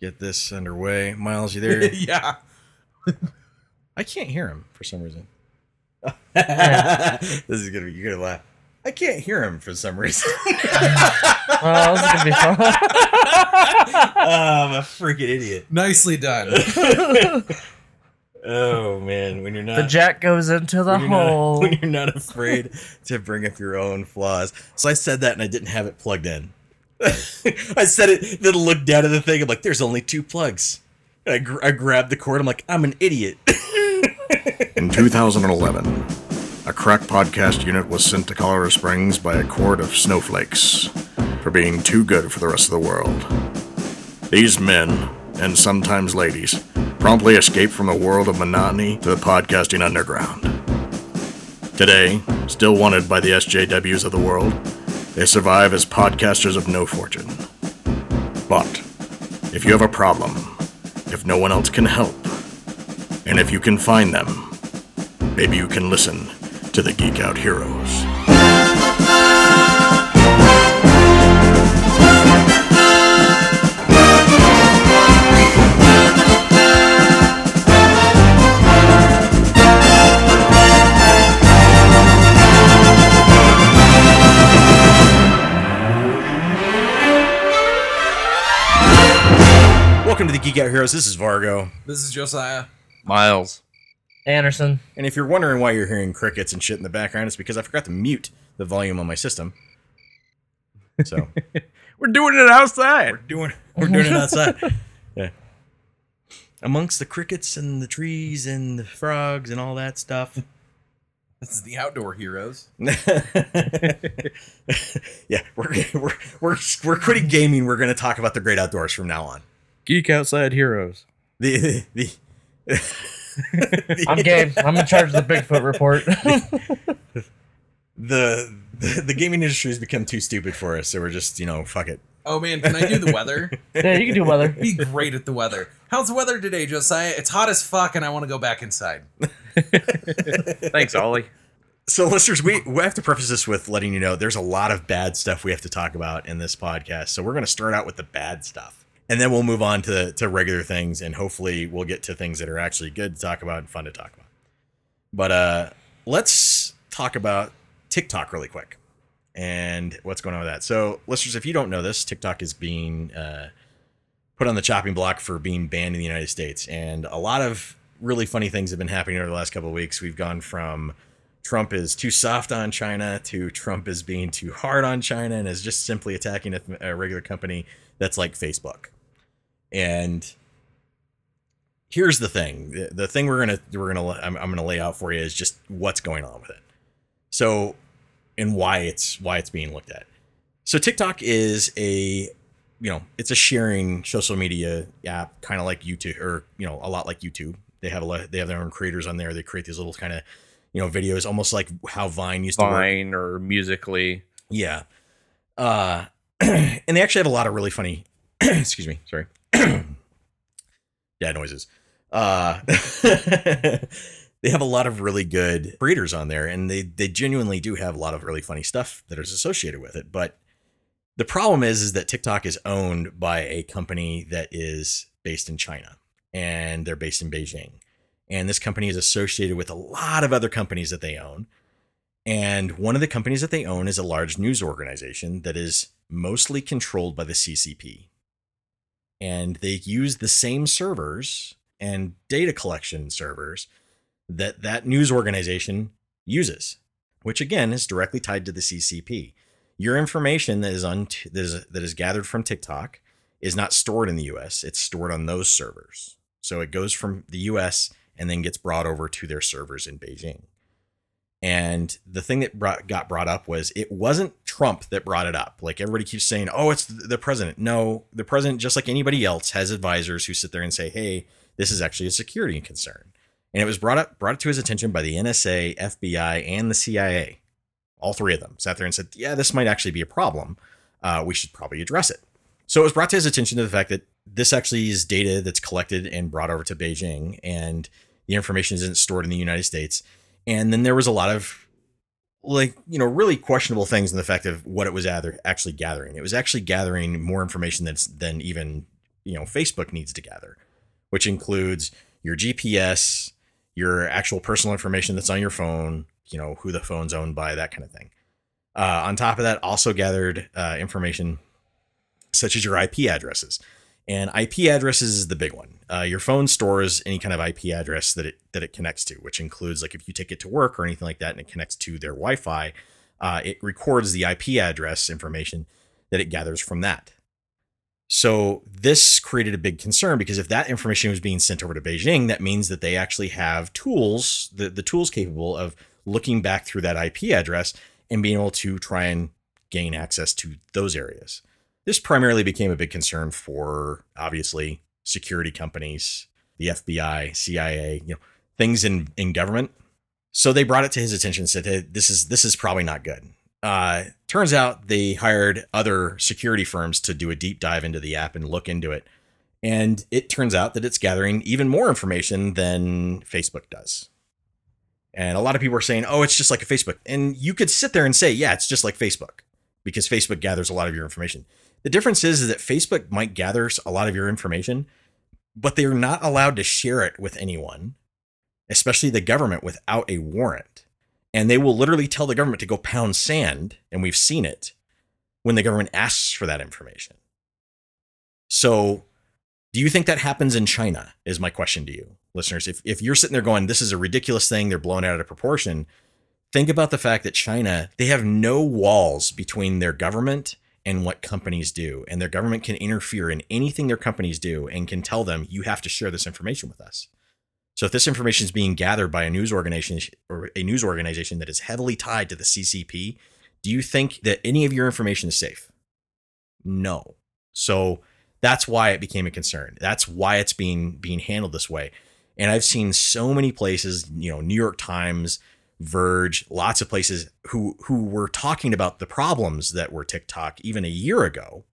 get this underway. Miles, you there? yeah. I can't hear him for some reason. this is gonna be you're gonna laugh. I can't hear him for some reason. Oh, this is gonna be fun. oh, I'm a freaking idiot. Nicely done. Oh man, when you're not the jack goes into the when you're, not, hole. when you're not afraid to bring up your own flaws. So I said that and I didn't have it plugged in. I said it, then looked down at the thing. I'm like, there's only two plugs. I, gr- I grabbed the cord. I'm like, I'm an idiot. In 2011, a crack podcast unit was sent to Colorado Springs by a court of snowflakes for being too good for the rest of the world. These men, and sometimes ladies, promptly escaped from the world of monotony to the podcasting underground. Today, still wanted by the SJWs of the world, they survive as podcasters of no fortune. But, if you have a problem, if no one else can help, and if you can find them, maybe you can listen to the Geek Out Heroes. Welcome to the Geek Out Heroes. This is Vargo. This is Josiah. Miles. Anderson. And if you're wondering why you're hearing crickets and shit in the background, it's because I forgot to mute the volume on my system. So We're doing it outside. We're doing we're doing it outside. Yeah. Amongst the crickets and the trees and the frogs and all that stuff. This is the Outdoor Heroes. yeah, we're we're we're we're quitting gaming. We're going to talk about the great outdoors from now on. Geek outside heroes. The the. I'm game. I'm in charge of the Bigfoot report. the, the the gaming industry has become too stupid for us, so we're just you know fuck it. Oh man, can I do the weather? yeah, you can do weather. Be great at the weather. How's the weather today, Josiah? It's hot as fuck, and I want to go back inside. Thanks, Ollie. So, listeners, we, we have to preface this with letting you know there's a lot of bad stuff we have to talk about in this podcast. So, we're going to start out with the bad stuff, and then we'll move on to to regular things, and hopefully, we'll get to things that are actually good to talk about and fun to talk about. But uh, let's talk about TikTok really quick and what's going on with that. So, listeners, if you don't know this, TikTok is being uh, put on the chopping block for being banned in the United States, and a lot of really funny things have been happening over the last couple of weeks. We've gone from Trump is too soft on China to Trump is being too hard on China and is just simply attacking a, a regular company that's like Facebook. And here's the thing: the, the thing we're gonna we're gonna I'm, I'm gonna lay out for you is just what's going on with it. So, and why it's why it's being looked at. So TikTok is a you know it's a sharing social media app, kind of like YouTube or you know a lot like YouTube. They have a lot, they have their own creators on there. They create these little kind of you know videos, almost like how Vine used to work. Vine or Musical.ly. Yeah. Uh, and they actually have a lot of really funny, excuse me, sorry. yeah, noises. Uh, they have a lot of really good creators on there, and they they genuinely do have a lot of really funny stuff that is associated with it. But the problem is, is that TikTok is owned by a company that is based in China, and they're based in Beijing. And this company is associated with a lot of other companies that they own. And one of the companies that they own is a large news organization that is mostly controlled by the CCP. And they use the same servers and data collection servers that that news organization uses, which again is directly tied to the CCP. Your information that is that is gathered from TikTok is not stored in the US, it's stored on those servers. So it goes from the US and then gets brought over to their servers in Beijing. And the thing that brought, got brought up was it wasn't Trump that brought it up. Like everybody keeps saying, oh, it's the president. No, the president, just like anybody else, has advisors who sit there and say, hey, this is actually a security concern. And it was brought up, brought to his attention by the NSA, FBI, and the CIA. All three of them sat there and said, yeah, this might actually be a problem. Uh, we should probably address it. So it was brought to his attention to the fact that this actually is data that's collected and brought over to Beijing, and the information isn't stored in the United States. And then there was a lot of like, you know, really questionable things in the fact of what it was actually gathering. It was actually gathering more information than than even you know Facebook needs to gather, which includes your GPS, your actual personal information that's on your phone, you know who the phone's owned by, that kind of thing. Uh, on top of that, also gathered uh, information such as your IP addresses. And IP addresses is the big one. Uh, your phone stores any kind of IP address that it that it connects to, which includes like if you take it to work or anything like that, and it connects to their Wi-Fi, uh, it records the IP address information that it gathers from that. So this created a big concern because if that information was being sent over to Beijing, that means that they actually have tools, the, the tools capable of looking back through that IP address and being able to try and gain access to those areas. This primarily became a big concern for obviously security companies, the FBI, CIA, you know, things in, in government. So they brought it to his attention and said, hey, this is this is probably not good. Uh, turns out they hired other security firms to do a deep dive into the app and look into it. And it turns out that it's gathering even more information than Facebook does. And a lot of people are saying, oh, it's just like a Facebook. And you could sit there and say, yeah, it's just like Facebook because Facebook gathers a lot of your information. The difference is, is that Facebook might gather a lot of your information, but they're not allowed to share it with anyone, especially the government, without a warrant. And they will literally tell the government to go pound sand, and we've seen it when the government asks for that information. So, do you think that happens in China? Is my question to you, listeners. If, if you're sitting there going, this is a ridiculous thing, they're blown out of proportion, think about the fact that China, they have no walls between their government and what companies do. And their government can interfere in anything their companies do and can tell them, you have to share this information with us. So if this information is being gathered by a news organization or a news organization that is heavily tied to the CCP, do you think that any of your information is safe? No. So that's why it became a concern. That's why it's being being handled this way. And I've seen so many places, you know, New York Times, Verge, lots of places who who were talking about the problems that were TikTok even a year ago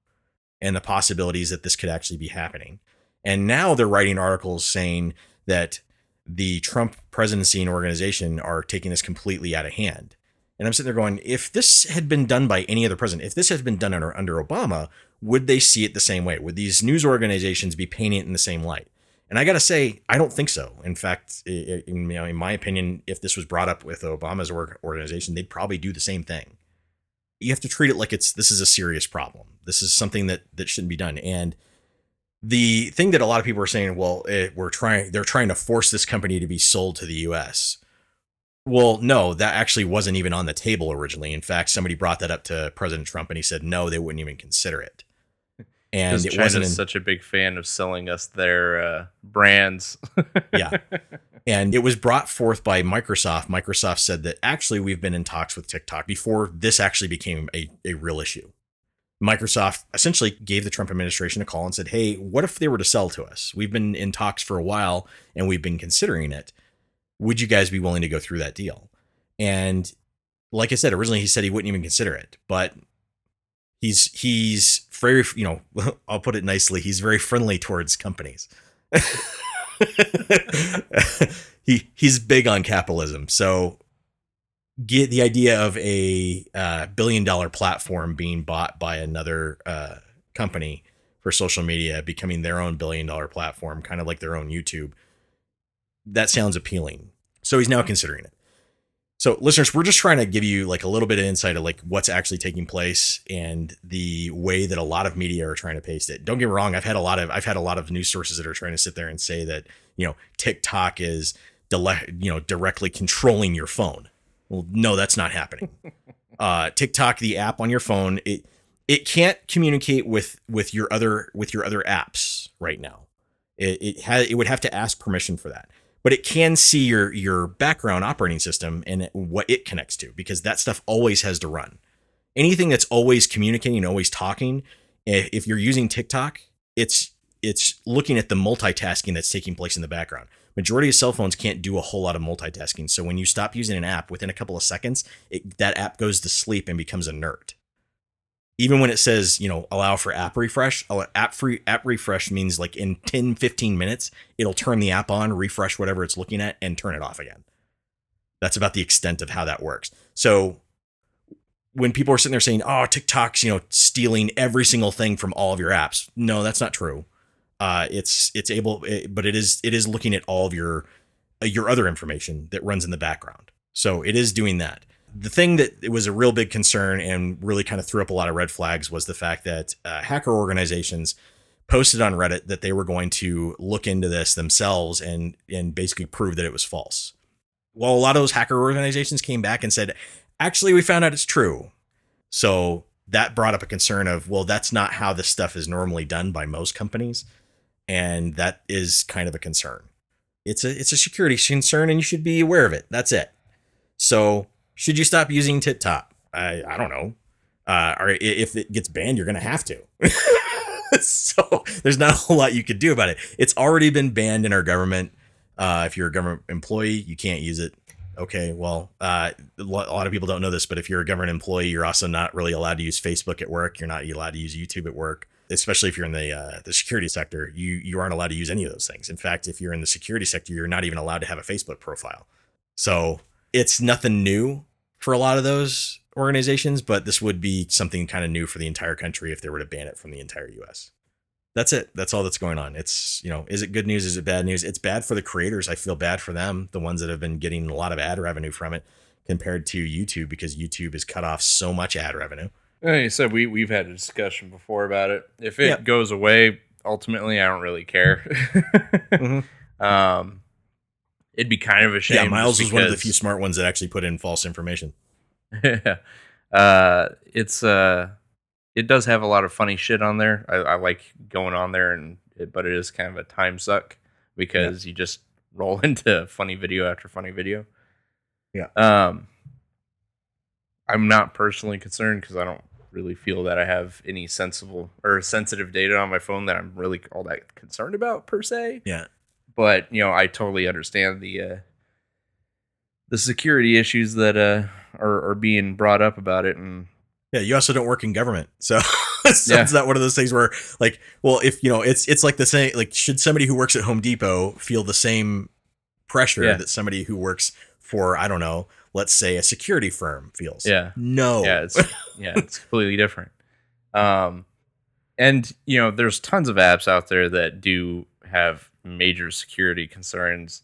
and the possibilities that this could actually be happening. And now they're writing articles saying that the Trump presidency and organization are taking this completely out of hand. And I'm sitting there going, if this had been done by any other president, if this had been done under, under Obama, would they see it the same way? Would these news organizations be painting it in the same light? And I got to say, I don't think so. In fact, in, you know, in my opinion, if this was brought up with Obama's organization, they'd probably do the same thing. You have to treat it like it's this is a serious problem. This is something that that shouldn't be done. And the thing that a lot of people are saying, well, it, we're trying, they're trying to force this company to be sold to the U.S. Well, no, that actually wasn't even on the table originally. In fact, somebody brought that up to President Trump, and he said no, they wouldn't even consider it. And it China's wasn't in, such a big fan of selling us their uh, brands. yeah. And it was brought forth by Microsoft. Microsoft said that actually we've been in talks with TikTok before this actually became a, a real issue. Microsoft essentially gave the Trump administration a call and said, Hey, what if they were to sell to us? We've been in talks for a while and we've been considering it. Would you guys be willing to go through that deal? And like I said, originally he said he wouldn't even consider it, but he's he's very you know I'll put it nicely he's very friendly towards companies. he he's big on capitalism, so get the idea of a uh, billion dollar platform being bought by another uh, company for social media, becoming their own billion dollar platform, kind of like their own YouTube. That sounds appealing. So he's now considering it. So listeners, we're just trying to give you like a little bit of insight of like what's actually taking place and the way that a lot of media are trying to paste it. Don't get me wrong, I've had a lot of I've had a lot of news sources that are trying to sit there and say that, you know, TikTok is you know, directly controlling your phone. Well, no, that's not happening. uh TikTok, the app on your phone, it it can't communicate with with your other with your other apps right now. It it has it would have to ask permission for that but it can see your your background operating system and what it connects to because that stuff always has to run. Anything that's always communicating, always talking, if you're using TikTok, it's it's looking at the multitasking that's taking place in the background. Majority of cell phones can't do a whole lot of multitasking. So when you stop using an app within a couple of seconds, it, that app goes to sleep and becomes inert even when it says you know allow for app refresh app free app refresh means like in 10 15 minutes it'll turn the app on refresh whatever it's looking at and turn it off again that's about the extent of how that works so when people are sitting there saying oh tiktok's you know stealing every single thing from all of your apps no that's not true Uh, it's it's able, it, but it is it is looking at all of your uh, your other information that runs in the background. So it is doing that. The thing that it was a real big concern and really kind of threw up a lot of red flags was the fact that uh, hacker organizations posted on Reddit that they were going to look into this themselves and and basically prove that it was false. Well, a lot of those hacker organizations came back and said, actually, we found out it's true. So that brought up a concern of, well, that's not how this stuff is normally done by most companies, and that is kind of a concern. It's a it's a security concern, and you should be aware of it. That's it. So should you stop using TikTok? I I don't know. Uh, or if it gets banned, you're gonna have to. so there's not a whole lot you could do about it. It's already been banned in our government. Uh, if you're a government employee, you can't use it. Okay, well, uh, a lot of people don't know this, but if you're a government employee, you're also not really allowed to use Facebook at work. You're not allowed to use YouTube at work, especially if you're in the uh, the security sector. You you aren't allowed to use any of those things. In fact, if you're in the security sector, you're not even allowed to have a Facebook profile. So it's nothing new for a lot of those organizations, but this would be something kind of new for the entire country if they were to ban it from the entire US. That's it. That's all that's going on. It's, you know, is it good news? Is it bad news? It's bad for the creators. I feel bad for them, the ones that have been getting a lot of ad revenue from it compared to YouTube because YouTube has cut off so much ad revenue. Like you said, we we've had a discussion before about it. If it goes away, ultimately, I don't really care. Mhm. Um, it'd be kind of a shame. yeah, Miles was one of the few smart ones that actually put in false information. yeah. Uh, it's uh, it does have a lot of funny shit on there. I, I like going on there, and it, but it is kind of a time suck because you just roll into funny video after funny video. Yeah. Um, I'm not personally concerned because I don't really feel that I have any sensible or sensitive data on my phone that I'm really all that concerned about per se Yeah. But you know i totally understand the uh the security issues that uh are, are being brought up about it and Yeah, you also don't work in government, so, so Yeah. it's not one of those things where, like, well, if you know, it's it's like the same. Like, should somebody who works at Home Depot feel the same pressure Yeah. that somebody who works for, I don't know, let's say a security firm feels? Yeah. no, yeah it's yeah it's completely different um and you know there's tons of apps out there that do have major security concerns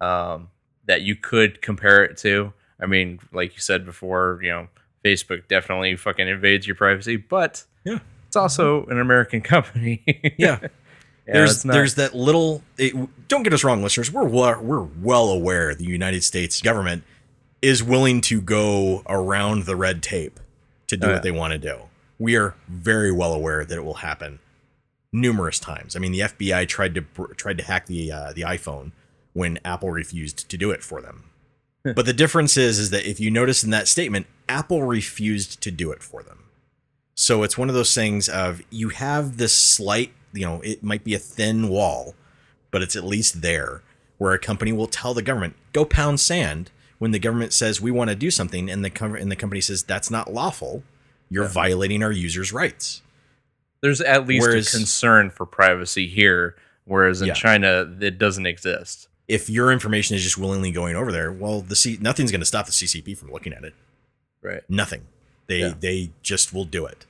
um that you could compare it to i mean like you said before you know facebook definitely fucking invades your privacy but Yeah. it's also an american company Yeah. Yeah, there's there's that little. It, don't get us wrong, listeners. We're well, we're well aware the United States government is willing to go around the red tape to do Oh, what they want to do. We are very well aware that it will happen numerous times. I mean, the FBI tried to tried to hack the uh, the iPhone when Apple refused to do it for them. but the difference is is that if you notice in that statement, Apple refused to do it for them. So it's one of those things of you have this slight, you know, it might be a thin wall, but it's at least there where a company will tell the government, "Go pound sand." When the government says we want to do something and the com- and the company says that's not lawful, you're Yeah. violating our users' rights. There's at least Whereas- a concern for privacy here whereas in Yeah. china it doesn't exist If your information is just willingly going over there, well, the C- nothing's going to stop the CCP from looking at it. right Nothing. They Yeah. they just will do it.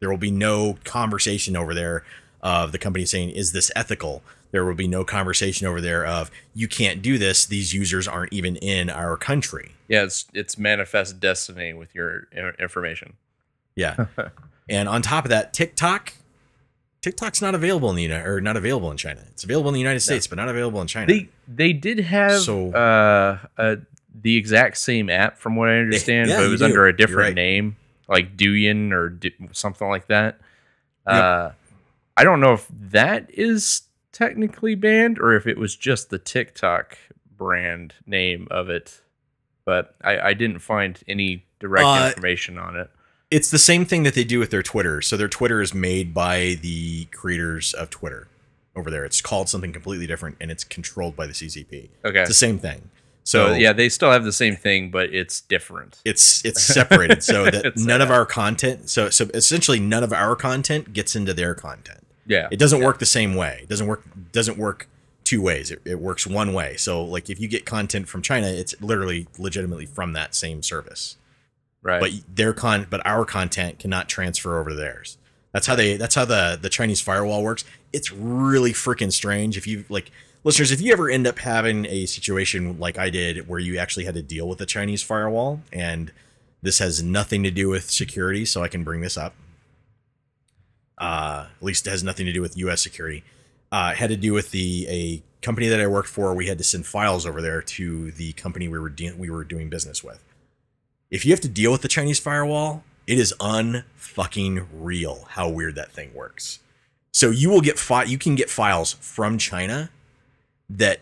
There will be no conversation over there of the company saying, "Is this ethical?" There will be no conversation over there of, "You can't do this. These users aren't even in our country." Yeah, it's it's manifest destiny with your uh, information. Yeah. and on top of that, TikTok, TikTok's not available in the United or not available in China. It's available in the United States, but not available in China. They they did have So- uh, uh the exact same app from what I understand, yeah, but it was do. under a different right. name, like Douyin or D- something like that. Uh, I don't know if that is technically banned or if it was just the TikTok brand name of it, but I, I didn't find any direct Uh, information on it. It's the same thing that they do with their Twitter. So their Twitter is made by the creators of Twitter over there. It's called something completely different and it's controlled by the CCP. Okay, It's the same thing. so So yeah, they still have the same thing, but it's different. it's it's separated so that none of sad. our content so so essentially none of our content gets into their content. Yeah, It doesn't work the same way. It doesn't work doesn't work two ways. It, it works one way. So like if you get content from China, it's literally legitimately from that same service. Right. But their con but our content cannot transfer over to theirs. That's how they. That's how the the Chinese firewall works. It's really freaking strange. If you like, listeners, if you ever end up having a situation like I did, where you actually had to deal with the Chinese firewall, and this has nothing to do with security, so I can bring this up. Uh, at least it has nothing to do with U.S. security. Uh, it had to do with the a company that I worked for. We had to send files over there to the company we were de- we were doing business with. If you have to deal with the Chinese firewall, it is unfucking real how weird that thing works. So you will get fi- you can get files from China that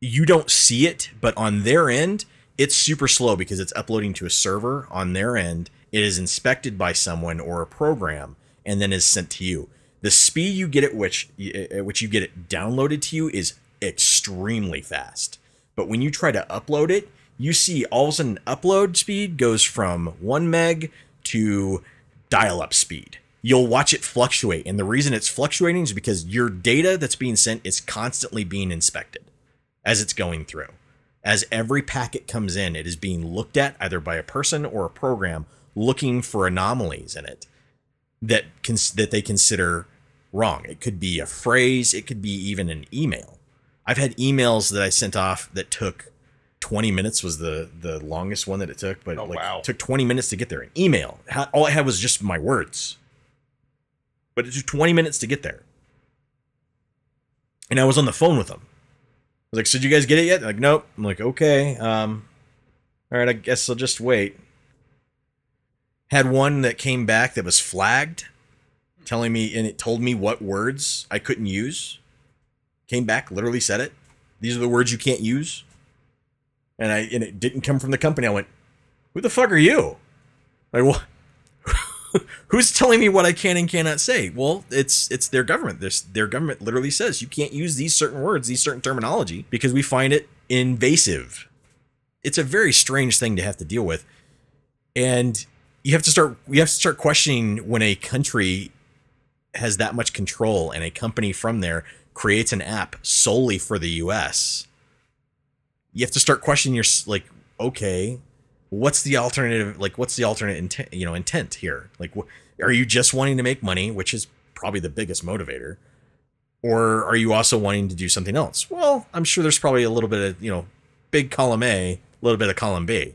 you don't see it, but on their end, it's super slow because it's uploading to a server on their end. It is inspected by someone or a program and then is sent to you. The speed you get at which at which you get it downloaded to you is extremely fast. But when you try to upload it, you see all of a sudden upload speed goes from one meg to dial-up speed. You'll watch it fluctuate, and the reason it's fluctuating is because your data that's being sent is constantly being inspected as it's going through. As every packet comes in, it is being looked at either by a person or a program looking for anomalies in it that cons- that they consider wrong. It could be a phrase, it could be even an email. I've had emails that I sent off that took 20 minutes was the the longest one that it took, but Oh, like wow. took 20 minutes to get there. An email, all I had was just my words. But it took 20 minutes to get there. And I was on the phone with them. I was like, "So did you guys get it yet?" They're like, "Nope." I'm like, "Okay. Um all right, I guess I'll just wait." Had one that came back that was flagged telling me and it told me what words I couldn't use. Came back, literally said it. These are the words you can't use. And I and it didn't come from the company. I went, "Who the fuck are you?" Like, what? Who's telling me what I can and cannot say? Well, it's it's their government. This their government literally says you can't use these certain words, these certain terminology because we find it invasive. It's a very strange thing to have to deal with. And you have to start you have to start questioning when a country has that much control and a company from there creates an app solely for the US. You have to start questioning your like okay, what's the alternative like what's the alternate intent you know intent here? Like wh- are you just wanting to make money, which is probably the biggest motivator? Or are you also wanting to do something else? Well, I'm sure there's probably a little bit of, you know, big column A, a little bit of column B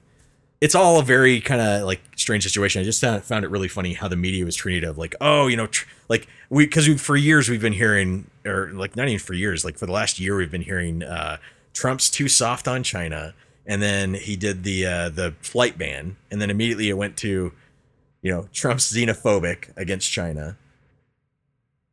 it's all a very kind of like strange situation. I just found, it really funny how the media was treated of like, oh, you know, tr- like we because for years we've been hearing, or like not even for years, like for the last year we've been hearing uh, Trump's too soft on China, and then he did the uh, the flight ban, and then immediately it went to, you know, Trump's xenophobic against China,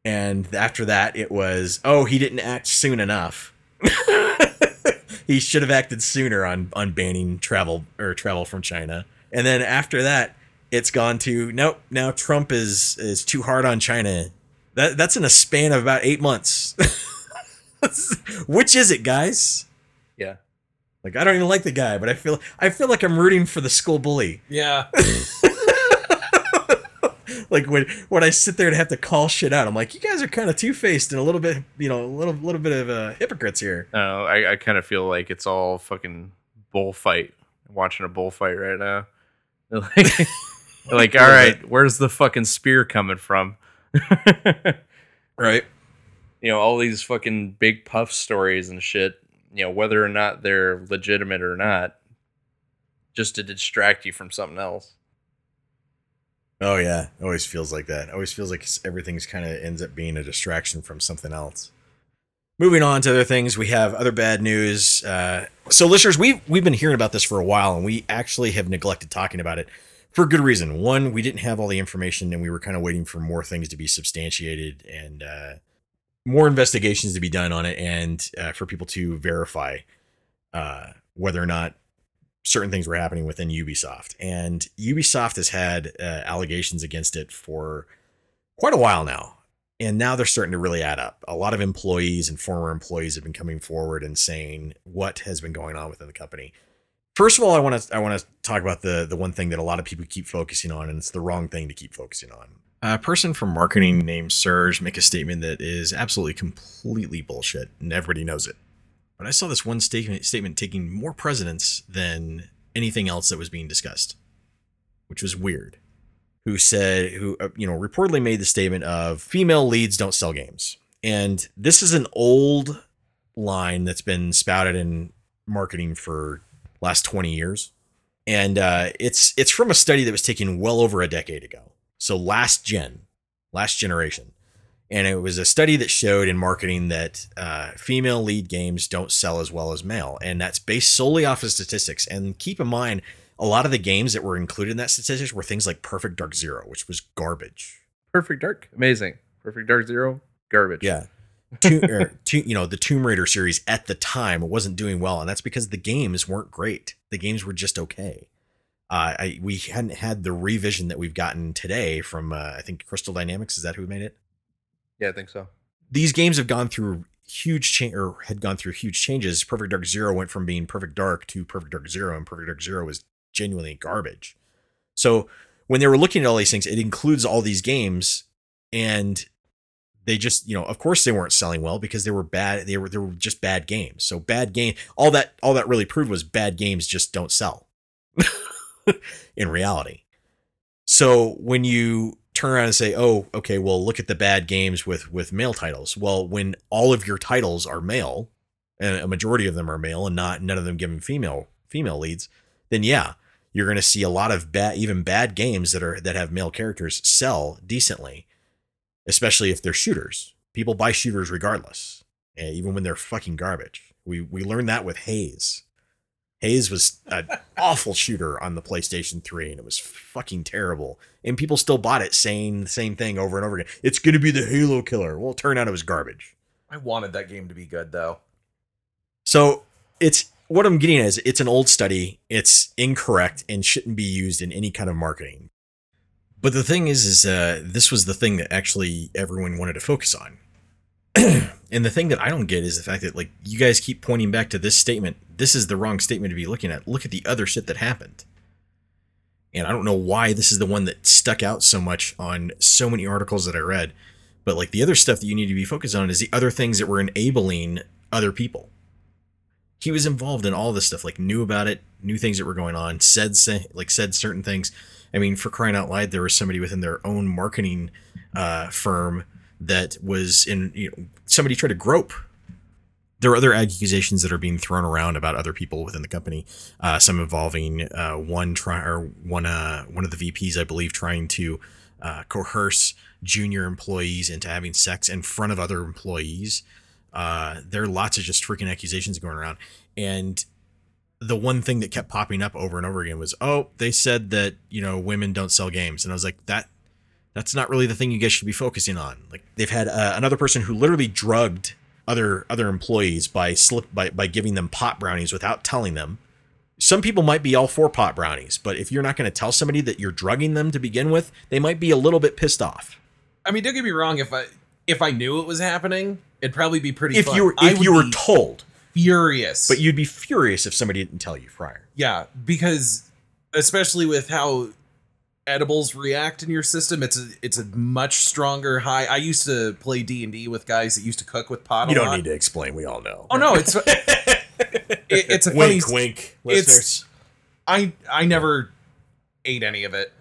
and after that it was, oh, he didn't act soon enough. he should have acted sooner on on banning travel or travel from China. And then after that, it's gone to nope. Now Trump is is too hard on China. That that's in a span of about eight months. Which is it, guys? Yeah. Like I don't even like the guy, but I feel I feel like I'm rooting for the school bully. Yeah. Like when when I sit there and have to call shit out, I'm like, you guys are kind of two faced and a little bit, you know, a little little bit of uh, hypocrites here. No, I, I kind of feel like it's all fucking bullfight. Watching a bullfight right now. Like, like all right, where's the fucking spear coming from? Right. you know, all these fucking big puff stories and shit, you know, whether or not they're legitimate or not, just to distract you from something else. Oh yeah, it always feels like that. It always feels like everything's kind of ends up being a distraction from something else. Moving on to other things, we have other bad news. Uh, so, listeners, we've we've been hearing about this for a while, and we actually have neglected talking about it for good reason. One, we didn't have all the information, and we were kind of waiting for more things to be substantiated and uh, more investigations to be done on it, and uh, for people to verify uh, whether or not certain things were happening within Ubisoft. And Ubisoft has had uh, allegations against it for quite a while now. And now they're starting to really add up. A lot of employees and former employees have been coming forward and saying what has been going on within the company. First of all, I want to I want to talk about the the one thing that a lot of people keep focusing on, and it's the wrong thing to keep focusing on. A person from marketing named Serge make a statement that is absolutely completely bullshit, and everybody knows it. But I saw this one statement statement taking more precedence than anything else that was being discussed, which was weird. who said who uh, you know reportedly made the statement of female leads don't sell games. And this is an old line that's been spouted in marketing for last 20 years. And uh, it's it's from a study that was taken well over a decade ago. So last gen, last generation. And it was a study that showed in marketing that uh, female lead games don't sell as well as male. And that's based solely off of statistics. And keep in mind, a lot of the games that were included in that statistics were things like Perfect Dark Zero, which was garbage. Perfect Dark, amazing. Perfect Dark Zero, garbage. Yeah. To, er, to, you know, the Tomb Raider series at the time wasn't doing well. And that's because the games weren't great. The games were just okay. Uh, I, we hadn't had the revision that we've gotten today from, uh, I think, Crystal Dynamics. Is that who made it? yeah, I think so. these games have gone through huge change or had gone through huge changes. Perfect Dark Zero went from being Perfect Dark to Perfect Dark Zero, and Perfect Dark Zero was genuinely garbage. So when they were looking at all these things, it includes all these games, and they just, you know, of course they weren't selling well because they were bad. They were they were just bad games. So bad game. All that all that really proved was bad games just don't sell. in reality. So when you turn around and say, "Oh, okay, well, look at the bad games with with male titles." Well, when all of your titles are male, and a majority of them are male, and not none of them given female female leads, then yeah, you're going to see a lot of bad, even bad games that are that have male characters sell decently, especially if they're shooters. People buy shooters regardless, eh, even when they're fucking garbage. We we learned that with Haze. Haze was an awful shooter on the PlayStation 3 and it was fucking terrible. And people still bought it saying the same thing over and over again. It's going to be the Halo killer. Well, it turned out it was garbage. I wanted that game to be good though. So it's what I'm getting is it's an old study. It's incorrect and shouldn't be used in any kind of marketing. But the thing is, is uh, this was the thing that actually everyone wanted to focus on. and the thing that I don't get is the fact that like you guys keep pointing back to this statement. This is the wrong statement to be looking at. Look at the other shit that happened. And I don't know why this is the one that stuck out so much on so many articles that I read. But like the other stuff that you need to be focused on is the other things that were enabling other people. He was involved in all this stuff, like knew about it, knew things that were going on, said like said certain things. I mean, for crying out loud, there was somebody within their own marketing uh, firm that was in you know somebody tried to grope. There are other accusations that are being thrown around about other people within the company uh, some involving uh, one try or one uh, one of the vps i believe trying to uh, coerce junior employees into having sex in front of other employees. Uh, there are lots of just freaking accusations going around. And the one thing that kept popping up over and over again was oh they said that you know women don't sell games. And i was like that that's not really the thing you guys should be focusing on. Like they've had uh, another person who literally drugged other other employees by slip by by giving them pot brownies without telling them. Some people might be all for pot brownies, but if you're not going to tell somebody that you're drugging them to begin with, they might be a little bit pissed off. I mean, don't get me wrong. If I if I knew it was happening, it'd probably be pretty. If fun. you were if you were told, furious, but you'd be furious if somebody didn't tell you prior. yeah, because especially with how edibles react in your system, it's a it's a much stronger high. I used to play D and D with guys that used to cook with pot. You a don't lot. need to explain. We all know. Oh no, it's it, it's a funny. wink, wink, it's- listeners. I I never ate any of it.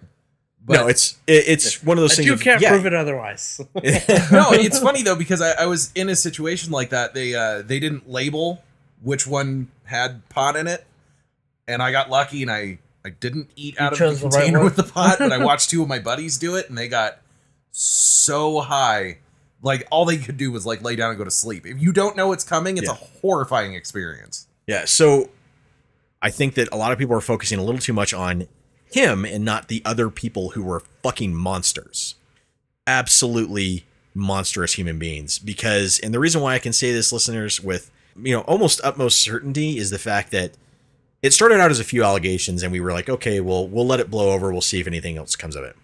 But no, it's it, it's one of those But things. you can't yeah. prove it otherwise. no, it's funny though because I, I was in a situation like that. They uh they didn't label which one had pot in it, and I got lucky and I I didn't eat out of the chose the right container with the pot. But I watched two of my buddies do it, and they got so high, like all they could do was like lay down and go to sleep. If you don't know what's coming, it's Yeah. a horrifying experience. Yeah, so I think that a lot of people are focusing a little too much on him and not the other people who were fucking monsters. Absolutely monstrous human beings. Because, and the reason why I can say this, listeners, with, you know, almost utmost certainty is the fact that it started out as a few allegations and we were like, okay, well, we'll let it blow over. We'll see if anything else comes of it.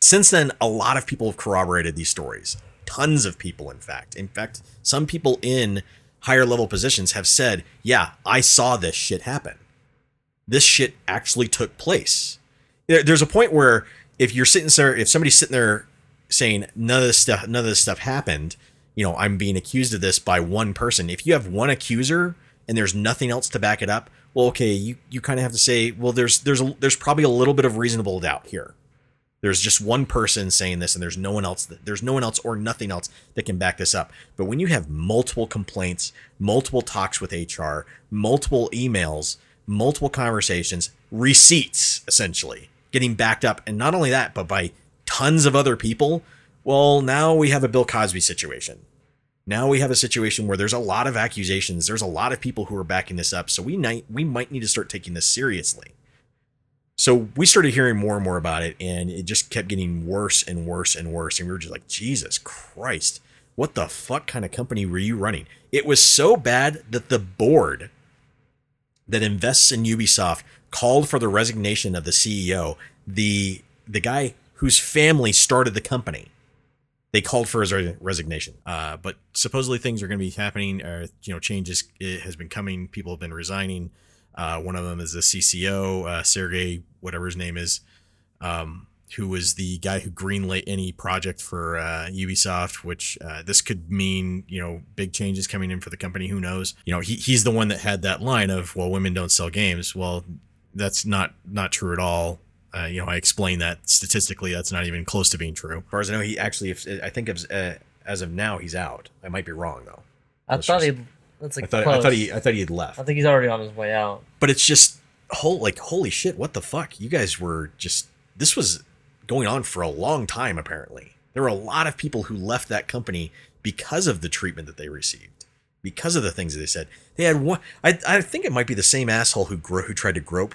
Since then, a lot of people have corroborated these stories. Tons of people, in fact. In fact, some people in higher level positions have said, yeah, I saw this shit happen. This shit actually took place. There, there's a point where if you're sitting there, if somebody's sitting there saying none of this stuff, none of this stuff happened, you know, I'm being accused of this by one person. If you have one accuser and there's nothing else to back it up, well, okay, you, you kind of have to say, well, there's there's a, there's probably a little bit of reasonable doubt here. There's just one person saying this, and there's no one else. That, there's no one else or nothing else that can back this up. But when you have multiple complaints, multiple talks with HR, multiple emails, multiple conversations, receipts, essentially getting backed up, and not only that, but by tons of other people. Well, now we have a Bill Cosby situation. Now we have a situation where there's a lot of accusations. There's a lot of people who are backing this up. So we might we might need to start taking this seriously. So we started hearing more and more about it, and it just kept getting worse and worse and worse. And we were just like, Jesus Christ, what the fuck kind of company were you running? It was so bad that the board that invests in Ubisoft called for the resignation of the CEO, the the guy whose family started the company. They called for his re- resignation. Uh, but supposedly things are going to be happening. Or you know, changes has been coming. People have been resigning. Uh, one of them is the CCO, uh, Sergey, whatever his name is, um, who was the guy who greenlit any project for uh, Ubisoft. Which uh, this could mean, you know, big changes coming in for the company. Who knows? You know, he, he's the one that had that line of, "Well, women don't sell games." Well, that's not not true at all. Uh, you know, I explained that statistically, that's not even close to being true. As far as I know, he actually, if, I think as, uh, as of now, he's out. I might be wrong though. I Let's thought just- he. That's like I thought, close. I thought he, I thought he had left. I think he's already on his way out. but it's just whole like holy shit what the fuck you guys were just this was going on for a long time apparently there were a lot of people who left that company because of the treatment that they received because of the things that they said they had one i, I think it might be the same asshole who gro- who tried to grope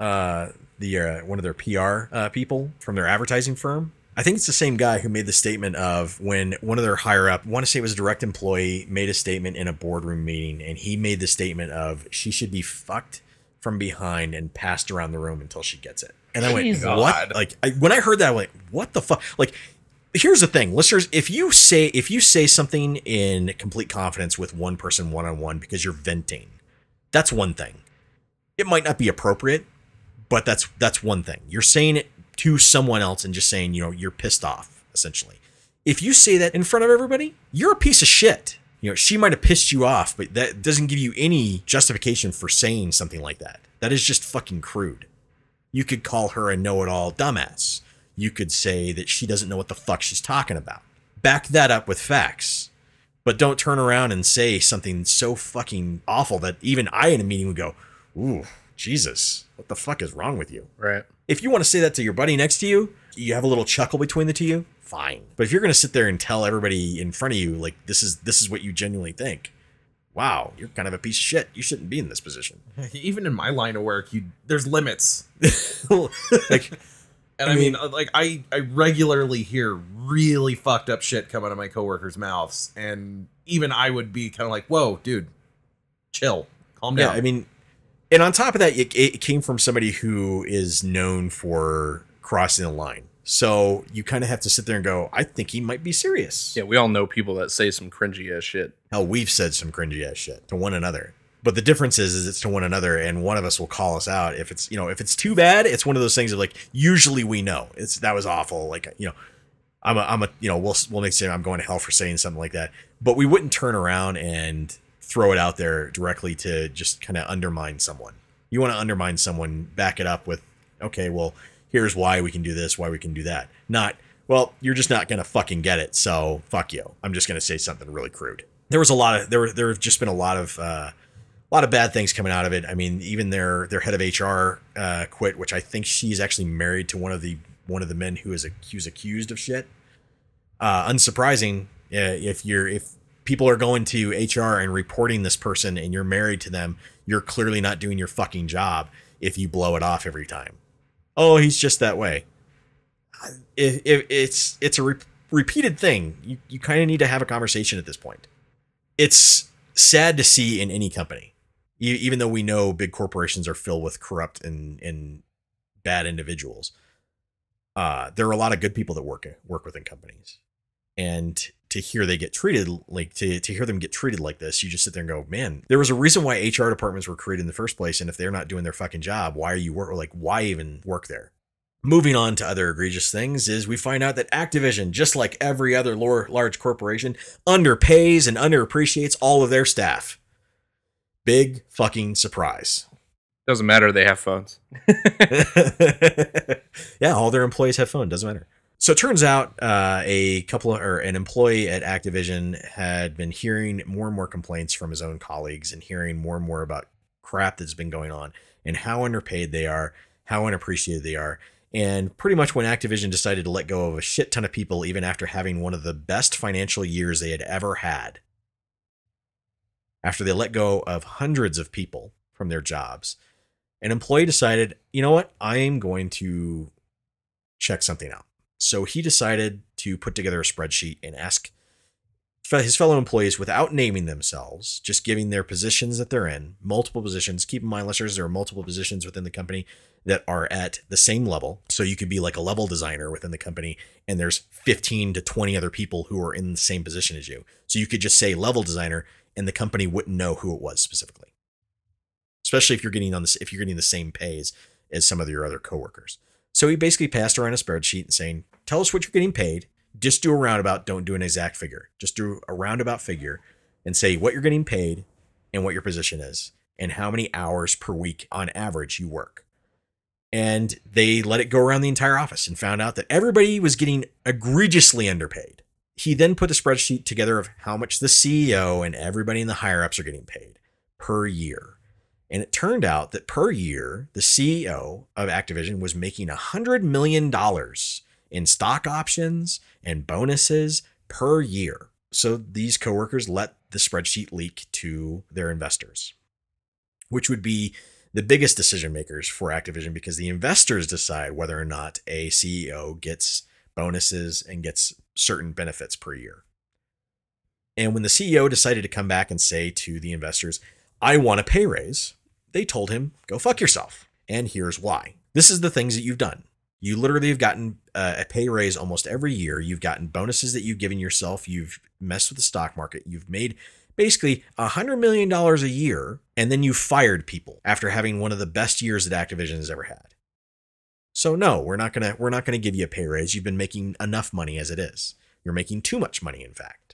uh the uh, one of their pr uh, people from their advertising firm I think it's the same guy who made the statement of when one of their higher up, I want to say it was a direct employee, made a statement in a boardroom meeting, and he made the statement of she should be fucked from behind and passed around the room until she gets it. And I went, Jesus. what? Like I, when I heard that, I went, what the fuck? Like, here's the thing, listeners. If you say if you say something in complete confidence with one person one on one because you're venting, that's one thing. It might not be appropriate, but that's that's one thing. You're saying it to someone else and just saying, you know, you're pissed off, essentially. If you say that in front of everybody, you're a piece of shit. You know, she might have pissed you off, but that doesn't give you any justification for saying something like that. That is just fucking crude. You could call her a know-it-all dumbass. You could say that she doesn't know what the fuck she's talking about. Back that up with facts. But don't turn around and say something so fucking awful that even I in a meeting would go, "Ooh, Jesus, what the fuck is wrong with you?" Right. If you want to say that to your buddy next to you, you have a little chuckle between the two of you, fine. But if you're going to sit there and tell everybody in front of you like this is this is what you genuinely think, wow, you're kind of a piece of shit. You shouldn't be in this position. Even in my line of work, you there's limits. like And I I, mean, mean- like I I regularly hear really fucked up shit come out of my coworkers' mouths, and even I would be kind of like, "Whoa, dude, chill, calm down. yeah, down." I mean, and on top of that, it, it came from somebody who is known for crossing the line. So you kind of have to sit there and go, I think he might be serious. Yeah, we all know people that say some cringy ass shit. Hell, we've said some cringy ass shit to one another. But the difference is, is it's to one another, and one of us will call us out if it's you know if it's too bad. It's one of those things of like usually we know it's that was awful. Like you know, I'm a I'm a you know we'll we'll make say I'm going to hell for saying something like that. But we wouldn't turn around and throw it out there directly to just kind of undermine someone. You want to undermine someone, back it up with okay, well here's why we can do this, why we can do that. Not well, you're just not gonna fucking get it, so fuck you. I'm just gonna say something really crude. There was a lot of there were there have just been a lot of uh, a lot of bad things coming out of it. I mean, even their their head of HR uh, quit, which I think she's actually married to one of the one of the men who is accused accused of shit. Uh, unsurprising uh, if you're if people are going to HR and reporting this person and you're married to them, you're clearly not doing your fucking job if you blow it off every time. Oh, he's just that way. If, if it's it's a re- repeated thing, you you kind of need to have a conversation at this point. It's sad to see in any company, even though we know big corporations are filled with corrupt and and bad individuals. Uh, there are a lot of good people that work work within companies, and to hear they get treated like to to hear them get treated like this, you just sit there and go, man, there was a reason why HR departments were created in the first place, and if they're not doing their fucking job, why are you work like why even work there? Moving on to other egregious things is we find out that Activision, just like every other large corporation, underpays and underappreciates all of their staff. Big fucking surprise. Doesn't matter. They have phones. yeah, all their employees have phones. Doesn't matter. So it turns out uh, a couple of, or an employee at Activision had been hearing more and more complaints from his own colleagues and hearing more and more about crap that's been going on and how underpaid they are, how unappreciated they are. And pretty much when Activision decided to let go of a shit ton of people, even after having one of the best financial years they had ever had, after they let go of hundreds of people from their jobs, an employee decided, you know what, I am going to check something out. So he decided to put together a spreadsheet and ask his fellow employees without naming themselves, just giving their positions that they're in, multiple positions. Keep in mind, listeners, there are multiple positions within the company that are at the same level. So you could be like a level designer within the company, and there's 15 to 20 other people who are in the same position as you. So you could just say level designer, and the company wouldn't know who it was specifically. Especially if you're getting on this, if you're getting the same pays as some of your other coworkers. So he basically passed around a spreadsheet and saying, "Tell us what you're getting paid. Just do a roundabout. Don't do an exact figure. Just do a roundabout figure, and say what you're getting paid, and what your position is, and how many hours per week on average you work." And they let it go around the entire office and found out that everybody was getting egregiously underpaid. He then put a spreadsheet together of how much the CEO and everybody in the higher ups are getting paid per year. And it turned out that per year, the CEO of Activision was making $100 million in stock options and bonuses per year. So these coworkers let the spreadsheet leak to their investors, which would be the biggest decision makers for Activision because the investors decide whether or not a CEO gets bonuses and gets certain benefits per year. And when the CEO decided to come back and say to the investors, I want a pay raise, they told him, go fuck yourself. And here's why. This is the things that you've done. You literally have gotten uh, a pay raise almost every year. You've gotten bonuses that you've given yourself. You've messed with the stock market. You've made basically a $100 million a year. And then you fired people after having one of the best years that Activision has ever had. So no, we're not gonna we're not gonna give you a pay raise. You've been making enough money as it is. You're making too much money, in fact.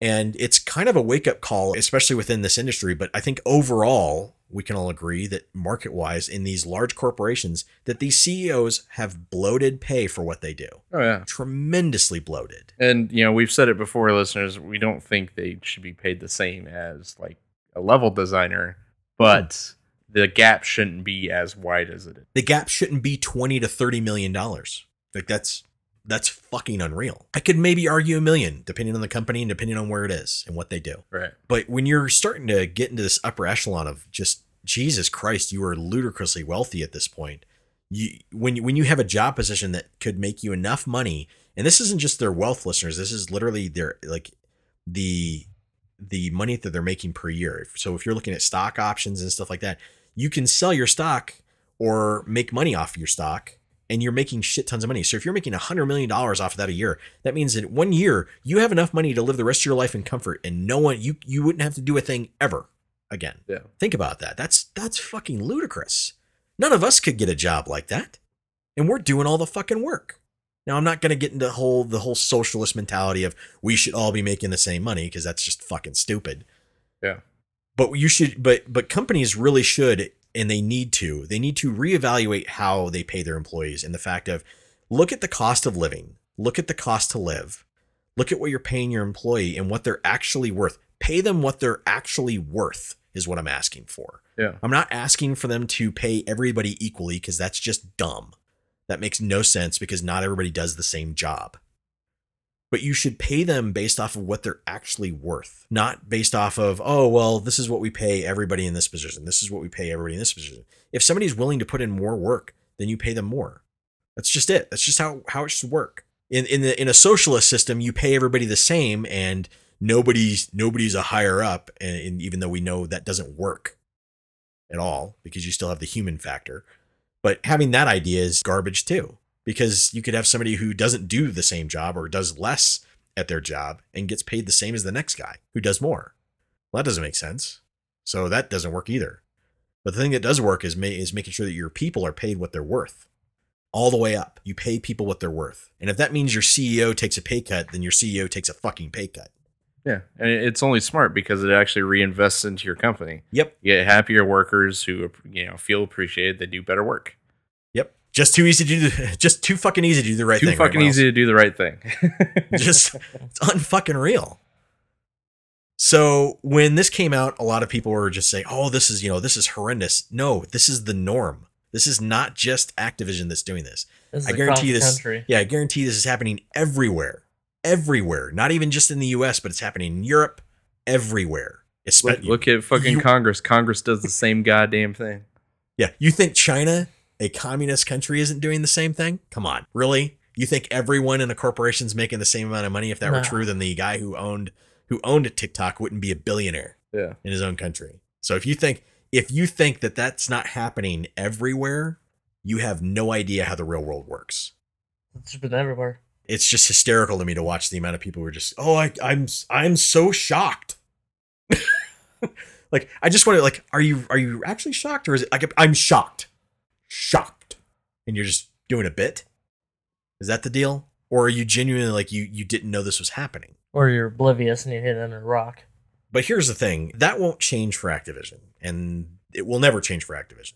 And it's kind of a wake up call, especially within this industry. But I think overall, we can all agree that market wise, in these large corporations, that these CEOs have bloated pay for what they do. Oh yeah. Tremendously bloated. And you know, we've said it before, listeners. We don't think they should be paid the same as like a level designer, but hmm. the gap shouldn't be as wide as it is. The gap shouldn't be 20 to 30 million dollars. Like that's that's fucking unreal. I could maybe argue a million, depending on the company and depending on where it is and what they do. Right. But when you're starting to get into this upper echelon of just Jesus Christ, you are ludicrously wealthy at this point. You when you, when you have a job position that could make you enough money, and this isn't just their wealth listeners, this is literally their like the the money that they're making per year. So if you're looking at stock options and stuff like that, you can sell your stock or make money off your stock and you're making shit tons of money. So if you're making a hundred million dollars off of that a year, that means that one year you have enough money to live the rest of your life in comfort, and no one you you wouldn't have to do a thing ever again. Yeah. Think about that. That's that's fucking ludicrous. None of us could get a job like that, and we're doing all the fucking work. Now I'm not going to get into the whole the whole socialist mentality of we should all be making the same money because that's just fucking stupid. Yeah. But you should but but companies really should and they need to they need to reevaluate how they pay their employees and the fact of look at the cost of living look at the cost to live look at what you're paying your employee and what they're actually worth. Pay them what they're actually worth is what i'm asking for. Yeah. i'm not asking for them to pay everybody equally because that's just dumb. That makes no sense because not everybody does the same job but you should pay them based off of what they're actually worth, not based off of, oh, well, this is what we pay everybody in this position. This is what we pay everybody in this position. If somebody's willing to put in more work, then you pay them more. That's just it. That's just how, how it should work. In in the in a socialist system, you pay everybody the same and nobody's nobody's a higher up, and, and even though we know that doesn't work at all because you still have the human factor. But having that idea is garbage too because you could have somebody who doesn't do the same job or does less at their job and gets paid the same as the next guy who does more. Well, that doesn't make sense. So that doesn't work either. But the thing that does work is ma- is making sure that your people are paid what they're worth. All the way up. You pay people what they're worth. And if that means your CEO takes a pay cut, then your CEO takes a fucking pay cut. Yeah, and it's only smart because it actually reinvests into your company. Yep. You get happier workers who you know feel appreciated. They do better work. Yep. Just too easy to do. The, just too fucking easy to do the right Too thing. Too fucking Miles? easy to do the right thing. just it's unfucking real. So when this came out, a lot of people were just saying, "Oh, this is you know this is horrendous." No, this is the norm. This is not just Activision that's doing this. This is I guarantee the this. Country. Yeah, I guarantee this is happening everywhere, everywhere. Not even just in the U.S., but it's happening in Europe, everywhere. look, Especially, look at fucking you- Congress. Congress does the same goddamn thing. yeah. You think China, a communist country, isn't doing the same thing? Come on, really? You think everyone in a corporation's making the same amount of money? If that were true, then the guy who owned who owned TikTok wouldn't be a billionaire Yeah. in his own country. So if you think if you think that that's not happening everywhere, you have no idea how the real world works. It's been everywhere. It's just hysterical to me to watch the amount of people who are just, oh, I, I'm I'm so shocked. like I just want to like, are you are you actually shocked or is it like I'm shocked, shocked, and you're just doing a bit? Is that the deal, or are you genuinely like you you didn't know this was happening? Or you're oblivious and you hit under a rock. But here's the thing that won't change for Activision, and it will never change for Activision.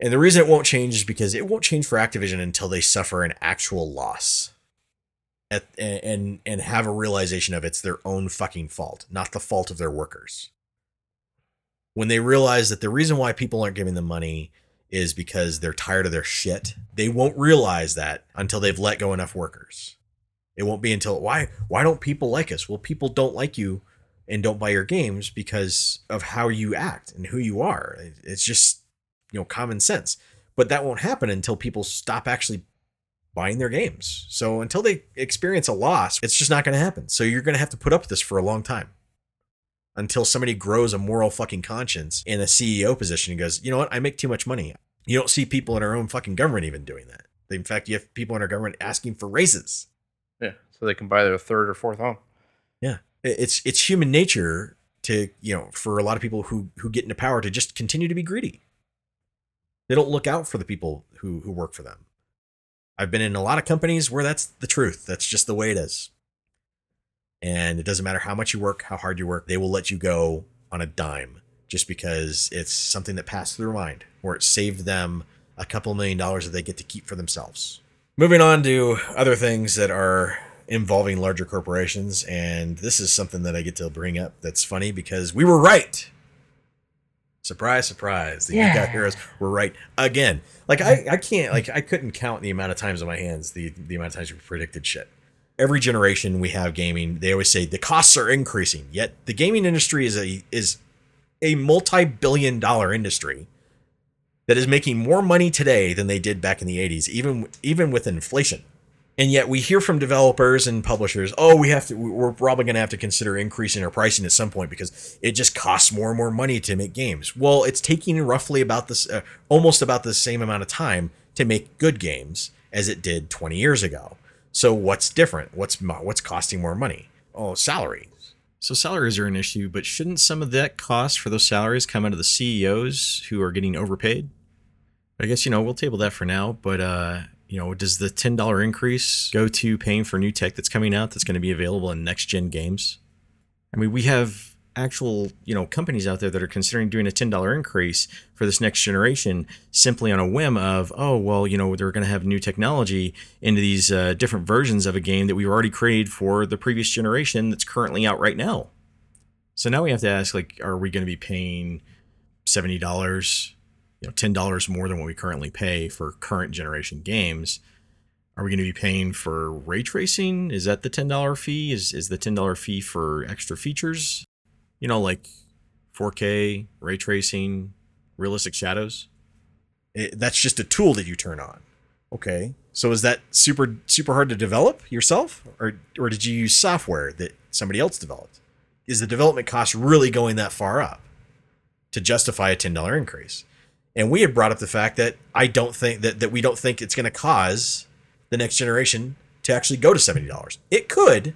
And the reason it won't change is because it won't change for Activision until they suffer an actual loss. At, and and have a realization of it's their own fucking fault, not the fault of their workers. When they realize that the reason why people aren't giving them money is because they're tired of their shit, they won't realize that until they've let go enough workers. It won't be until why why don't people like us? Well, people don't like you and don't buy your games because of how you act and who you are. It's just you know common sense. But that won't happen until people stop actually buying their games. So until they experience a loss, it's just not going to happen. So you're going to have to put up with this for a long time. Until somebody grows a moral fucking conscience in a CEO position and goes, you know what, I make too much money. You don't see people in our own fucking government even doing that. In fact, you have people in our government asking for raises. Yeah. So they can buy their third or fourth home. Yeah, it's it's human nature to you know for a lot of people who who get into power to just continue to be greedy. They don't look out for the people who who work for them. I've been in a lot of companies where that's the truth. That's just the way it is. And it doesn't matter how much you work, how hard you work, they will let you go on a dime just because it's something that passed through their mind or it saved them a couple million dollars that they get to keep for themselves. Moving on to other things that are involving larger corporations, and this is something that I get to bring up that's funny because we were right. Surprise, surprise. The Yeah. Geek Heroes were right again. Like I, I can't like I couldn't count the amount of times on my hands the the amount of times we predicted shit. Every generation we have gaming, they always say the costs are increasing. Yet the gaming industry is a is a multi-billion dollar industry that is making more money today than they did back in the 80s, even even with inflation. And yet we hear from developers and publishers, oh, we have to, we're probably going to have to consider increasing our pricing at some point because it just costs more and more money to make games. Well, it's taking roughly about this, uh, almost about the same amount of time to make good games as it did 20 years ago. So what's different? What's what's costing more money? Oh, salaries. So salaries are an issue, but shouldn't some of that cost for those salaries come out of the CEOs who are getting overpaid? I guess you know we'll table that for now, but uh, you know, does the ten dollar increase go to paying for new tech that's coming out that's going to be available in next gen games? I mean, we have actual you know companies out there that are considering doing a ten dollar increase for this next generation simply on a whim of oh well you know they're going to have new technology into these uh, different versions of a game that we've already created for the previous generation that's currently out right now. So now we have to ask like, are we going to be paying seventy dollars? you know ten dollars more than what we currently pay for current generation games. Are we going to be paying for ray tracing? Is that the ten dollar fee? Is is the ten dollar fee for extra features? You know, like 4K ray tracing, realistic shadows. It, that's just a tool that you turn on. Okay, so is that super super hard to develop yourself, or or did you use software that somebody else developed? Is the development cost really going that far up to justify a ten dollar increase? And we had brought up the fact that I don't think that, that we don't think it's going to cause the next generation to actually go to $70. It could,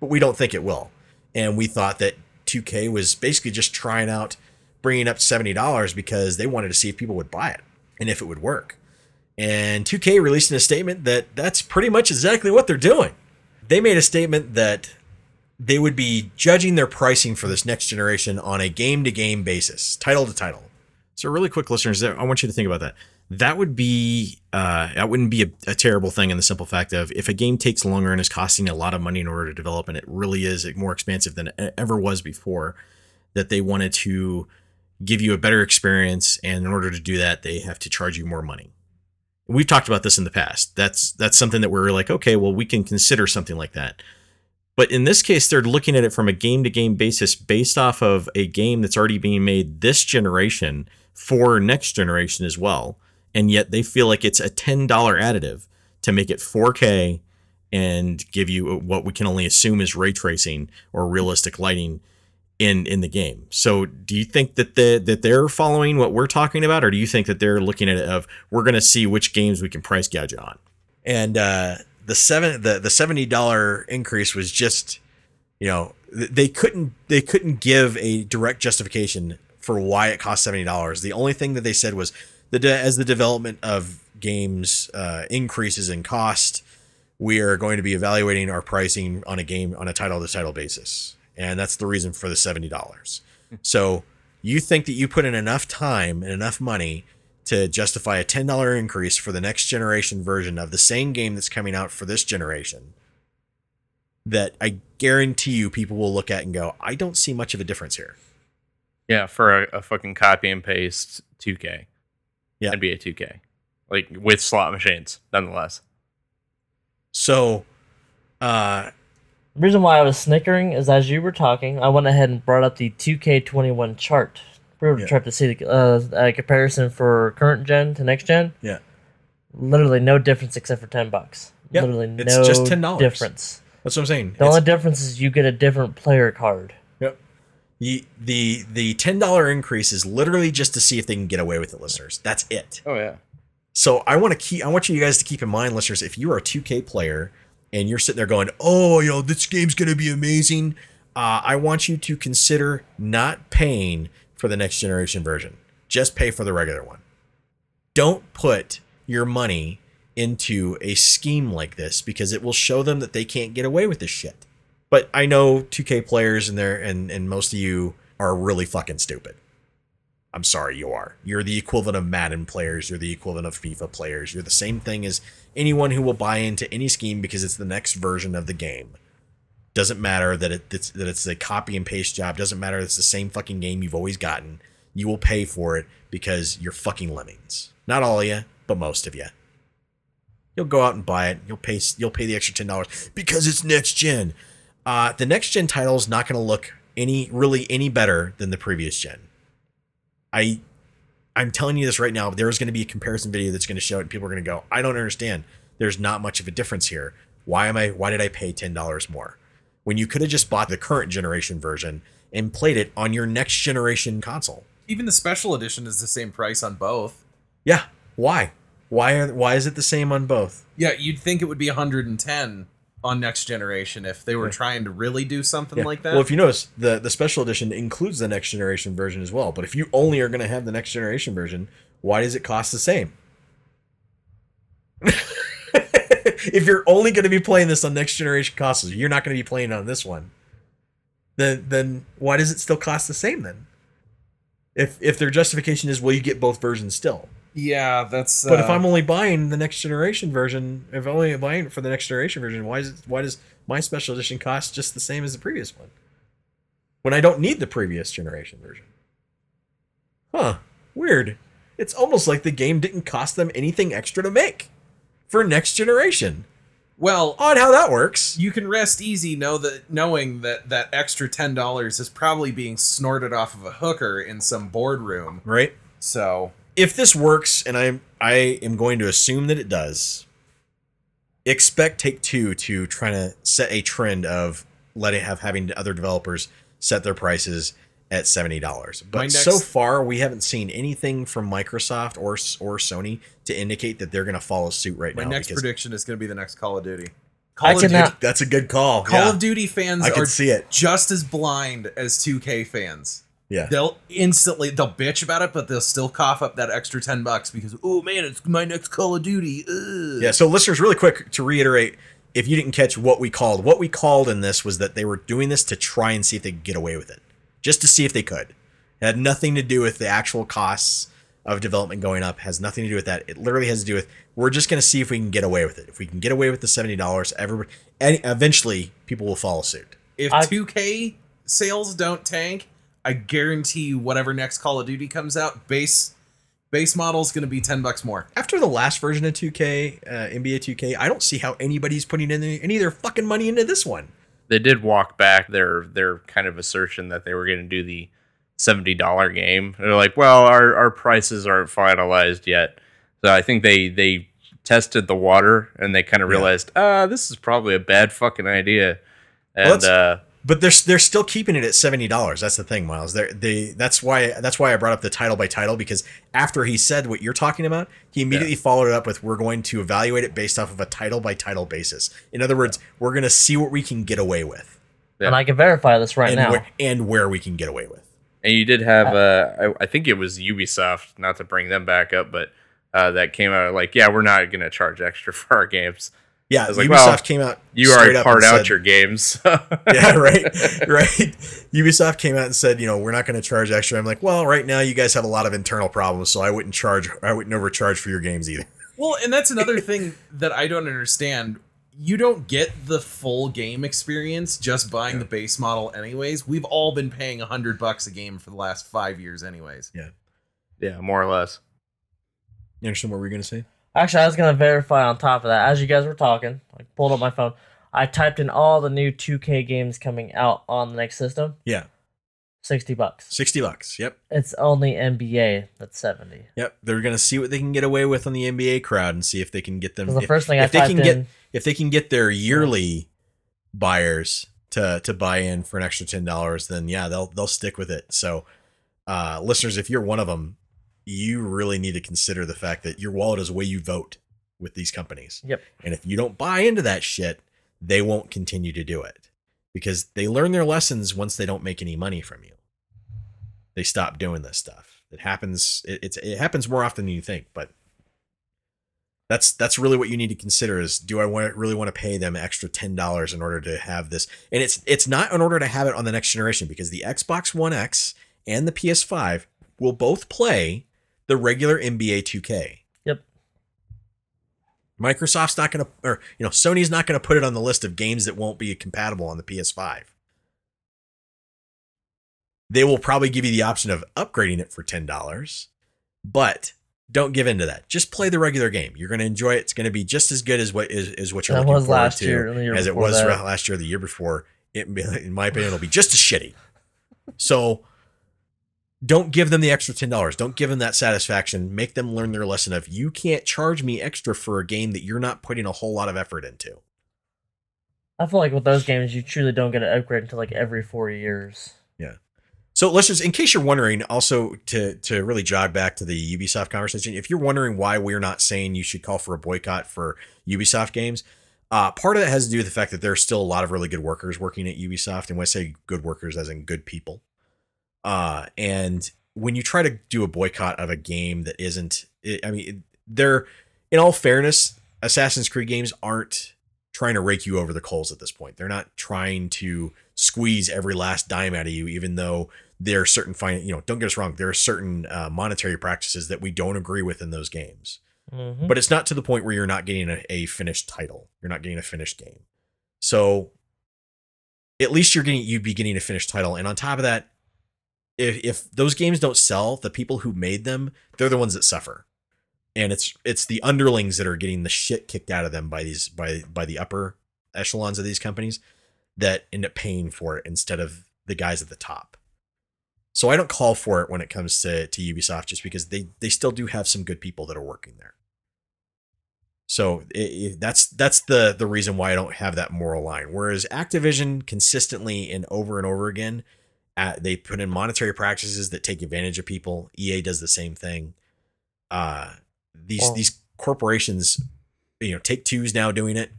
but we don't think it will. And we thought that 2K was basically just trying out bringing up $70 because they wanted to see if people would buy it and if it would work. And 2K released in a statement that that's pretty much exactly what they're doing. They made a statement that they would be judging their pricing for this next generation on a game to game basis, title to title. So, really quick, listeners, I want you to think about that. That would be uh, that wouldn't be a, a terrible thing in the simple fact of if a game takes longer and is costing a lot of money in order to develop, and it really is more expensive than it ever was before, that they wanted to give you a better experience, and in order to do that, they have to charge you more money. We've talked about this in the past. That's that's something that we're like, okay, well, we can consider something like that. But in this case, they're looking at it from a game to game basis based off of a game that's already being made this generation for next generation as well. And yet they feel like it's a $10 additive to make it 4K and give you what we can only assume is ray tracing or realistic lighting in in the game. So do you think that the that they're following what we're talking about or do you think that they're looking at it of we're going to see which games we can price gouge on? And uh the seven the the seventy dollar increase was just you know they couldn't they couldn't give a direct justification for why it cost seventy dollars. The only thing that they said was the de- as the development of games uh, increases in cost, we are going to be evaluating our pricing on a game on a title to title basis, and that's the reason for the seventy dollars. so you think that you put in enough time and enough money to justify a $10 increase for the next generation version of the same game that's coming out for this generation that I guarantee you people will look at and go, I don't see much of a difference here. Yeah, for a, a fucking copy and paste 2K. Yeah. NBA 2K. Like with slot machines, nonetheless. So, uh, The reason why I was snickering is as you were talking, I went ahead and brought up the 2K21 chart. We were Yeah. trying to see the uh, a comparison for current gen to next gen. Yeah. Literally no difference except for 10 bucks. Yep, Literally it's no just $10. difference. that's what I'm saying. The It's- only difference is you get a different player card. The the the ten dollar increase is literally just to see if they can get away with it, listeners. That's it. Oh yeah. So I want to keep I want you guys to keep in mind, listeners, if you are a 2K player and you're sitting there going, "Oh, yo, this game's gonna be amazing," uh, I want you to consider not paying for the next generation version. Just pay for the regular one. Don't put your money into a scheme like this because it will show them that they can't get away with this shit. But I know 2K players and there and and most of you are really fucking stupid. I'm sorry, you are. You're the equivalent of Madden players. You're the equivalent of FIFA players. You're the same thing as anyone who will buy into any scheme because it's the next version of the game. Doesn't matter that it, it's that it's a copy and paste job. Doesn't matter it's the same fucking game you've always gotten. You will pay for it because you're fucking lemmings. Not all of you, but most of you. You'll go out and buy it. You'll pay. You'll pay the extra ten dollars because it's next gen. Uh, the next gen title is not going to look any really any better than the previous gen. I I'm telling you this right now. There's going to be a comparison video that's going to show it, and people are going to go, "I don't understand. There's not much of a difference here. Why am I? Why did I pay ten dollars more when you could have just bought the current generation version and played it on your next generation console? Even the special edition is the same price on both. Yeah. Why? Why are why is it the same on both? Yeah, you'd think it would be 110 on next generation if they were trying to really do something Yeah. like that. Well, if you notice, the the special edition includes the next generation version as well. But if you only are going to have the next generation version, why does it cost the same? if you're only going to be playing this on next generation consoles, you're not going to be playing on this one. Then then why does it still cost the same then? If if their justification is well, you get both versions still. Yeah, that's. But if uh, I'm only buying the next generation version, if I'm only buying it for the next generation version, why is it, why does my special edition cost just the same as the previous one? When I don't need the previous generation version. Huh. Weird. It's almost like the game didn't cost them anything extra to make for next generation. well, Odd how that works. you can rest easy know that knowing that that extra ten dollars is probably being snorted off of a hooker in some boardroom. Right? So if this works, and I'm I am going to assume that it does, expect Take Two to try to set a trend of letting have having other developers set their prices at seventy dollars. But My next- so far, we haven't seen anything from Microsoft or or Sony to indicate that they're going to follow suit right my now. My next prediction is going to be the next Call of Duty. I Call of cannot- Duty, that's a good call. Call yeah. of Duty fans I can are see it. just as blind as 2K fans. Yeah. They'll instantly they'll bitch about it, but they'll still cough up that extra ten bucks because oh man, it's my next Call of Duty. Ugh. Yeah. So, listeners, really quick to reiterate, if you didn't catch what we called, what we called in this was that they were doing this to try and see if they could get away with it, just to see if they could. It had nothing to do with the actual costs of development going up. Has nothing to do with that. It literally has to do with we're just going to see if we can get away with it. If we can get away with the seventy dollars, everybody, and eventually people will follow suit. If 2K sales don't tank, I guarantee you whatever next Call of Duty comes out, base base model is going to be 10 bucks more. After the last version of 2K, uh, NBA 2K, I don't see how anybody's putting in any of their fucking money into this one. They did walk back their their kind of assertion that they were going to do the seventy dollar game. They're like, well, our our prices aren't finalized yet, so I think they they tested the water and they kind of Yeah. realized, ah, this is probably a bad fucking idea. And that's- uh, But they're they're still keeping it at seventy dollars. That's the thing, Miles. They they that's why that's why I brought up the title by title because after he said what you're talking about, he immediately followed it up with we're going to evaluate it based off of a title by title basis. In other words, we're going to see what we can get away with Yeah. And I can verify this right and now. where, and where we can get away with. And you did have, uh, I, I think it was Ubisoft, not to bring them back up, but uh, that came out like, yeah, we're not going to charge extra for our games. Yeah, was like, Ubisoft well, came out. You straight already part out said- your games. yeah, right, right. Ubisoft came out and said, you know, we're not going to charge extra. I'm like, well, right now you guys have a lot of internal problems, so I wouldn't charge. I wouldn't overcharge for your games either. Well, and that's another thing that I don't understand. You don't get the full game experience just buying the base model anyways. We've all been paying a hundred bucks a game for the last five years anyways. yeah, yeah, more or less. You understand what we're going to say? Actually, I was gonna verify on top of that. As you guys were talking, I pulled up my phone. I typed in all the new 2K games coming out on the next system. Yeah, Sixty bucks. sixty bucks. Yep. It's only NBA that's seventy. Yep, they're gonna see what they can get away with on the NBA crowd and see if they can get them. The if, first thing I if they can in, get if they can get their yearly buyers to to buy in for an extra ten dollars, then yeah, they'll they'll stick with it. So, uh, listeners, if you're one of them, you really need to consider the fact that your wallet is the way you vote with these companies. Yep. And if you don't buy into that shit, they won't continue to do it because they learn their lessons once they don't make any money from you. They stop doing this stuff. It happens. It, it's it happens more often than you think, but that's that's really what you need to consider is do I want really want to pay them extra ten dollars in order to have this? And it's it's not in order to have it on the next generation because the Xbox One X and the PS5 will both play the regular NBA 2K. Yep. Microsoft's not going to, or you know, Sony's not going to put it on the list of games that won't be compatible on the PS5. They will probably give you the option of upgrading it for ten dollars, but don't give in to that. Just play the regular game. You're going to enjoy it. It's going to be just as good as what is, is what you're That looking was forward last to year the year as it was that. last year, or the year before. It, in my opinion, it'll be just as shitty. So don't give them the extra ten dollars. Don't give them that satisfaction. Make them learn their lesson of you can't charge me extra for a game that you're not putting a whole lot of effort into. I feel like with those games, you truly don't get an upgrade until like every four years. Yeah. So let's just, in case you're wondering, also to to really jog back to the Ubisoft conversation, if you're wondering why we're not saying you should call for a boycott for Ubisoft games, uh, part of that has to do with the fact that there's still a lot of really good workers working at Ubisoft, and when I say good workers, as in good people. Uh, and when you try to do a boycott of a game that isn't, it, I mean, they're in all fairness, Assassin's Creed games aren't trying to rake you over the coals at this point. They're not trying to squeeze every last dime out of you, even though there are certain fine, you know, don't get us wrong, there are certain uh, monetary practices that we don't agree with in those games. Mm-hmm. But it's not to the point where you're not getting a, a finished title. You're not getting a finished game. So at least you're getting you'd be getting a finished title. And on top of that, if if those games don't sell, the people who made them, they're the ones that suffer. And it's it's the underlings that are getting the shit kicked out of them by these by by the upper echelons of these companies that end up paying for it instead of the guys at the top. So I don't call for it when it comes to to Ubisoft just because they they still do have some good people that are working there. So it, it- that's that's the the reason why I don't have that moral line. Whereas Activision consistently and over and over again, uh, they put in monetary practices that take advantage of people. EA does the same thing. Uh, these Well- these corporations, you know, Take Two's now doing it.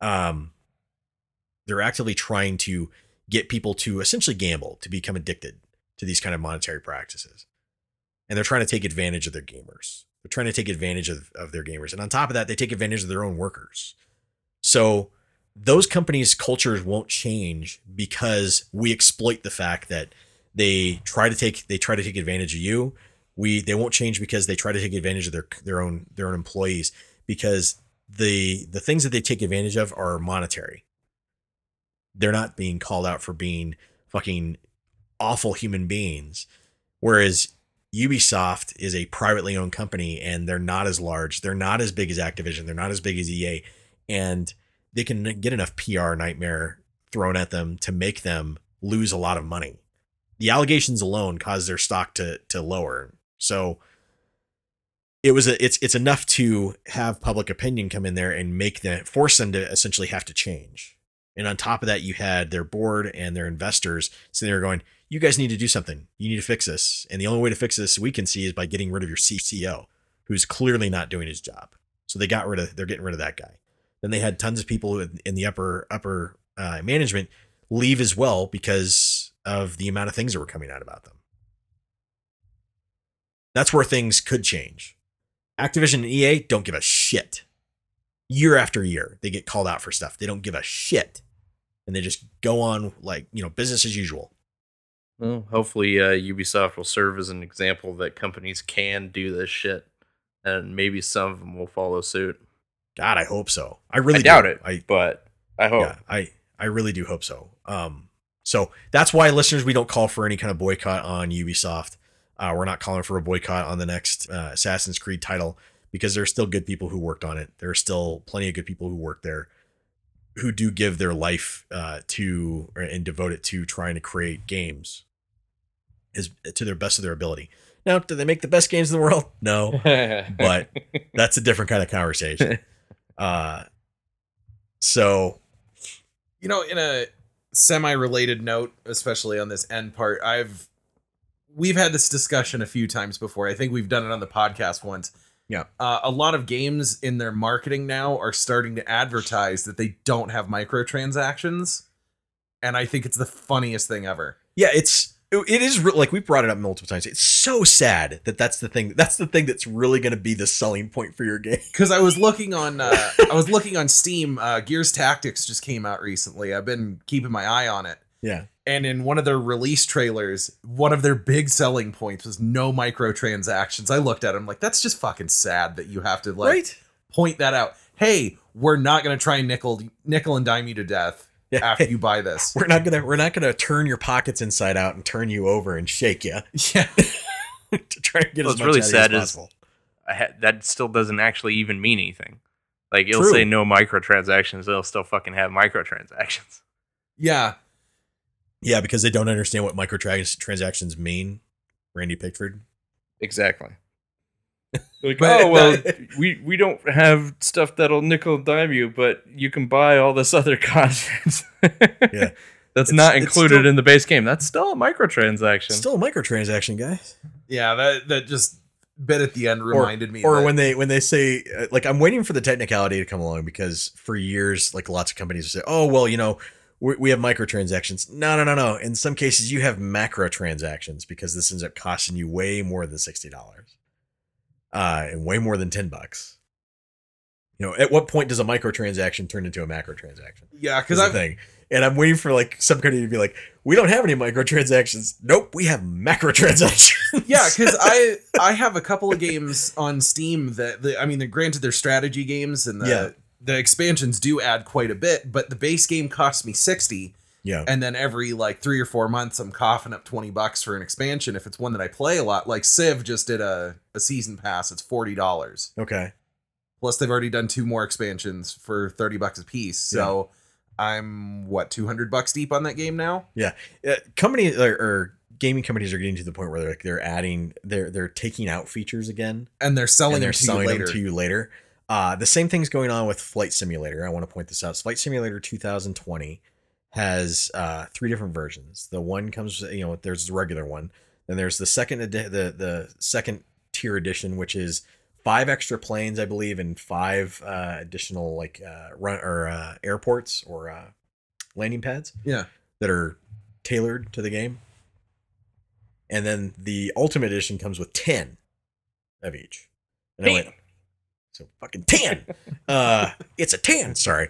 Um, they're actively trying to get people to essentially gamble to become addicted to these kind of monetary practices, and they're trying to take advantage of their gamers. They're trying to take advantage of, of their gamers. And on top of that, they take advantage of their own workers. So those companies' cultures won't change because we exploit the fact that they try to take they try to take advantage of you. We they won't change because they try to take advantage of their their own their own employees because the the things that they take advantage of are monetary. They're not being called out for being fucking awful human beings. Whereas Ubisoft is a privately owned company and they're not as large. They're not as big as Activision. They're not as big as EA. And they can get enough PR nightmare thrown at them to make them lose a lot of money. The allegations alone cause their stock to to lower. So it was a, it's it's enough to have public opinion come in there and make them force them to essentially have to change. And on top of that, you had their board and their investors sitting there going, "You guys need to do something. You need to fix this." And the only way to fix this we can see is by getting rid of your CCO, who's clearly not doing his job. So they got rid of they're getting rid of that guy. Then they had tons of people in the upper upper uh, management leave as well because of the amount of things that were coming out about them. That's where things could change. Activision and EA don't give a shit. Year after year, they get called out for stuff. They don't give a shit. And they just go on like, you know, business as usual. Well, hopefully, uh, Ubisoft will serve as an example that companies can do this shit, and maybe some of them will follow suit. God, I hope so. I really I doubt do. it, I but I hope. yeah, I I really do hope so. Um, so that's why listeners, we don't call for any kind of boycott on Ubisoft. Uh, we're not calling for a boycott on the next uh, Assassin's Creed title because there are still good people who worked on it. There are still plenty of good people who work there who do give their life uh, to and devote it to trying to create games as to their best of their ability. Now, do they make the best games in the world? No, but that's a different kind of conversation. Uh, so You know, in a semi-related note, especially on this end part, I've we've had this discussion a few times before. I think we've done it on the podcast once. Yeah. Uh, a lot of games in their marketing now are starting to advertise that they don't have microtransactions, and I think it's the funniest thing ever. yeah it's it is like we brought it up multiple times it's so sad that that's the thing that's the thing that's really going to be the selling point for your game Because I was looking on, uh, I was looking on Steam. Uh, Gears Tactics just came out recently. I've been keeping my eye on it. yeah And in one of their release trailers, one of their big selling points was no microtransactions. I looked at them like that's just fucking sad that you have to like right point that out. Hey, we're not gonna try and nickel nickel and dime you to death yeah after you buy this. we're not gonna we're not gonna turn your pockets inside out and turn you over and shake you yeah, to try and get What's as much really out sad as possible. I ha- that still doesn't actually even mean anything. Like it'll True. say no microtransactions, they'll still fucking have microtransactions. yeah. yeah because they don't understand what microtransactions mean Randy Pitchford Exactly. Like, But oh well, that- we we don't have stuff that'll nickel and dime you, but you can buy all this other content. Yeah. that's It's- not included still- in the base game. That's still a microtransaction. still a microtransaction guys Yeah, that that just bit at the end reminded me. or that- when they when they say uh, like i'm waiting for the technicality to come along because for years like lots of companies say oh well you know we, we have microtransactions no no no no in some cases you have macro transactions because this ends up costing you way more than $60 uh and way more than 10 bucks. You know at what point does a microtransaction turn into a macro transaction yeah, because because the I thing. And i'm waiting for like some company to be like we don't have any microtransactions. Nope we have macro transactions yeah, because I I have a couple of games on Steam that the, I mean, they're granted they're strategy games and the Yeah. the expansions do add quite a bit, but the base game costs me sixty, yeah and then every like three or four months I'm coughing up twenty bucks for an expansion if it's one that I play a lot. Like Civ just did a a season pass, it's forty dollars. okay Plus they've already done two more expansions for thirty bucks a piece. So I'm what two hundred bucks deep on that game now. Yeah. Uh, companies or, or gaming companies are getting to the point where they're like they're adding they're they're taking out features again And they're selling and they're them to selling you later. them to you later. Uh, the same thing's going on with Flight Simulator. I want to point this out. Flight Simulator 2020 has uh, three different versions. The one comes, you know, there's the regular one. Then there's the second edi- the the second tier edition, which is five extra planes, I believe, and five uh, additional like uh, run or uh, airports or uh, landing pads Yeah. that are tailored to the game. And then the ultimate edition comes with 10 of each. And I went, so fucking 10. uh, it's a 10, sorry.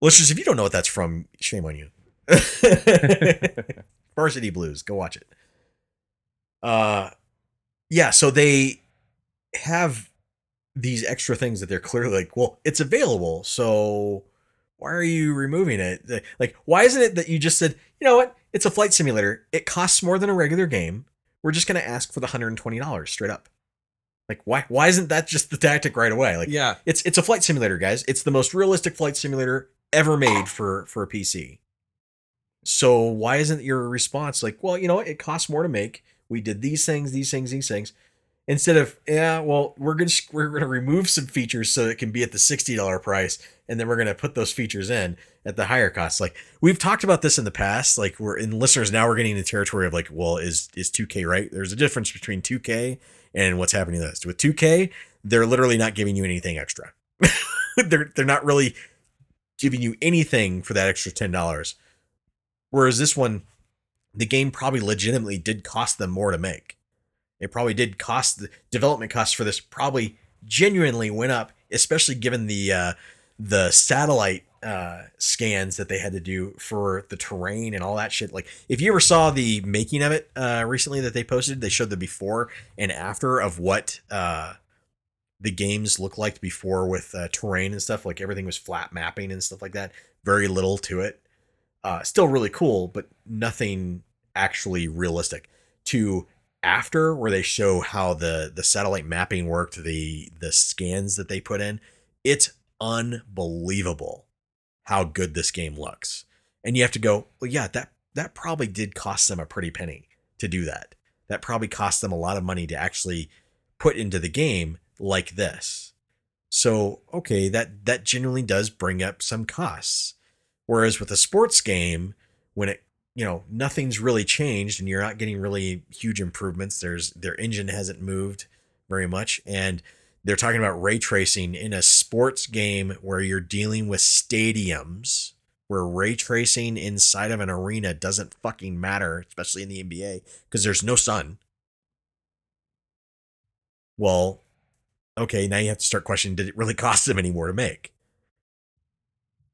Listeners, if you don't know what that's from, shame on you. Varsity Blues, go watch it. Uh yeah, so they have these extra things that they're clearly like, well, it's available, so why are you removing it? Like, why isn't it that you just said, you know what? It's a flight simulator. It costs more than a regular game. We're just gonna ask for the hundred and twenty dollars straight up. Like, why why isn't that just the tactic right away? Like, yeah, it's it's a flight simulator, guys. It's the most realistic flight simulator ever made for for a PC. So why isn't your response like, well, you know, it costs more to make. We did these things, these things, these things. Instead of, yeah, well, we're gonna we're gonna remove some features so it can be at the sixty dollar price, and then we're gonna put those features in at the higher cost. Like we've talked about this in the past. Like we're in listeners now we're getting into territory of like, well, is is two K right? There's a difference between two K and what's happening to this. With two K, they're literally not giving you anything extra. they're they're not really giving you anything for that extra ten dollars. Whereas this one, the game probably legitimately did cost them more to make. It probably did cost the development costs for this probably genuinely went up, especially given the uh, the satellite uh, scans that they had to do for the terrain and all that shit. Like if you ever saw the making of it uh, recently that they posted, they showed the before and after of what uh, the games looked like before with uh, terrain and stuff. Like everything was flat mapping and stuff like that. Very little to it. Uh, still really cool, but nothing actually realistic. To after where they show how the the satellite mapping worked, the the scans that they put in, it's unbelievable how good this game looks. And you have to go, well, yeah, that that probably did cost them a pretty penny to do that. That probably cost them a lot of money to actually put into the game like this. So, okay, that that genuinely does bring up some costs. Whereas with a sports game, when it you know nothing's really changed and you're not getting really huge improvements, there's their engine hasn't moved very much, and they're talking about ray tracing in a sports game where you're dealing with stadiums where ray tracing inside of an arena doesn't fucking matter, especially in the NBA, because there's no sun. Well, okay, now you have to start questioning did it really cost them any more to make?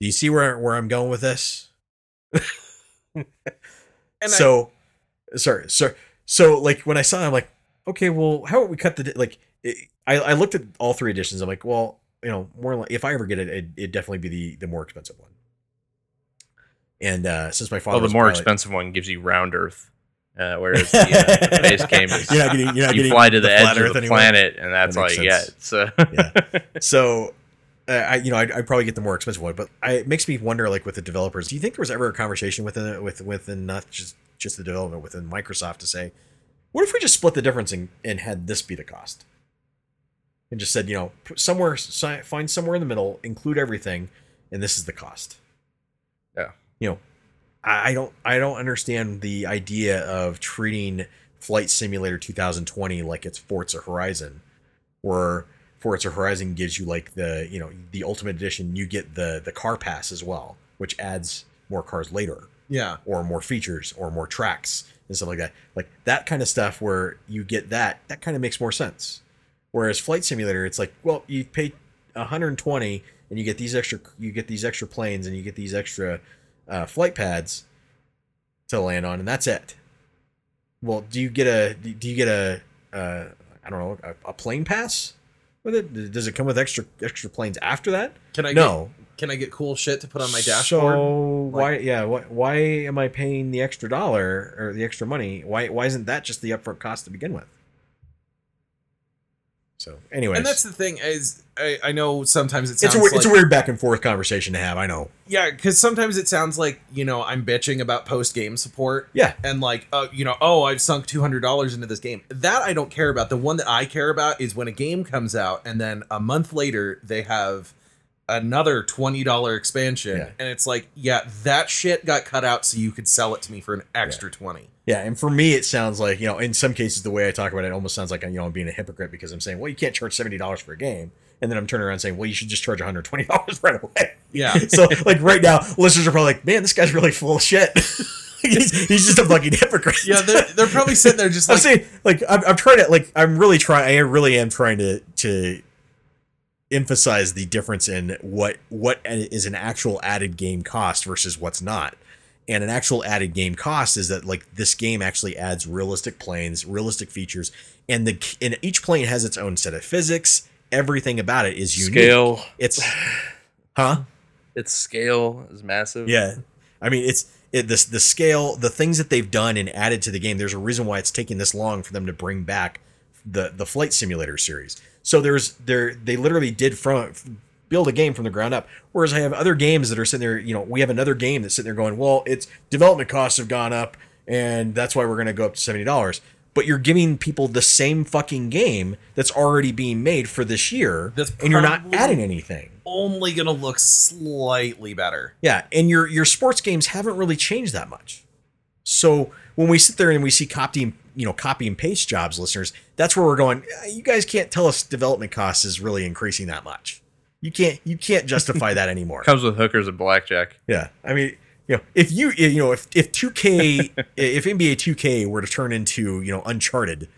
Do you see where, where I'm going with this? and I, so sorry, sorry. So like when I saw it, I'm like, okay, well, how about we cut the di- like it, I, I looked at all three editions. I'm like, well, you know, more like if I ever get it, it it'd definitely be the the more expensive one. And uh since my father Well, the more pilot- expensive one gives you round Earth, uh, whereas the, uh, the base game is you're not getting you're not you getting fly to the, flat edge of the planet, and that's That all you sense. get. So Yeah. So, uh, I you know I'd, I'd probably get the more expensive one, but I, it makes me wonder like with the developers. Do you think there was ever a conversation within with within not just just the development within Microsoft to say, what if we just split the difference and, and had this be the cost? And just said, you know, somewhere find somewhere in the middle, include everything, and this is the cost. Yeah. You know, I, don't I don't understand the idea of treating Flight Simulator 2020 like it's Forza Horizon, where Forza Horizon gives you like the you know the Ultimate Edition. You get the the car pass as well, which adds more cars later, yeah, or more features, or more tracks and stuff like that. Like that kind of stuff where you get that that kind of makes more sense. Whereas Flight Simulator, it's like, well, you pay 120 and you get these extra you get these extra planes and you get these extra uh, flight pads to land on, and that's it. Well, do you get a do you get a uh, I don't know a, a plane pass with it? Does it come with extra extra planes after that? can I no. get, can I get cool shit to put on my dashboard? So why yeah why, why am I paying the extra dollar or the extra money? Why why isn't that just the upfront cost to begin with? So anyways, and that's the thing is I, I know sometimes it it's a weird, like it's a weird back and forth conversation to have. I know. yeah because sometimes it sounds like you know I'm bitching about post game support Yeah. and like uh, you know oh I've sunk two hundred dollars into this game that I don't care about the one that I care about is when a game comes out and then a month later they have another twenty dollar expansion Yeah. and it's like yeah that shit got cut out so you could sell it to me for an extra twenty Yeah, and for me, it sounds like you know, in some cases, the way I talk about it, it almost sounds like you know, I'm being a hypocrite because I'm saying, well, you can't charge seventy dollars for a game, and then I'm turning around saying, well, you should just charge one hundred twenty dollars right away. yeah so, like right now, listeners are probably like, man, this guy's really full of shit. he's, he's just a fucking hypocrite. yeah they're, they're probably sitting there just I'm like saying, like, I'm, I'm trying to, like, I'm really trying. I really am trying to to emphasize the difference in what what is an actual added game cost versus what's not. And an actual added game cost is that like this game actually adds realistic planes, realistic features, and the and each plane has its own set of physics. Everything about it is unique. Scale. It's, huh? Its scale is massive. Yeah, I mean it's it this the scale, the things that they've done and added to the game. There's a reason why it's taking this long for them to bring back the the flight simulator series. So there's there they literally did from build a game from the ground up. Whereas I have other games that are sitting there. You know, we have another game that's sitting there going, well, its development costs have gone up, and that's why we're going to go up to seventy dollars. But you're giving people the same fucking game that's already being made for this year, That's and you're not adding anything. Only gonna look slightly better. Yeah, and your your sports games haven't really changed that much. So when we sit there and we see copy, you know, copy and paste jobs, listeners, that's where we're going. "Eh, You guys can't tell us development costs is really increasing that much. You can't you can't justify that anymore. Comes with hookers and blackjack. Yeah, I mean, you know, if you you know if if 2K if NBA 2K were to turn into you know Uncharted,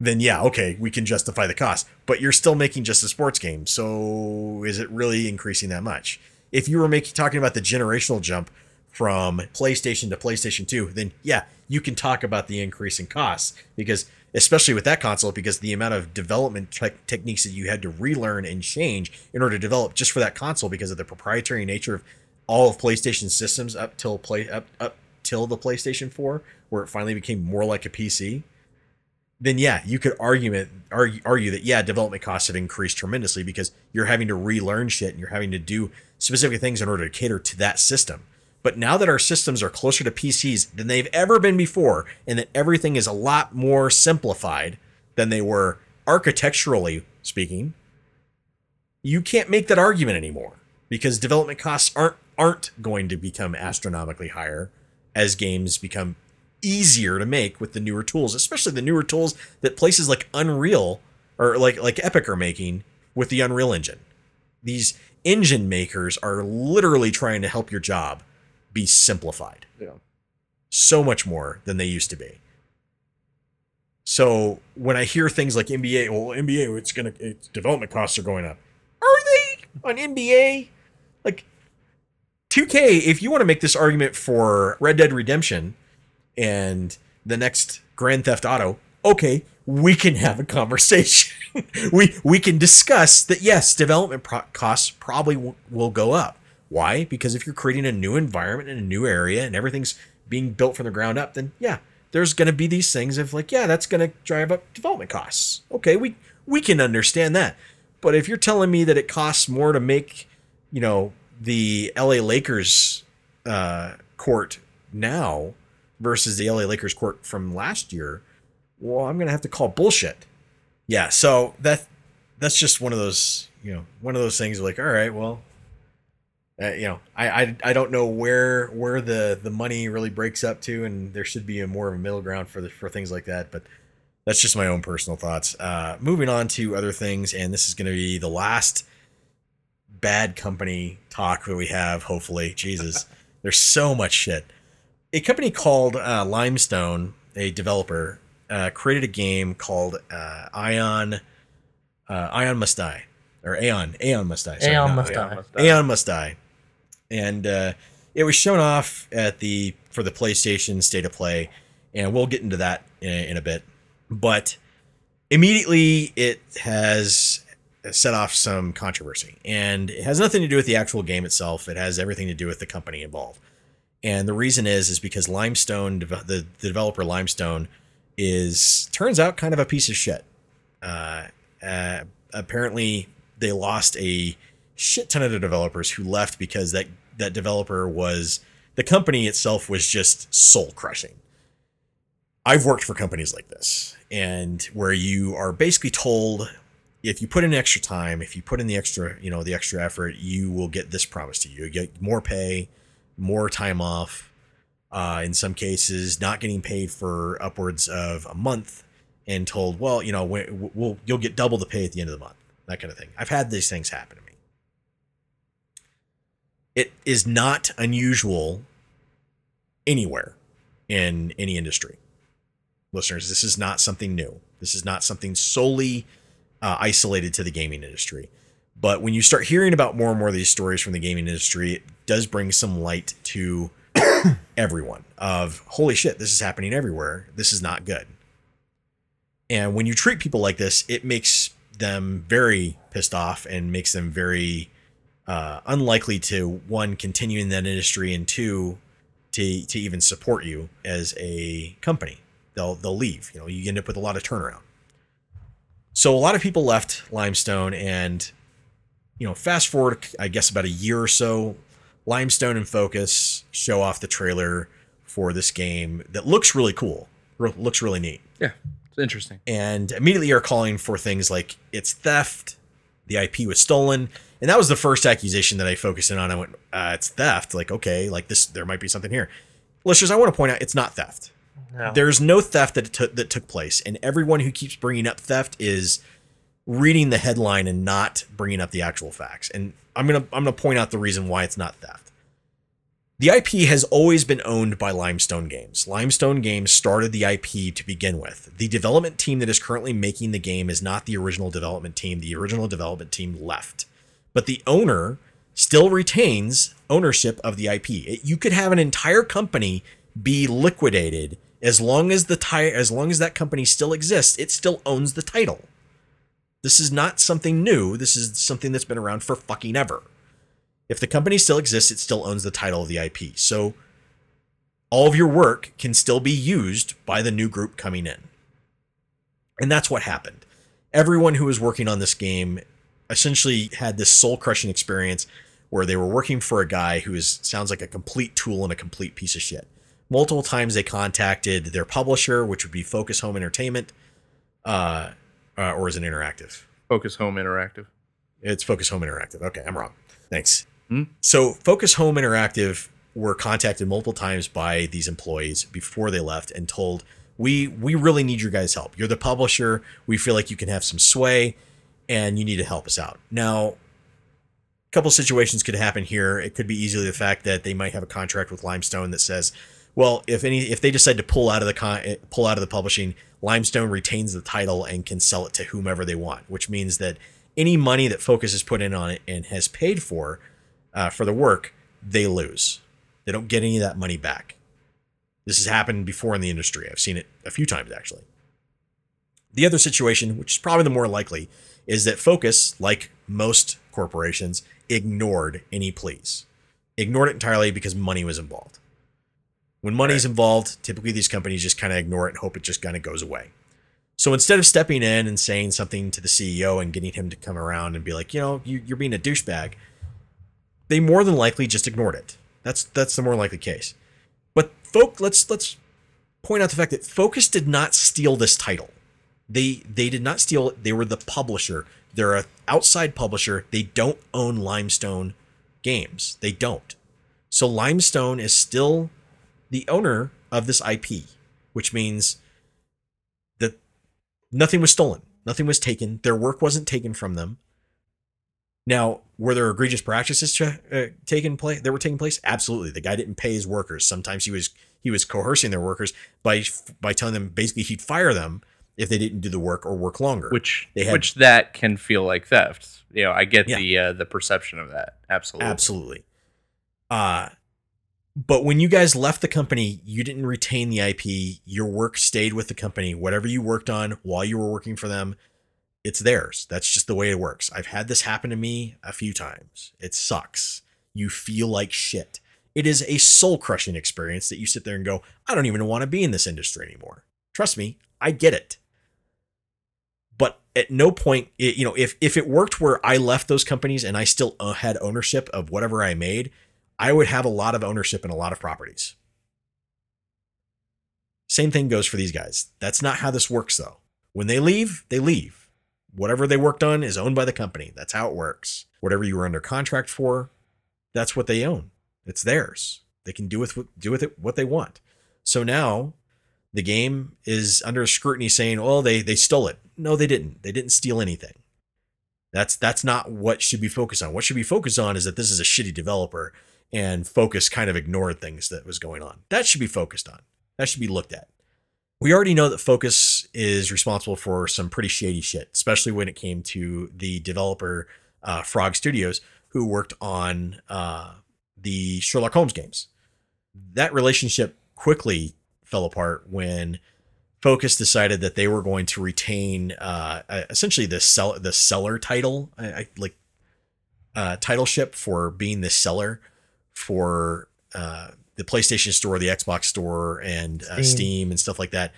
then yeah, okay, we can justify the cost. But you're still making just a sports game, so is it really increasing that much? If you were making talking about the generational jump from PlayStation to PlayStation 2, then yeah, you can talk about the increase in costs because especially with that console because the amount of development tech techniques that you had to relearn and change in order to develop just for that console because of the proprietary nature of all of PlayStation systems up till play up up till the PlayStation 4 where it finally became more like a PC then yeah, you could argument argue, argue that yeah, development costs have increased tremendously because you're having to relearn shit and you're having to do specific things in order to cater to that system. But now that our systems are closer to PCs than they've ever been before, and that everything is a lot more simplified than they were architecturally speaking, you can't make that argument anymore because development costs aren't aren't going to become astronomically higher as games become easier to make with the newer tools, especially the newer tools that places like Unreal or like like Epic are making with the Unreal Engine. These engine makers are literally trying to help your job be simplified Yeah. so much more than they used to be. So when I hear things like NBA, well, NBA, it's gonna its development costs are going up. Are they on NBA? Like 2K, if you want to make this argument for Red Dead Redemption and the next Grand Theft Auto, okay, we can have a conversation. we we can discuss that. Yes, development pro- costs probably w- will go up. Why? Because if you're creating a new environment in a new area and everything's being built from the ground up, then yeah, there's going to be these things of like, yeah, that's going to drive up development costs. Okay, we we can understand that. But if you're telling me that it costs more to make, you know, the LA Lakers uh, court now versus the LA Lakers court from last year, well, I'm gonna have to call bullshit. Yeah, so that that's just one of those, you know, one of those things. Like, all right, well, uh, you know, I, I I don't know where where the the money really breaks up to, and there should be a more of a middle ground for the for things like that. But that's just my own personal thoughts. Uh, moving on to other things, and this is going to be the last bad company talk that we have. Hopefully, Jesus, there's so much shit. A company called uh, Limestone, a developer, uh, created a game called uh, Ion. Uh, Ion Must Die, or Aeon. Aeon Must Die. sorry, Aeon not Must Ion. Die. Aeon Must Die, and uh, it was shown off at the for the PlayStation State of Play, and we'll get into that in, in a bit. But immediately, it has set off some controversy, and it has nothing to do with the actual game itself. It has everything to do with the company involved, and the reason is is because Limestone, the, the developer Limestone, is turns out kind of a piece of shit. Uh, uh, apparently, they lost a shit ton of the developers who left because that that developer was the company itself was just soul crushing. I've worked for companies like this, and where you are basically told if you put in extra time, if you put in the extra, you know, the extra effort, you will get this promise to you. You get more pay, more time off. Uh, in some cases, not getting paid for upwards of a month, and told, well, you know, we- we'll you'll get double the pay at the end of the month. That kind of thing. I've had these things happen. It is not unusual anywhere in any industry. Listeners, this is not something new. This is not something solely uh, isolated to the gaming industry. But when you start hearing about more and more of these stories from the gaming industry, it does bring some light to everyone of holy shit, this is happening everywhere. This is not good. And when you treat people like this, it makes them very pissed off and makes them very uh, unlikely to one continue in that industry and two to to even support you as a company. They'll they'll leave. You know, you end up with a lot of turnaround. So a lot of people left Limestone, and you know, fast forward, I guess about a year or so, Limestone and Focus show off the trailer for this game that looks really cool. Looks really neat Yeah, it's interesting. and immediately are calling for things like it's theft, the IP was stolen, and that was the first accusation that I focused in on. I went, uh, it's theft. Like, okay, like this, there might be something here. Listeners, I want to point out it's not theft. No. There's no theft that took that took place, and everyone who keeps bringing up theft is reading the headline and not bringing up the actual facts. And I'm gonna I'm gonna point out the reason why it's not theft. The IP has always been owned by Limestone Games. Limestone Games started the IP to begin with. The development team that is currently making the game is not the original development team. The original development team left. But the owner still retains ownership of the IP. It- you could have an entire company be liquidated as long as the ti- as long as that company still exists, it still owns the title. This is not something new. This is something that's been around for fucking ever. If the company still exists, it still owns the title of the IP. So all of your work can still be used by the new group coming in. And that's what happened. Everyone who was working on this game essentially had this soul crushing experience where they were working for a guy who is sounds like a complete tool and a complete piece of shit. Multiple times they contacted their publisher, which would be Focus Home Entertainment, uh, uh, or is it interactive? Focus Home Interactive. It's Focus Home Interactive. Okay, I'm wrong. Thanks. So Focus Home Interactive were contacted multiple times by these employees before they left and told, "We we really need your guys' help. You're the publisher. We feel like you can have some sway, and you need to help us out." Now, a couple situations could happen here. It could be easily the fact that they might have a contract with Limestone that says, "Well, if any if they decide to pull out of the con- pull out of the publishing, Limestone retains the title and can sell it to whomever they want," which means that any money that Focus has put in on it and has paid for uh, for the work, they lose. They don't get any of that money back. This has happened before in the industry. I've seen it a few times actually. The other situation, which is probably the more likely, is that Focus, like most corporations, ignored any pleas. Ignored it entirely because money was involved. When money money's involved, typically these companies just kind of ignore it and hope it just kind of goes away. So instead of stepping in and saying something to the CEO and getting him to come around and be like, you know, you, you're being a douchebag, they more than likely just ignored it. That's that's the more likely case. But folk, let's let's point out the fact that Focus did not steal this title. They they did not steal it. They were the publisher. They're a outside publisher. They don't own Limestone Games. They don't. So Limestone is still the owner of this IP, which means that nothing was stolen, nothing was taken, their work wasn't taken from them. Now, were there egregious practices uh, taking place? That were taking place. Absolutely. The guy didn't pay his workers. Sometimes he was he was coercing their workers by by telling them basically he'd fire them if they didn't do the work or work longer. Which They had- which that can feel like theft. You know, I get Yeah. the uh, the perception of that. Absolutely. Absolutely. Uh but when you guys left the company, you didn't retain the IP. Your work stayed with the company. Whatever you worked on while you were working for them, it's theirs. That's just the way it works. I've had this happen to me a few times. It sucks. You feel like shit. It is a soul crushing experience that you sit there and go, I don't even want to be in this industry anymore. Trust me, I get it. But at no point, it, you know, if if it worked where I left those companies and I still uh, had ownership of whatever I made, I would have a lot of ownership in a lot of properties. Same thing goes for these guys. That's not how this works, though. When they leave, they leave. Whatever they worked on is owned by the company. That's how it works. Whatever you were under contract for, that's what they own. It's theirs. They can do with do with it what they want. So now the game is under scrutiny saying, "Oh, they they stole it." No, they didn't. They didn't steal anything. That's that's not what should be focused on. What should be focused on is that this is a shitty developer and Focus kind of ignored things that was going on. That should be focused on. That should be looked at. We already know that Focus is responsible for some pretty shady shit, especially when it came to the developer uh, Frog Studios, who worked on uh, the Sherlock Holmes games. That relationship quickly fell apart when Focus decided that they were going to retain uh, essentially the sell the seller title, I, I like uh, titleship for being the seller for uh, the PlayStation Store, the Xbox Store, and uh, Steam. Steam and stuff like that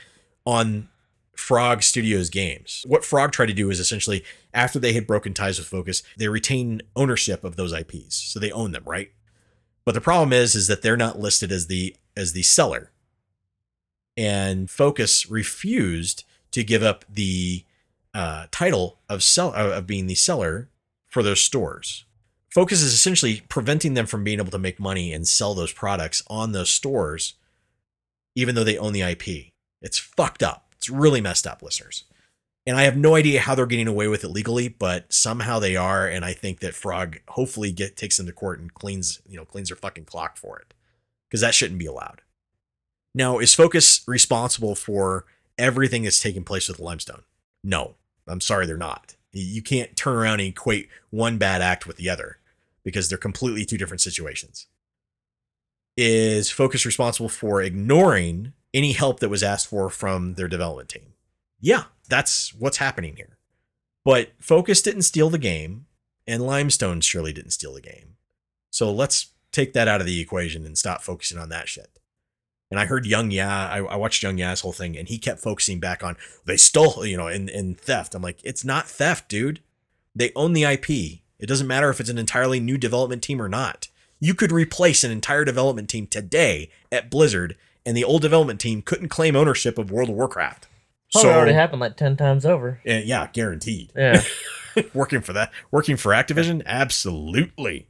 on Frog Studios games. What Frog tried to do is essentially after they had broken ties with Focus, they retain ownership of those IPs, so they own them, right? But the problem is, is that they're not listed as the as the seller, and Focus refused to give up the uh, title of sell of being the seller for those stores. Focus is essentially preventing them from being able to make money and sell those products on those stores, even though they own the IP. It's fucked up. It's really messed up, listeners. And I have no idea how they're getting away with it legally, but somehow they are. And I think that Frog hopefully get takes them to court and cleans, you know, cleans their fucking clock for it. Because that shouldn't be allowed. Now, is Focus responsible for everything that's taking place with Limestone? No. I'm sorry, they're not. You can't turn around and equate one bad act with the other because they're completely two different situations. Is Focus responsible for ignoring any help that was asked for from their development team? Yeah, that's what's happening here. But Focus didn't steal the game, and Limestone surely didn't steal the game. So let's take that out of the equation and stop focusing on that shit. And I heard YongYea, I, I watched YongYea's whole thing, and he kept focusing back on they stole, you know, in, in theft. I'm like, it's not theft, dude. They own the IP. It doesn't matter if it's an entirely new development team or not. You could replace an entire development team today at Blizzard, and the old development team couldn't claim ownership of World of Warcraft. Probably already happened like ten times over. Uh, yeah, guaranteed. Yeah. working for that, working for Activision, absolutely.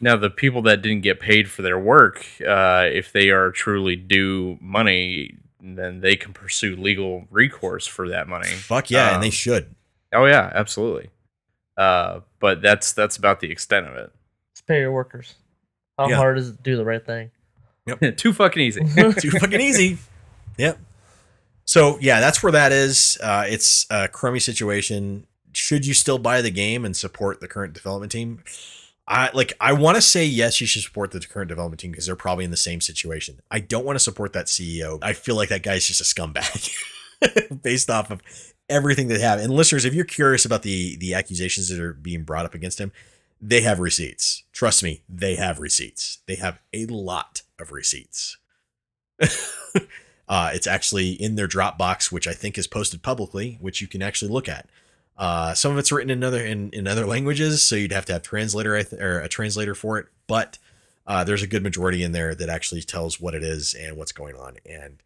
Now, the people that didn't get paid for their work, uh, if they are truly due money, then they can pursue legal recourse for that money. Fuck yeah, and they Um, should. Oh yeah, absolutely. Uh, but that's that's about the extent of Just pay your workers. How Yeah. hard is it to do the right thing? It. Too fucking easy. Too fucking easy. Yep. So yeah, that's where that is. Uh, it's a crummy situation. Should you still buy the game and support the current development team? I like. I want to say yes. You should support the current development team because they're probably in the same situation. I don't want to support that CEO. I feel like that guy's just a scumbag, based off of everything they have. And listeners, if you're curious about the the accusations that are being brought up against him, they have receipts. Trust me, they have receipts. They have a lot of receipts. uh, it's actually in their Dropbox, which I think is posted publicly, which you can actually look at. Uh, some of it's written in other in, in other languages, so you'd have to have translator or a translator for it. But uh, there's a good majority in there that actually tells what it is and what's going on, and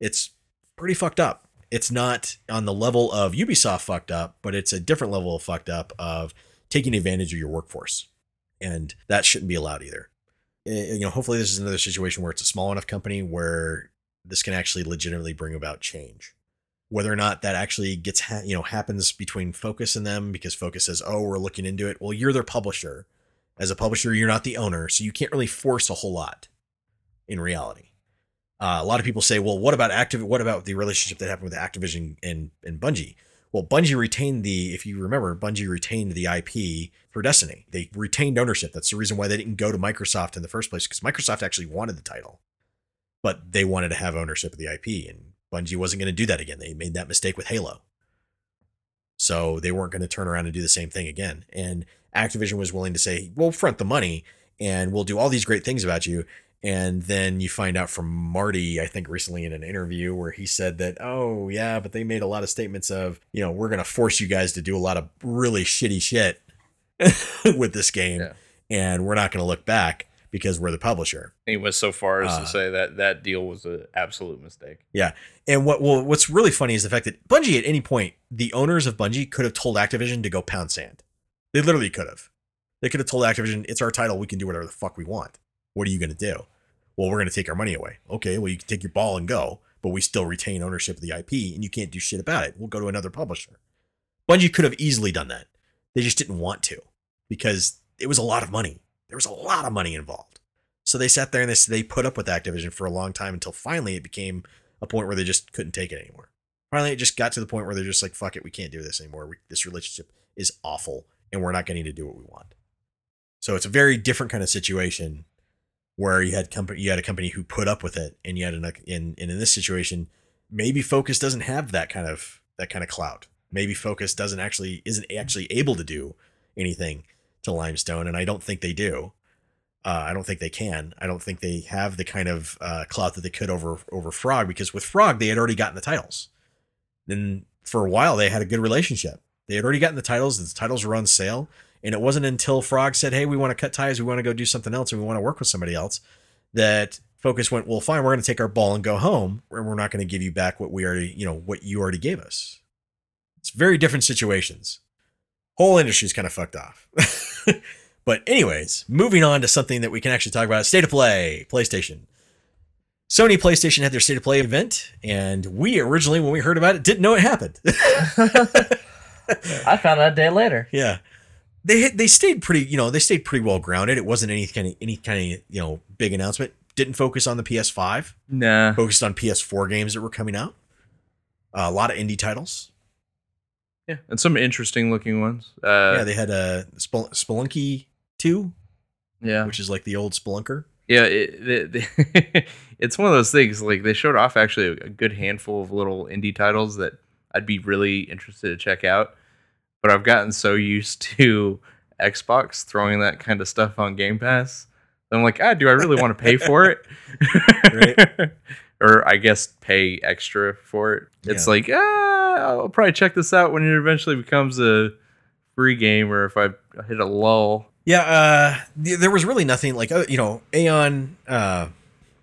it's pretty fucked up. It's not on the level of Ubisoft fucked up, but it's a different level of fucked up of taking advantage of your workforce, and that shouldn't be allowed either. Eh, You know, hopefully this is another situation where it's a small enough company where this can actually legitimately bring about change. Whether or not that actually gets ha- you know happens between Focus and them because Focus says, "Oh, we're looking into it." Well, you're their publisher. As a publisher, you're not the owner, so you can't really force a whole lot. In reality, uh, a lot of people say, "Well, what about active? What about the relationship that happened with Activision and and Bungie?" Well, Bungie retained the, if you remember, Bungie retained the IP for Destiny. They retained ownership. That's the reason why they didn't go to Microsoft in the first place, because Microsoft actually wanted the title, but they wanted to have ownership of the IP, and Bungie wasn't going to do that again. They made that mistake with Halo. So they weren't going to turn around and do the same thing again. And Activision was willing to say, we'll front the money and we'll do all these great things about you. And then you find out from Marty, I think recently in an interview where he said that, oh, yeah, but they made a lot of statements of, you know, we're going to force you guys to do a lot of really shitty shit with this game. Yeah. And we're not going to look back because we're the publisher. he went so far as Uh, to say that that deal was an absolute mistake. Yeah, and what well, what's really funny is the fact that Bungie at any point, the owners of Bungie could have told Activision to go pound sand. They literally could have. They could have told Activision, "It's our title. We can do whatever the fuck we want. What are you going to do?" Well, we're going to take our money away. Okay, well you can take your ball and go, but we still retain ownership of the IP, and you can't do shit about it. We'll go to another publisher. Bungie could have easily done that. They just didn't want to because it was a lot of money. There was a lot of money involved. So they sat there and they they put up with Activision for a long time until finally it became a point where they just couldn't take it anymore. Finally, it just got to the point where they're just like, "Fuck it, we can't do this anymore. We, this relationship is awful, and we're not getting to do what we want." So it's a very different kind of situation where you had company, you had a company who put up with it, and you had an, in, and in this situation, maybe Focus doesn't have that kind of that kind of clout. Maybe Focus doesn't actually isn't actually able to do anything to Limestone, and I don't think they do. Uh, I don't think they can. I don't think they have the kind of uh, clout that they could over over Frog because with Frog they had already gotten the titles. Then for a while they had a good relationship. They had already gotten the titles. The titles were on sale, and it wasn't until Frog said, "Hey, we want to cut ties. We want to go do something else, and we want to work with somebody else," that Focus went, "Well, fine. We're going to take our ball and go home, and we're not going to give you back what we already, you know, what you already gave us." It's very different situations. Whole industry's kind of fucked off. but anyways, moving on to something that we can actually talk about: state of play, PlayStation. Sony PlayStation had their state of play event, and we originally, when we heard about it, didn't know it happened. I found out a day later. yeah, they they stayed pretty, you know, they stayed pretty well grounded. It wasn't any kind of any kind of you know big announcement. Didn't focus on the PS5. Nah. Focused on PS4 games that were coming out. Uh, a lot of indie titles. Yeah, and some interesting looking ones. Uh, yeah, they had a uh, Spel- Spelunky Two, yeah, which is like the old Spelunker. yeah. It, it- it's one of those things. Like they showed off actually a good handful of little indie titles that I'd be really interested to check out. But I've gotten so used to Xbox throwing that kind of stuff on Game Pass. that I'm like, ah, do I really want to pay for it? Or I guess pay extra for it. It's Yeah. like, ah, I'll probably check this out when it eventually becomes a free game or if I hit a lull. Yeah, uh, there was really nothing like uh, you know, Aeon uh,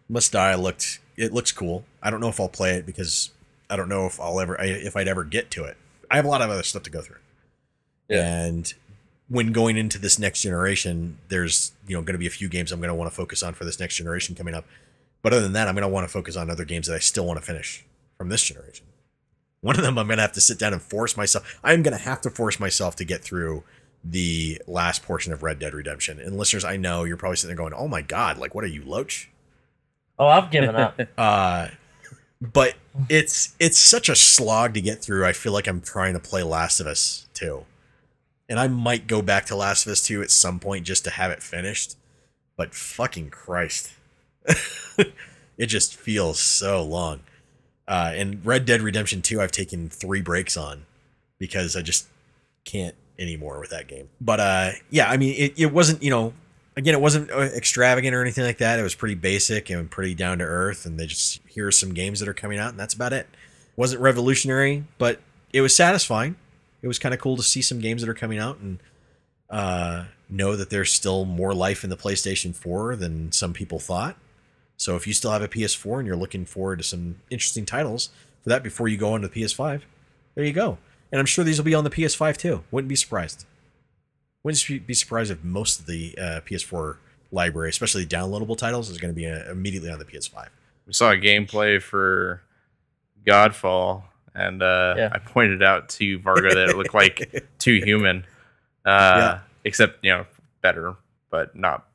Must Die looked it looks cool. I don't know if I'll play it because I don't know if I'll ever I, if I'd ever get to it. I have a lot of other stuff to go through. Yeah. And when going into this next generation, there's you know going to be a few games I'm going to want to focus on for this next generation coming up. But other than that, I'm going to want to focus on other games that I still want to finish from this generation. One of them I'm going to have to sit down and force myself. I'm going to have to force myself to get through the last portion of Red Dead Redemption. And listeners, I know you're probably sitting there going, "Oh my god, like what are you, Loach?" Oh, I've given up. Uh, but it's it's such a slog to get through. I feel like I'm trying to play Last of Us 2. And I might go back to Last of Us 2 at some point just to have it finished. But fucking Christ. it just feels so long. Uh, and Red Dead Redemption 2, I've taken three breaks on because I just can't anymore with that game. But uh, yeah, I mean, it, it wasn't, you know, again, it wasn't uh, extravagant or anything like that. It was pretty basic and pretty down to earth. And they just, here are some games that are coming out, and that's about it. wasn't revolutionary, but it was satisfying. It was kind of cool to see some games that are coming out and uh, know that there's still more life in the PlayStation 4 than some people thought. So if you still have a PS4 and you're looking forward to some interesting titles for that before you go on to the PS5, there you go. And I'm sure these will be on the PS5 too. Wouldn't be surprised. Wouldn't be surprised if most of the uh, PS4 library, especially downloadable titles, is going to be uh, immediately on the PS5. We saw a gameplay for Godfall, and uh, Yeah. I pointed out to Varga that it looked like Too Human, uh, Yeah. except you know better, but not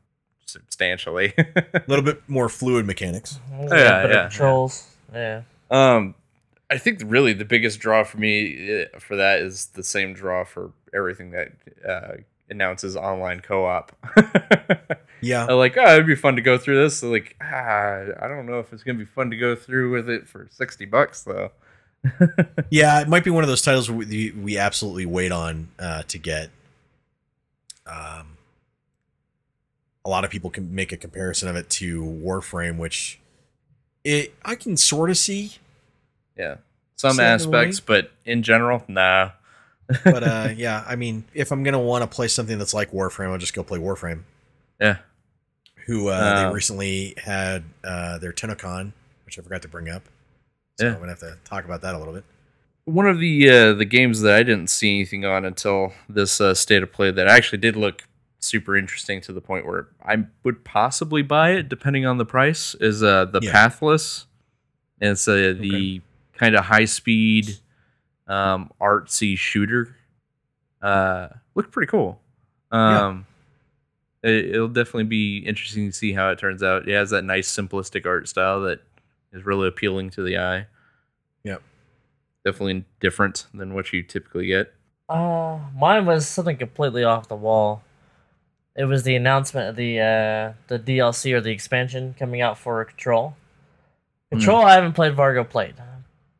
substantially. A little bit more fluid mechanics. Yeah, yeah, better yeah. controls. Yeah. Um, I think really the biggest draw for me uh, for that is the same draw for everything that uh, announces online co-op. Yeah. I'm like, oh, it'd be fun to go through this. So like, ah, I don't know if it's gonna be fun to go through with it for sixty bucks though. Yeah, it might be one of those titles we, we absolutely wait on uh, to get. Um, a lot of people can make a comparison of it to Warframe, which it I can sort of see, Yeah, some way. aspects, but in general, nah. but uh, yeah, I mean, if I'm gonna want to play something that's like Warframe, I'll just go play Warframe. Yeah, Who uh, they recently had uh, their TennoCon, which I forgot to bring up. So Yeah. I'm gonna have to talk about that a little bit. one of the uh, the games that I didn't see anything on until this uh, state of play that actually did look super interesting to the point where I would possibly buy it depending on the price is uh, the Yeah. Pathless. And it's uh, the kind of high speed um, artsy shooter. Uh, looked pretty cool. Yeah. Um, it, it'll definitely be interesting to see how it turns out. It has that nice simplistic art style that is really appealing to the eye. Yep. definitely different than what you typically get. Uh, mine was something completely off the wall. It was the announcement of the uh, the DLC or the expansion coming out for Control. Control, I haven't played. Vargo played,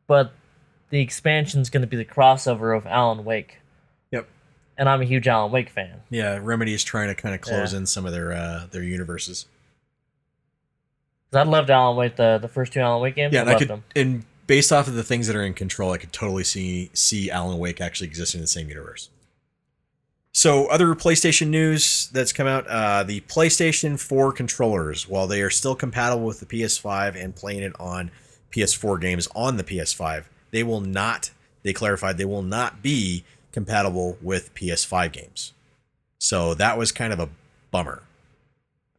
but the expansion's going to be the crossover of Alan Wake. Yep. And I'm a huge Alan Wake fan. Yeah, Remedy is trying to kind of close Yeah. in some of their uh, their universes. I loved Alan Wake, the the first two Alan Wake games. Yeah, I and I loved could, them. and based off of the things that are in control, I could totally see see Alan Wake actually existing in the same universe. So, other PlayStation news that's come out: uh, the PlayStation 4 controllers, while they are still compatible with the PS5 and playing it on PS4 games on the PS5, they will not. They clarified they will not be compatible with PS5 games. So that was kind of a bummer.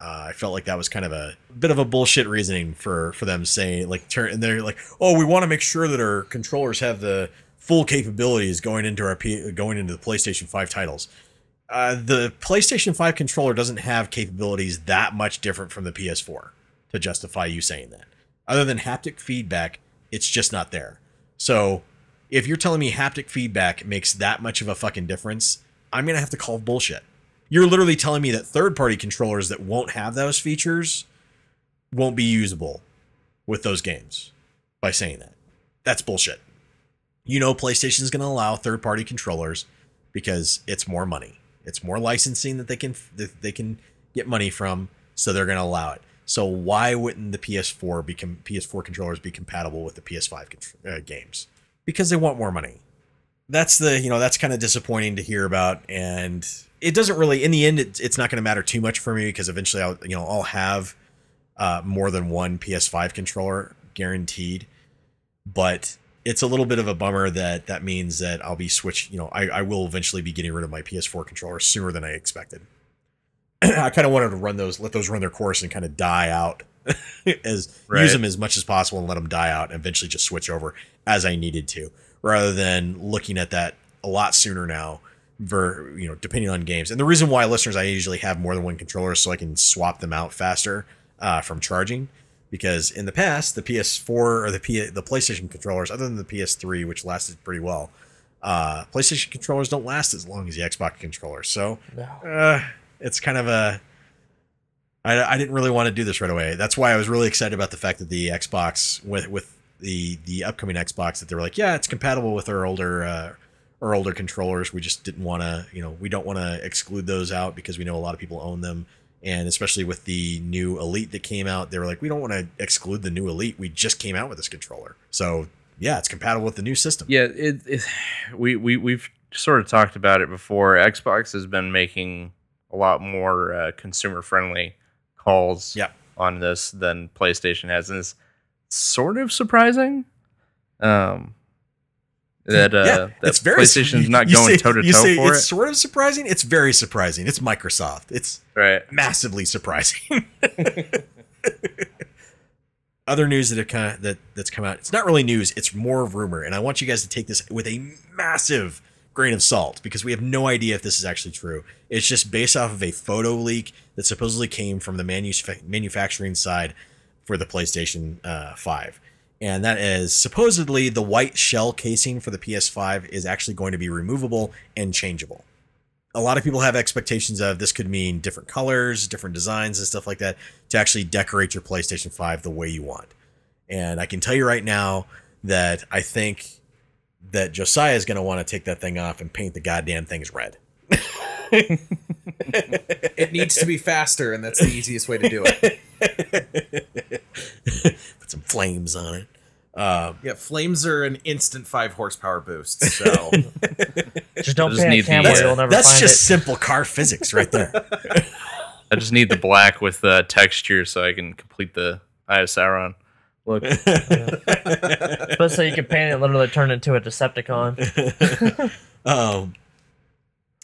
Uh, I felt like that was kind of a bit of a bullshit reasoning for for them saying like turn and they're like, oh, we want to make sure that our controllers have the full capabilities going into our P- going into the PlayStation 5 titles. Uh, the PlayStation 5 controller doesn't have capabilities that much different from the PS4 to justify you saying that. Other than haptic feedback, it's just not there. So if you're telling me haptic feedback makes that much of a fucking difference, I'm gonna have to call bullshit. You're literally telling me that third party controllers that won't have those features won't be usable with those games by saying that. That's bullshit. You know PlayStation's going to allow third party controllers because it's more money. It's more licensing that they can that they can get money from, so they're going to allow it. So why wouldn't the PS4 become PS4 controllers be compatible with the PS5 contr- uh, games? Because they want more money that's the you know that's kind of disappointing to hear about and it doesn't really in the end it, it's not going to matter too much for me because eventually i'll you know i'll have uh, more than one ps5 controller guaranteed but it's a little bit of a bummer that that means that i'll be switch you know i, I will eventually be getting rid of my ps4 controller sooner than i expected i kind of wanted to run those let those run their course and kind of die out as Right. use them as much as possible and let them die out and eventually just switch over as i needed to rather than looking at that a lot sooner now ver you know depending on games and the reason why listeners i usually have more than one controller so i can swap them out faster uh, from charging because in the past the ps4 or the P- the playstation controllers other than the ps3 which lasted pretty well uh, playstation controllers don't last as long as the xbox controllers so No. uh, it's kind of a I, I didn't really want to do this right away. That's why I was really excited about the fact that the Xbox with with the the upcoming Xbox that they were like, yeah, it's compatible with our older uh, our older controllers. We just didn't want to, you know, we don't want to exclude those out because we know a lot of people own them, and especially with the new Elite that came out, they were like, we don't want to exclude the new Elite. We just came out with this controller, so yeah, it's compatible with the new system. Yeah, it, it we we we've sort of talked about it before. Xbox has been making a lot more uh, consumer friendly calls Yep. on this than PlayStation has, and it's sort of surprising. Um, that uh, yeah, that it's very PlayStation's you- not you going toe to toe say for it's it, sort of surprising. It's very surprising. It's Microsoft. It's right? massively surprising. Other news that have kind of that that's come out. It's not really news. It's more rumor, and I want you guys to take this with a massive grain of salt because we have no idea if this is actually true. It's just based off of a photo leak that supposedly came from the manuf- manufacturing side for the PlayStation uh, 5. And that is supposedly the white shell casing for the PS5 is actually going to be removable and changeable a lot of people have expectations of this could mean different colors, different designs, and stuff like that to actually decorate your PlayStation 5 the way you want. And I can tell you right now that I think that Josiah is going to want to take that thing off and paint the goddamn things red. It needs to be faster, and that's the easiest way to do it. Put some flames on it. Uh, Yeah, flames are an instant five horsepower boost. So Just don't Just paint need a the, camera, uh, you'll never that's find just it. simple car physics right there. I just need the black with uh, texture so I can complete the Eye of Sauron look. But so you can paint it, literally turn it into a Decepticon. um,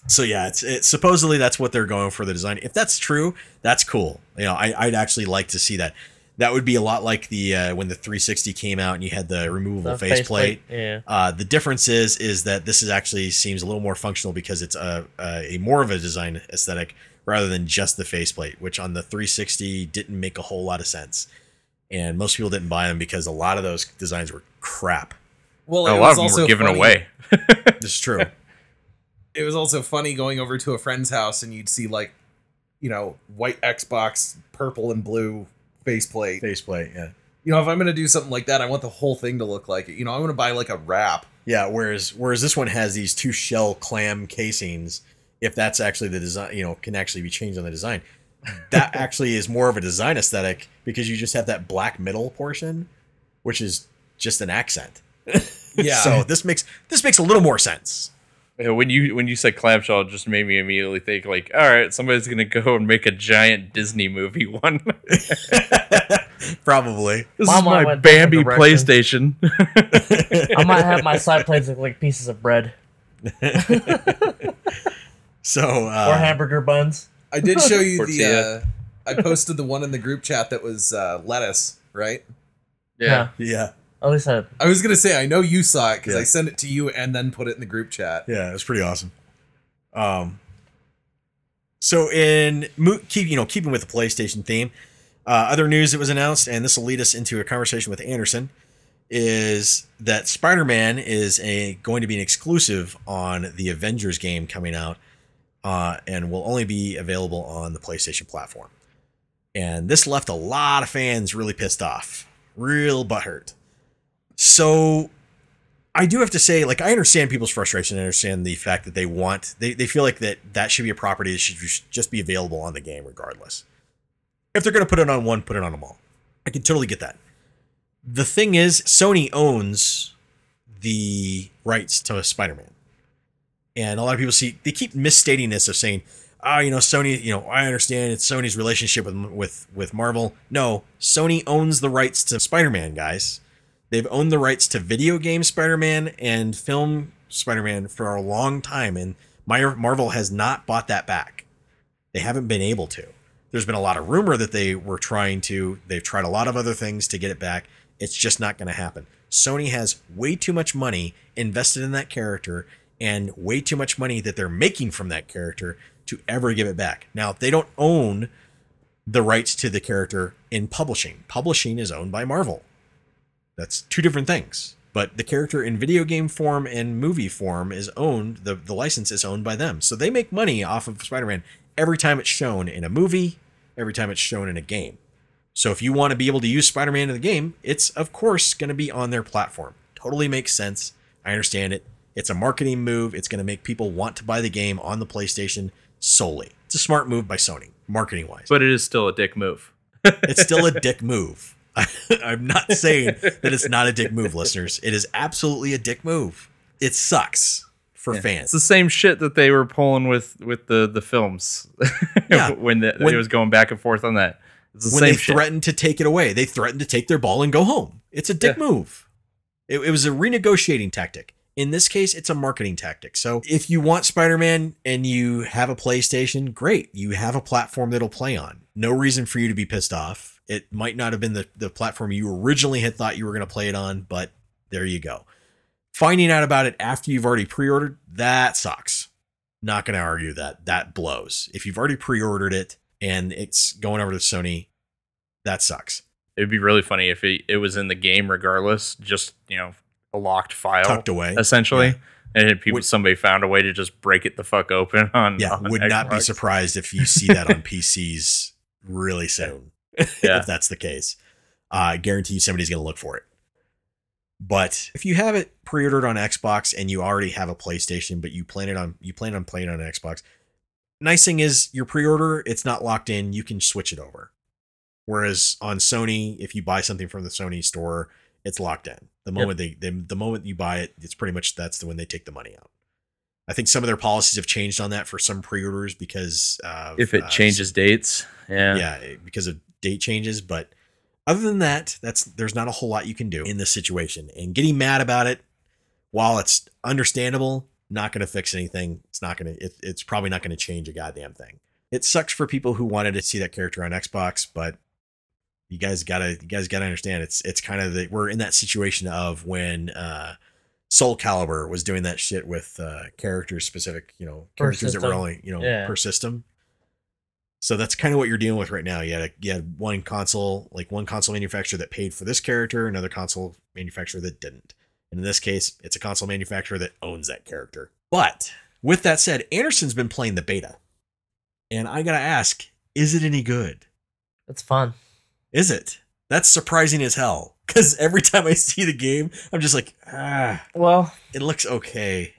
so yeah, it's, it's supposedly that's what they're going for the design. If that's true, that's cool. You know, I, I'd actually like to see that. That would be a lot like the uh, when the 360 came out and you had the removable The faceplate. Yeah. Uh, the difference is is that this is actually seems a little more functional because it's a, a, a more of a design aesthetic rather than just the faceplate, which on the 360 didn't make a whole lot of sense, and most people didn't buy them because a lot of those designs were crap. Well, a it lot was of them also were given funny- away. This is true. It was also funny going over to a friend's house and you'd see like, you know, white Xbox, purple and blue faceplate. Faceplate, yeah. You know, if I'm gonna do something like that, I want the whole thing to look like it. You know, I'm gonna buy like a wrap. Yeah, whereas whereas this one has these two shell clam casings. If that's actually the design, you know, can actually be changed on the design. That actually is more of a design aesthetic because you just have that black middle portion, which is just an accent. Yeah. so this makes this makes a little more sense. Yeah, when you when you said clamshell, it just made me immediately think like, all right, somebody's gonna go and make a giant Disney movie one. Probably. this Mine is my went different Bambi. PlayStation. I might have my side plates look like pieces of bread So or uh, hamburger buns. I did show you the. Uh, I posted the one in the group chat that was uh, lettuce, right? Yeah. yeah, At least I I was gonna say I know you saw it because Yeah. I sent it to you and then put it in the group chat. yeah, it was pretty awesome. Um, so in mo- keep you know keeping with the PlayStation theme, uh, other news that was announced, and this will lead us into a conversation with Anderson, is that Spider-Man is a going to be an exclusive on the Avengers game coming out, uh, and will only be available on the PlayStation platform. And this left a lot of fans really pissed off, real butthurt. So I do have to say, like, I understand people's frustration. I understand the fact that they want, they, they feel like that that should be a property that should just- be available on the game regardless. If they're going to put it on one, put it on them all. I can totally get that. The thing is, Sony owns the rights to Spider Man. And a lot of people see, they keep misstating this of saying, oh, you know, Sony, you know, I understand it's Sony's relationship with, with, with Marvel. No, Sony owns the rights to Spider Man, guys. They've owned the rights to video game Spider-Man and film Spider-Man for a long time, and Marvel has not bought that back. They haven't been able to. There's been a lot of rumor that they were trying to. They've tried a lot of other things to get it back. It's just not going to happen. Sony has way too much money invested in that character and way too much money that they're making from that character to ever give it back. Now, they don't own the rights to the character in publishing. Publishing is owned by Marvel. That's two different things. But the character in video game form and movie form is owned, the, the license is owned by them. So they make money off of Spider Man every time it's shown in a movie, every time it's shown in a game. So if you want to be able to use Spider Man in the game, it's of course going to be on their platform. Totally makes sense. I understand it. It's a marketing move. It's going to make people want to buy the game on the PlayStation solely. It's a smart move by Sony, marketing wise but it is still a dick move. it's still a dick move. I'm not saying that it's not a dick move, listeners. It is absolutely a dick move. It sucks for It's fans. It's the same shit that they were pulling with with the the films Yeah. when the, When- it was going back and forth on that. It's the when same they shit. threatened to take it away, they threatened to take their ball and go home. It's a dick move. It, it was a renegotiating tactic. In this case, it's a marketing tactic. So if you want Spider Man and you have a PlayStation, great. You have a platform that'll play on. No reason for you to be pissed off. It might not have been the, the platform you originally had thought you were going to play it on, but there you go. Finding out about it after you've already pre ordered, that sucks. Not going to argue that. That blows. If you've already pre ordered it and it's going over to Sony, that sucks. It'd be really funny if it, it was in the game regardless, just you know, a locked file Tucked away. essentially. Yeah. And people Would- somebody found a way to just break it the fuck open on Yeah, on would not be surprised if you see that on PCs really soon. Yeah. if that's the case. Uh, I guarantee you somebody's going to look for it. But if you have it pre-ordered on Xbox and you already have a PlayStation, but you plan it on you plan on playing on Xbox, nice thing is your pre-order it's not locked in. You can switch it over. Whereas on Sony, if you buy something from the Sony store, it's locked in. The moment they, they the moment you buy it, it's pretty much that's the when they take the money out. I think some of their policies have changed on that for some pre-orders because of, if it uh, changes dates. Yeah. yeah, because of date changes. But other than that, that's there's not a whole lot you can do in this situation. And getting mad about it, while it's understandable, not going to fix anything. It's not going to. It, it's probably not going to change a goddamn thing. It sucks for people who wanted to see that character on Xbox, but you guys gotta you guys gotta understand it's it's kind of the we're in that situation of when uh Soulcalibur was doing that shit with uh characters specific, you know, characters that were only, you know, Yeah. per system. So that's kind of what you're dealing with right now. You had a, you had one console, like one console manufacturer that paid for this character, another console manufacturer that didn't. And in this case, it's a console manufacturer that owns that character. But with that said, Anderson's been playing the beta. And I got to ask, is it any good? It's fun. Is it? That's surprising as hell. Because every time I see the game, I'm just like, ah, Well, it looks okay.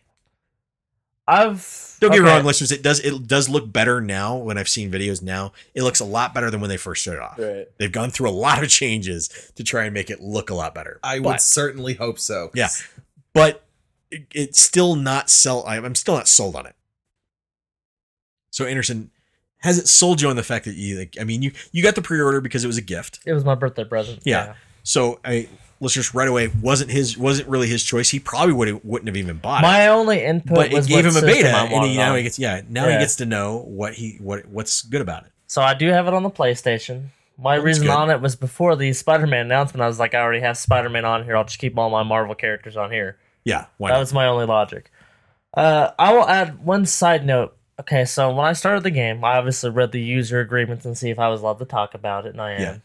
I've Don't get me wrong, listeners. It does it does look better now when I've seen videos now. It looks a lot better than when they first showed off. Right. They've gone through a lot of changes to try and make it look a lot better. I would certainly hope so. Yeah. but it, it's still not sell. I'm I'm still not sold on it. So Anderson, has it sold you on the fact that you like? I mean, you you got the pre-order because it was a gift. It was my birthday present. Yeah. So I listeners right away wasn't his wasn't really his choice. He probably would wouldn't have even bought it. My only input But it was gave him a beta, and he, now on. he gets yeah. Now he gets to know what he what what's good about it. So I do have it on the PlayStation. My That's reason good. on it was before the Spider-Man announcement. I was like, I already have Spider-Man on here. I'll just keep all my Marvel characters on here. Yeah, That was my only logic. Uh, I will add one side note. Okay, so when I started the game, I obviously read the user agreements and see if I was allowed to talk about it, and I am. Yeah.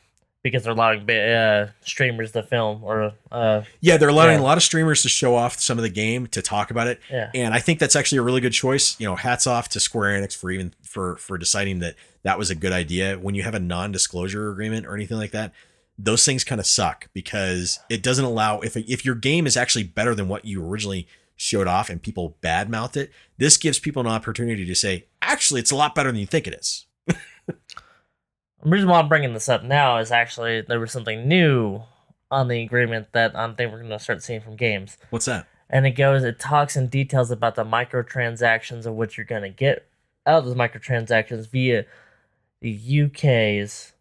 Because they're allowing uh, streamers to film or uh, Yeah, they're allowing Yeah. a lot of streamers to show off some of the game to talk about it. yeah. and I think that's actually a really good choice. You know, hats off to Square Enix for even for for deciding that that was a good idea. When you have a non-disclosure agreement or anything like that, those things kind of suck because it doesn't allow if if your game is actually better than what you originally showed off and people badmouth it, this gives people an opportunity to say, actually, it's a lot better than you think it is. The reason why I'm bringing this up now is actually there was something new on the agreement that I think we're going to start seeing from games. What's that? and it goes it talks in details about the microtransactions of what you're going to get out of those microtransactions via the UK's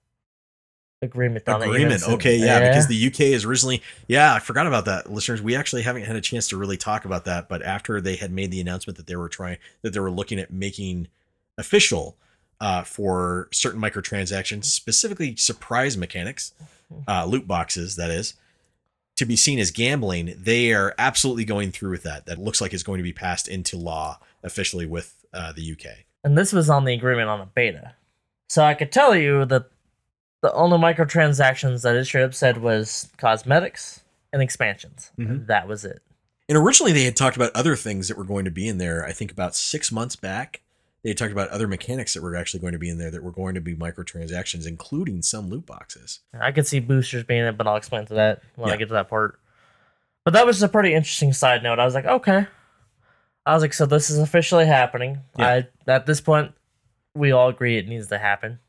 agreement on it. You know, Agreement. Okay, yeah, because the UK is originally, yeah, I forgot about that, listeners. We actually haven't had a chance to really talk about that, but after they had made the announcement that they were trying, that they were looking at making official uh, for certain microtransactions, specifically surprise mechanics, uh, loot boxes, that is, to be seen as gambling, they are absolutely going through with that. That looks like it's going to be passed into law officially with uh, the UK. and this was on the agreement on a beta. So I could tell you that the only microtransactions that it straight up said was cosmetics and expansions. Mhm. That was it. And originally they had talked about other things that were going to be in there. I think about six months back, they talked about other mechanics that were actually going to be in there that were going to be microtransactions, including some loot boxes. I could see boosters being it, but I'll explain to that when I get to that part. But that was a pretty interesting side note. I was like, okay. I was like, so this is officially happening. Yeah. I at this point, we all agree it needs to happen.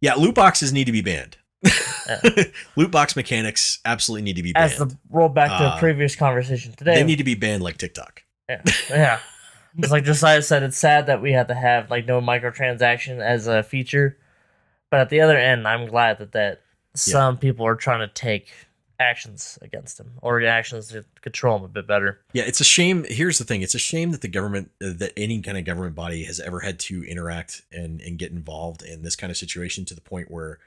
Yeah, loot boxes need to be banned. Yeah. loot box mechanics absolutely need to be banned. As the roll back to Uh, a previous conversation today, they need to be banned like TikTok. yeah, yeah. It's like Josiah said, it's sad that we have to have like no microtransaction as a feature, but at the other end, I'm glad that that some people are trying to take actions against him or actions to control him a bit better. Yeah, it's a shame. Here's the thing: it's a shame that the government, uh, that any kind of government body has ever had to interact and and get involved in this kind of situation to the point where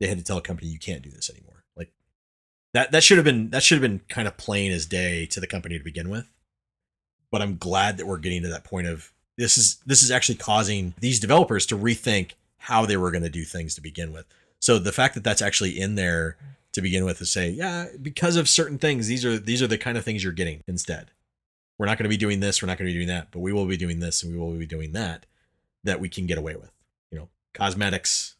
they had to tell a company you can't do this anymore. Like that that should have been that should have been kind of plain as day to the company to begin with. But I'm glad that we're getting to that point of this is this is actually causing these developers to rethink how they were going to do things to begin with. So the fact that that's actually in there to begin with to say, yeah, because of certain things, these are these are the kind of things you're getting instead. We're not going to be doing this, we're not going to be doing that, but we will be doing this and we will be doing that that we can get away with. You know, cosmetics,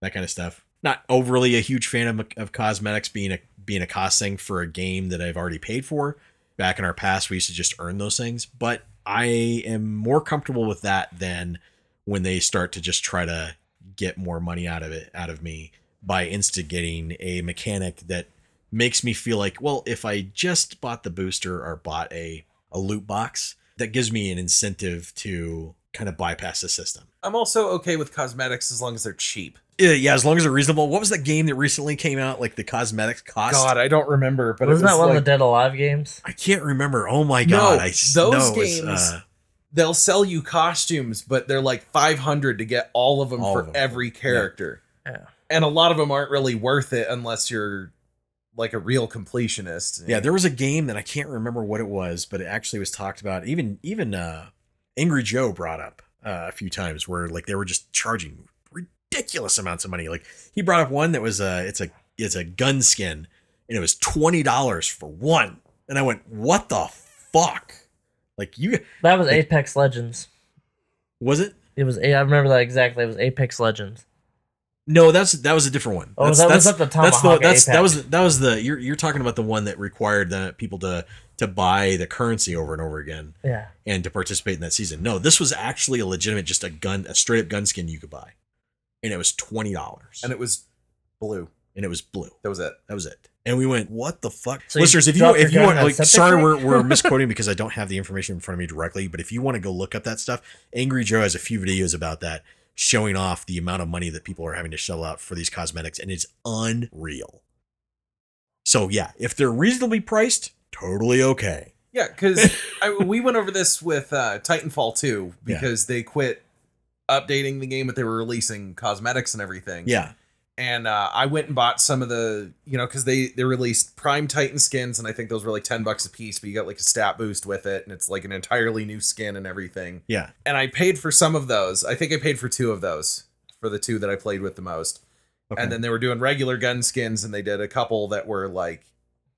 that kind of stuff. Not overly a huge fan of, of cosmetics being a being a cost thing for a game that I've already paid for. Back in our past, we used to just earn those things, but I am more comfortable with that than when they start to just try to get more money out of it out of me by instigating a mechanic that makes me feel like, well, if I just bought the booster or bought a, a loot box, that gives me an incentive to kind of bypass the system. I'm also okay with cosmetics as long as they're cheap. Yeah, yeah, as long as they're reasonable. What was that game that recently came out? Like the cosmetics cost? God, I don't remember, but Wasn't it was that one like, of the Dead Alive games? I can't remember. Oh my No, god! I those no, it was, games- uh, they'll sell you costumes, but they're like 500 to get all of them All for of them. every character. Yeah. And a lot of them aren't really worth it unless you're like a real completionist. yeah, there was a game that I can't remember what it was, but it actually was talked about. Even even uh, Angry Joe brought up uh, a few times where like they were just charging ridiculous amounts of money. Like he brought up one that was a it's a it's a gun skin and it was twenty dollars for one. and I went, "What the fuck?" Like you That was Apex Legends. was it? It was. I remember that exactly. It was Apex Legends. No, that's that was a different one. Oh, that's, that was that's, at the that's the Tomahawk that's that was that was the you're you're talking about the one that required the people to to buy the currency over and over again Yeah. and to participate in that season. No, this was actually a legitimate just a gun a straight up gun skin you could buy. And it was twenty dollars. And it was blue. and it was blue. That was it. That was it. And we went, what the fuck? So Listeners, if you if you want like on a septic sorry we're we're misquoting because I don't have the information in front of me directly, but if you want to go look up that stuff, Angry Joe has a few videos about that showing off the amount of money that people are having to shell out for these cosmetics and it's unreal. So yeah, if they're reasonably priced, totally okay. Yeah, because we went over this with uh, Titanfall 2 Yeah. because they quit updating the game, but they were releasing cosmetics and everything. Yeah. and uh, I went and bought some of the, you know, because they they released Prime Titan skins, and I think those were like ten bucks a piece, but you got like a stat boost with it, and it's like an entirely new skin and everything. Yeah. And I paid for some of those. I think I paid for two of those for the two that I played with the most. Okay. And then they were doing regular gun skins, and they did a couple that were like,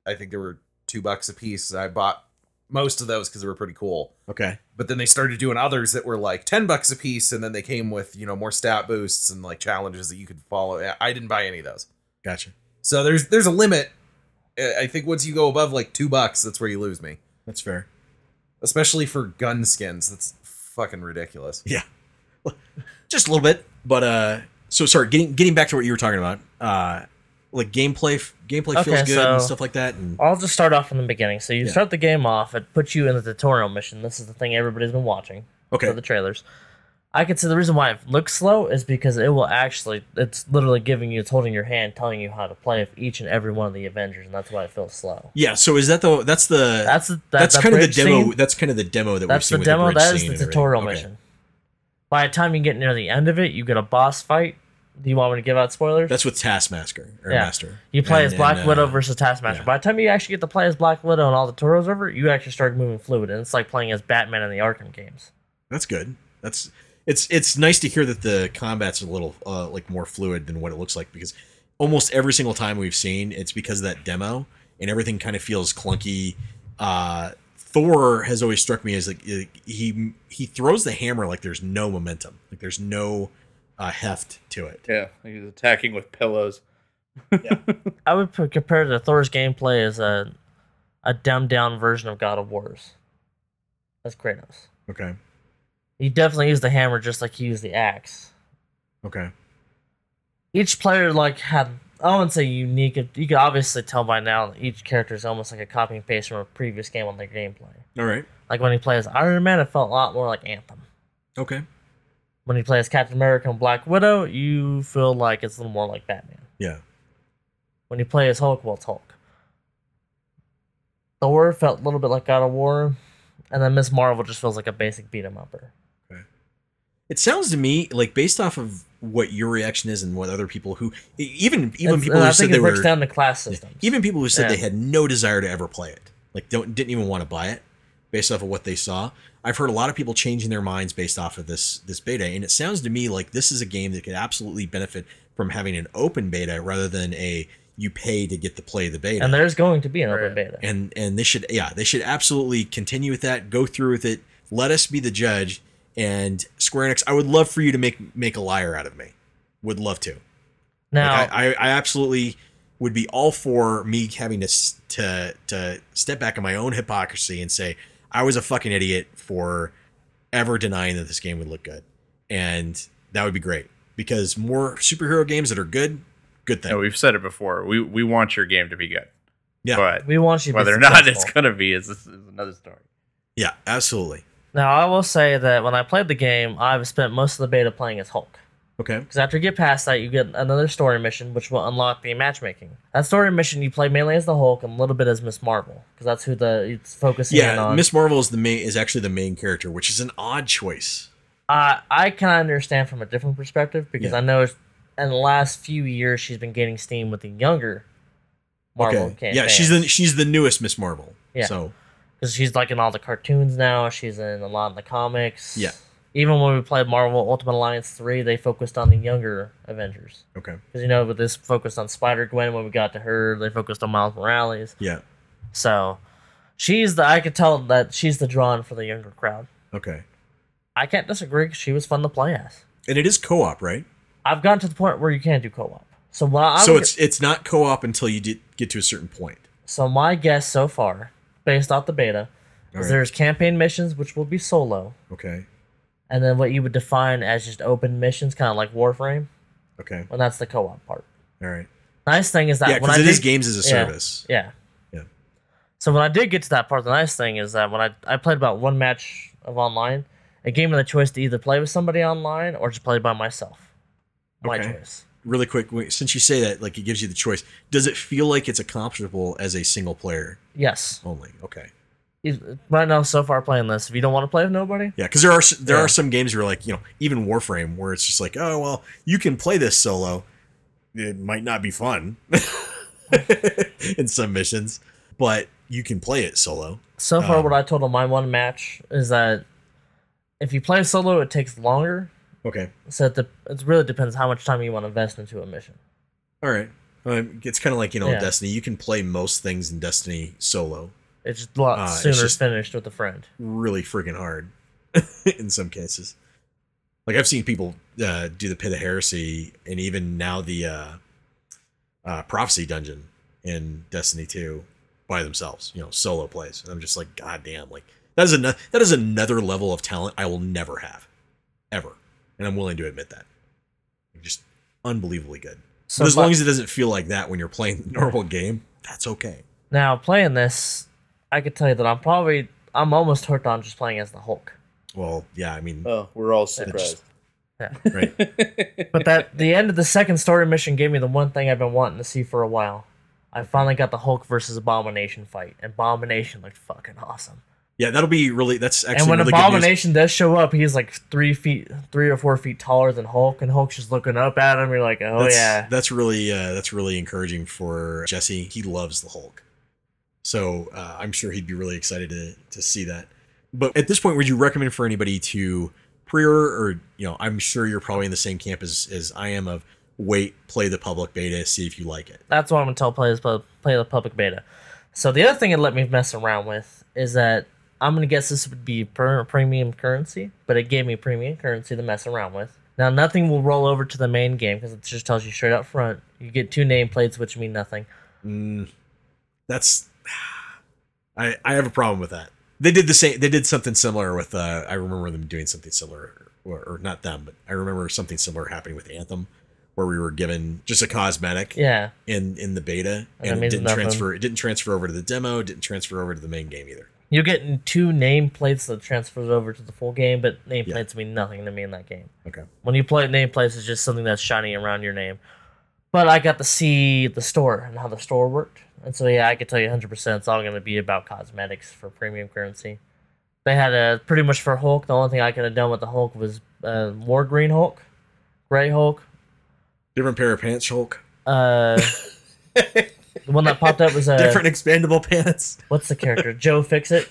I think they were two bucks a piece. I bought most of those because they were pretty cool. okay. But then they started doing others that were like ten bucks a piece, and then they came with you know more stat boosts and like challenges that you could follow. I- didn't buy any of those. Gotcha. So there's there's a limit. I think once you go above like two bucks, that's where you lose me. That's fair. Especially for gun skins, that's fucking ridiculous. Yeah. Just a little bit, but uh so sorry, getting getting back to what you were talking about. Uh like gameplay gameplay feels Okay, good and stuff like that and I'll just start off from the beginning. So you Yeah. start the game off. It puts you in the tutorial mission. This is the thing everybody's been watching okay. for the trailers. I could say the reason why it looks slow is because it will actually, it's literally giving you, it's holding your hand, telling you how to play with each and every one of the Avengers, and that's why it feels slow. Yeah, so is that the that's the That's the, that, that's that kind of the demo scene, that's kind of the demo that that's we've the seen demo. with the bridge That is the tutorial Okay. mission. By the time you get near the end of it, you get a boss fight. Do you want me to give out spoilers? That's with Taskmaster or Yeah. Master. You play And- as Black and, uh, Widow versus Taskmaster. yeah. By the time you actually get to play as Black Widow and all the Toros over, you actually start moving fluid, and it's like playing as Batman in the Arkham games. That's good. That's it's it's nice to hear that the combat's a little uh, like more fluid than what it looks like because almost every single time we've seen it's because of that demo and everything kind of feels clunky. Uh, Thor has always struck me as like he he throws the hammer like there's no momentum, like there's no uh, heft to it. Yeah, he's attacking with pillows. yeah. I would put, compare to Thor's gameplay as a a dumbed down version of God of War's. That's Kratos. Okay. He definitely used the hammer just like he used the axe. Okay. Each player like had I wouldn't say unique. You can obviously tell by now that each character is almost like a copy and paste from a previous game on their gameplay. All right. Like when he plays Iron Man, it felt a lot more like Anthem. Okay. When he plays Captain America and Black Widow, you feel like it's a little more like Batman. Yeah. When you play as Hulk, well, it's Hulk. Thor felt a little bit like God of War, and then Miss Marvel just feels like a basic beat 'em upper. It sounds to me like based off of what your reaction is and what other people who even even It's- people who I said think they it were down to class systems. Even people who said Yeah. they had no desire to ever play it, like don't didn't even want to buy it, based off of what they saw. I've heard a lot of people changing their minds based off of this this beta, and it sounds to me like this is a game that could absolutely benefit from having an open beta rather than a you pay to get to play the beta. and there's going to be an open beta. and and they should yeah they should absolutely continue with that. Go through with it. Let us be the judge. And Square Enix, I would love for you to make make a liar out of me. Would love to. now, Like, I, I, I absolutely would be all for me having to, to to step back on my own hypocrisy and say I was a fucking idiot for ever denying that this game would look good, and that would be great because more superhero games that are good, good thing. No, we've said it before. We we want your game to be good. Yeah. But we want you to be whether or not it's gonna be is, is another story. yeah, absolutely. Now, I will say that when I played the game, I've spent most of the beta playing as Hulk. Okay. Because after you get past that, you get another story mission, which will unlock the matchmaking. That story mission, you play mainly as the Hulk and a little bit as Miss Marvel, because that's who the it's focusing in Yeah, on. Miss Marvel is the main is actually the main character, which is an odd choice. Uh, I can understand from a different perspective because Yeah. I know in the last few years she's been gaining steam with the younger Marvel okay. Yeah, she's the she's the newest Miss Marvel. Yeah. So because she's like in all the cartoons now. She's in a lot of the comics. Yeah. Even when we played Marvel Ultimate Alliance three, they focused on the younger Avengers. okay. Because you know, with this focused on Spider Gwen when we got to her, they focused on Miles Morales. Yeah. So She's the I could tell that she's the drawn for the younger crowd. Okay. I can't disagree She was fun to play as. And it is co-op, right? I've gotten to the point where you can't do co-op. So what I'm so it's it's not co-op until you get to a certain point. so my guess so far, based off the beta, is Alright. there's campaign missions which will be solo, Okay. And then what you would define as just open missions, kind of like Warframe, Okay. and that's the co-op part. All right. Nice thing is that Yeah, when I it did, is games as a service. Yeah. Yeah. So when I did get to that part, the nice thing is that when I I played about one match of online, it gave me the choice to either play with somebody online or just play by myself. My Okay. choice. Really quick, since you say that, like it gives you the choice, does it feel like it's accomplishable as a single player Yes. only? Okay. Right now, so far playing this, if you don't want to play with nobody, Yeah, because there are there Yeah. are some games where like you know even Warframe where it's just like oh well you can play this solo, it might not be fun in some missions, but you can play it solo. so far Um, what I told on my one match is that if you play solo, it takes longer. Okay, So it, de- it really depends how much time you want to invest into a mission. all right. Um, it's kind of like you know Yeah. Destiny. You can play most things in Destiny solo, It's just a lot Uh, sooner finished with a friend. really freaking hard in some cases. Like I've seen people uh, do the Pit of Heresy and even now the uh, uh, Prophecy Dungeon in Destiny 2 by themselves, you know, solo plays. And I'm just like, God damn, like that is another that is another level of talent I will never have. Ever. And I'm willing to admit that. Just unbelievably good. So but as long as it doesn't feel like that when you're playing the normal game, that's okay. Now playing this, I could tell you that I'm probably I'm almost hooked on just playing as the Hulk. Well, yeah, I mean, Oh, we're all surprised. surprised. right. But that the end of the second story mission gave me the one thing I've been wanting to see for a while. I finally got the Hulk versus Abomination fight. Abomination looked fucking awesome. Yeah, that'll be really that's actually and when really good news. Abomination does show up, he's like three feet, three or four feet taller than Hulk, and Hulk's just looking up at him. You're like, oh that's, yeah, that's really uh, that's really encouraging for Jesse. He loves the Hulk, so uh, I'm sure he'd be really excited to to see that. But at this point, would you recommend for anybody to pre-order, or you know, I'm sure you're probably in the same camp as as I am of wait, play the public beta, see if you like it. that's what I'm gonna tell players. Play, play the public beta. So the other thing it let me mess around with is that I'm gonna guess this would be per premium currency, but it gave me premium currency to mess around with. Now nothing will roll over to the main game because it just tells you straight up front. You get two nameplates, which mean nothing. Mm, that's I I have a problem with that. They did the same. They did something similar with. Uh, I remember them doing something similar, or, or not them, but I remember something similar happening with Anthem, where we were given just a cosmetic Yeah, in in the beta, And and it didn't nothing. transfer. It didn't transfer over to the demo. It didn't transfer over to the main game either. you're getting two nameplates that transfers over to the full game, but nameplates mean nothing to me in that game. Okay. When you play nameplates, it's just something that's shining around your name. But I got to see the store and how the store worked. And so, yeah, I could tell you 100% it's all going to be about cosmetics for premium currency. They had a pretty much for Hulk. The only thing I could have done with the Hulk was uh, more Green Hulk, Gray Hulk. Different pair of pants, Hulk. Uh, the one that popped up was uh, Different expandable pants. what's the character? Joe Fixit,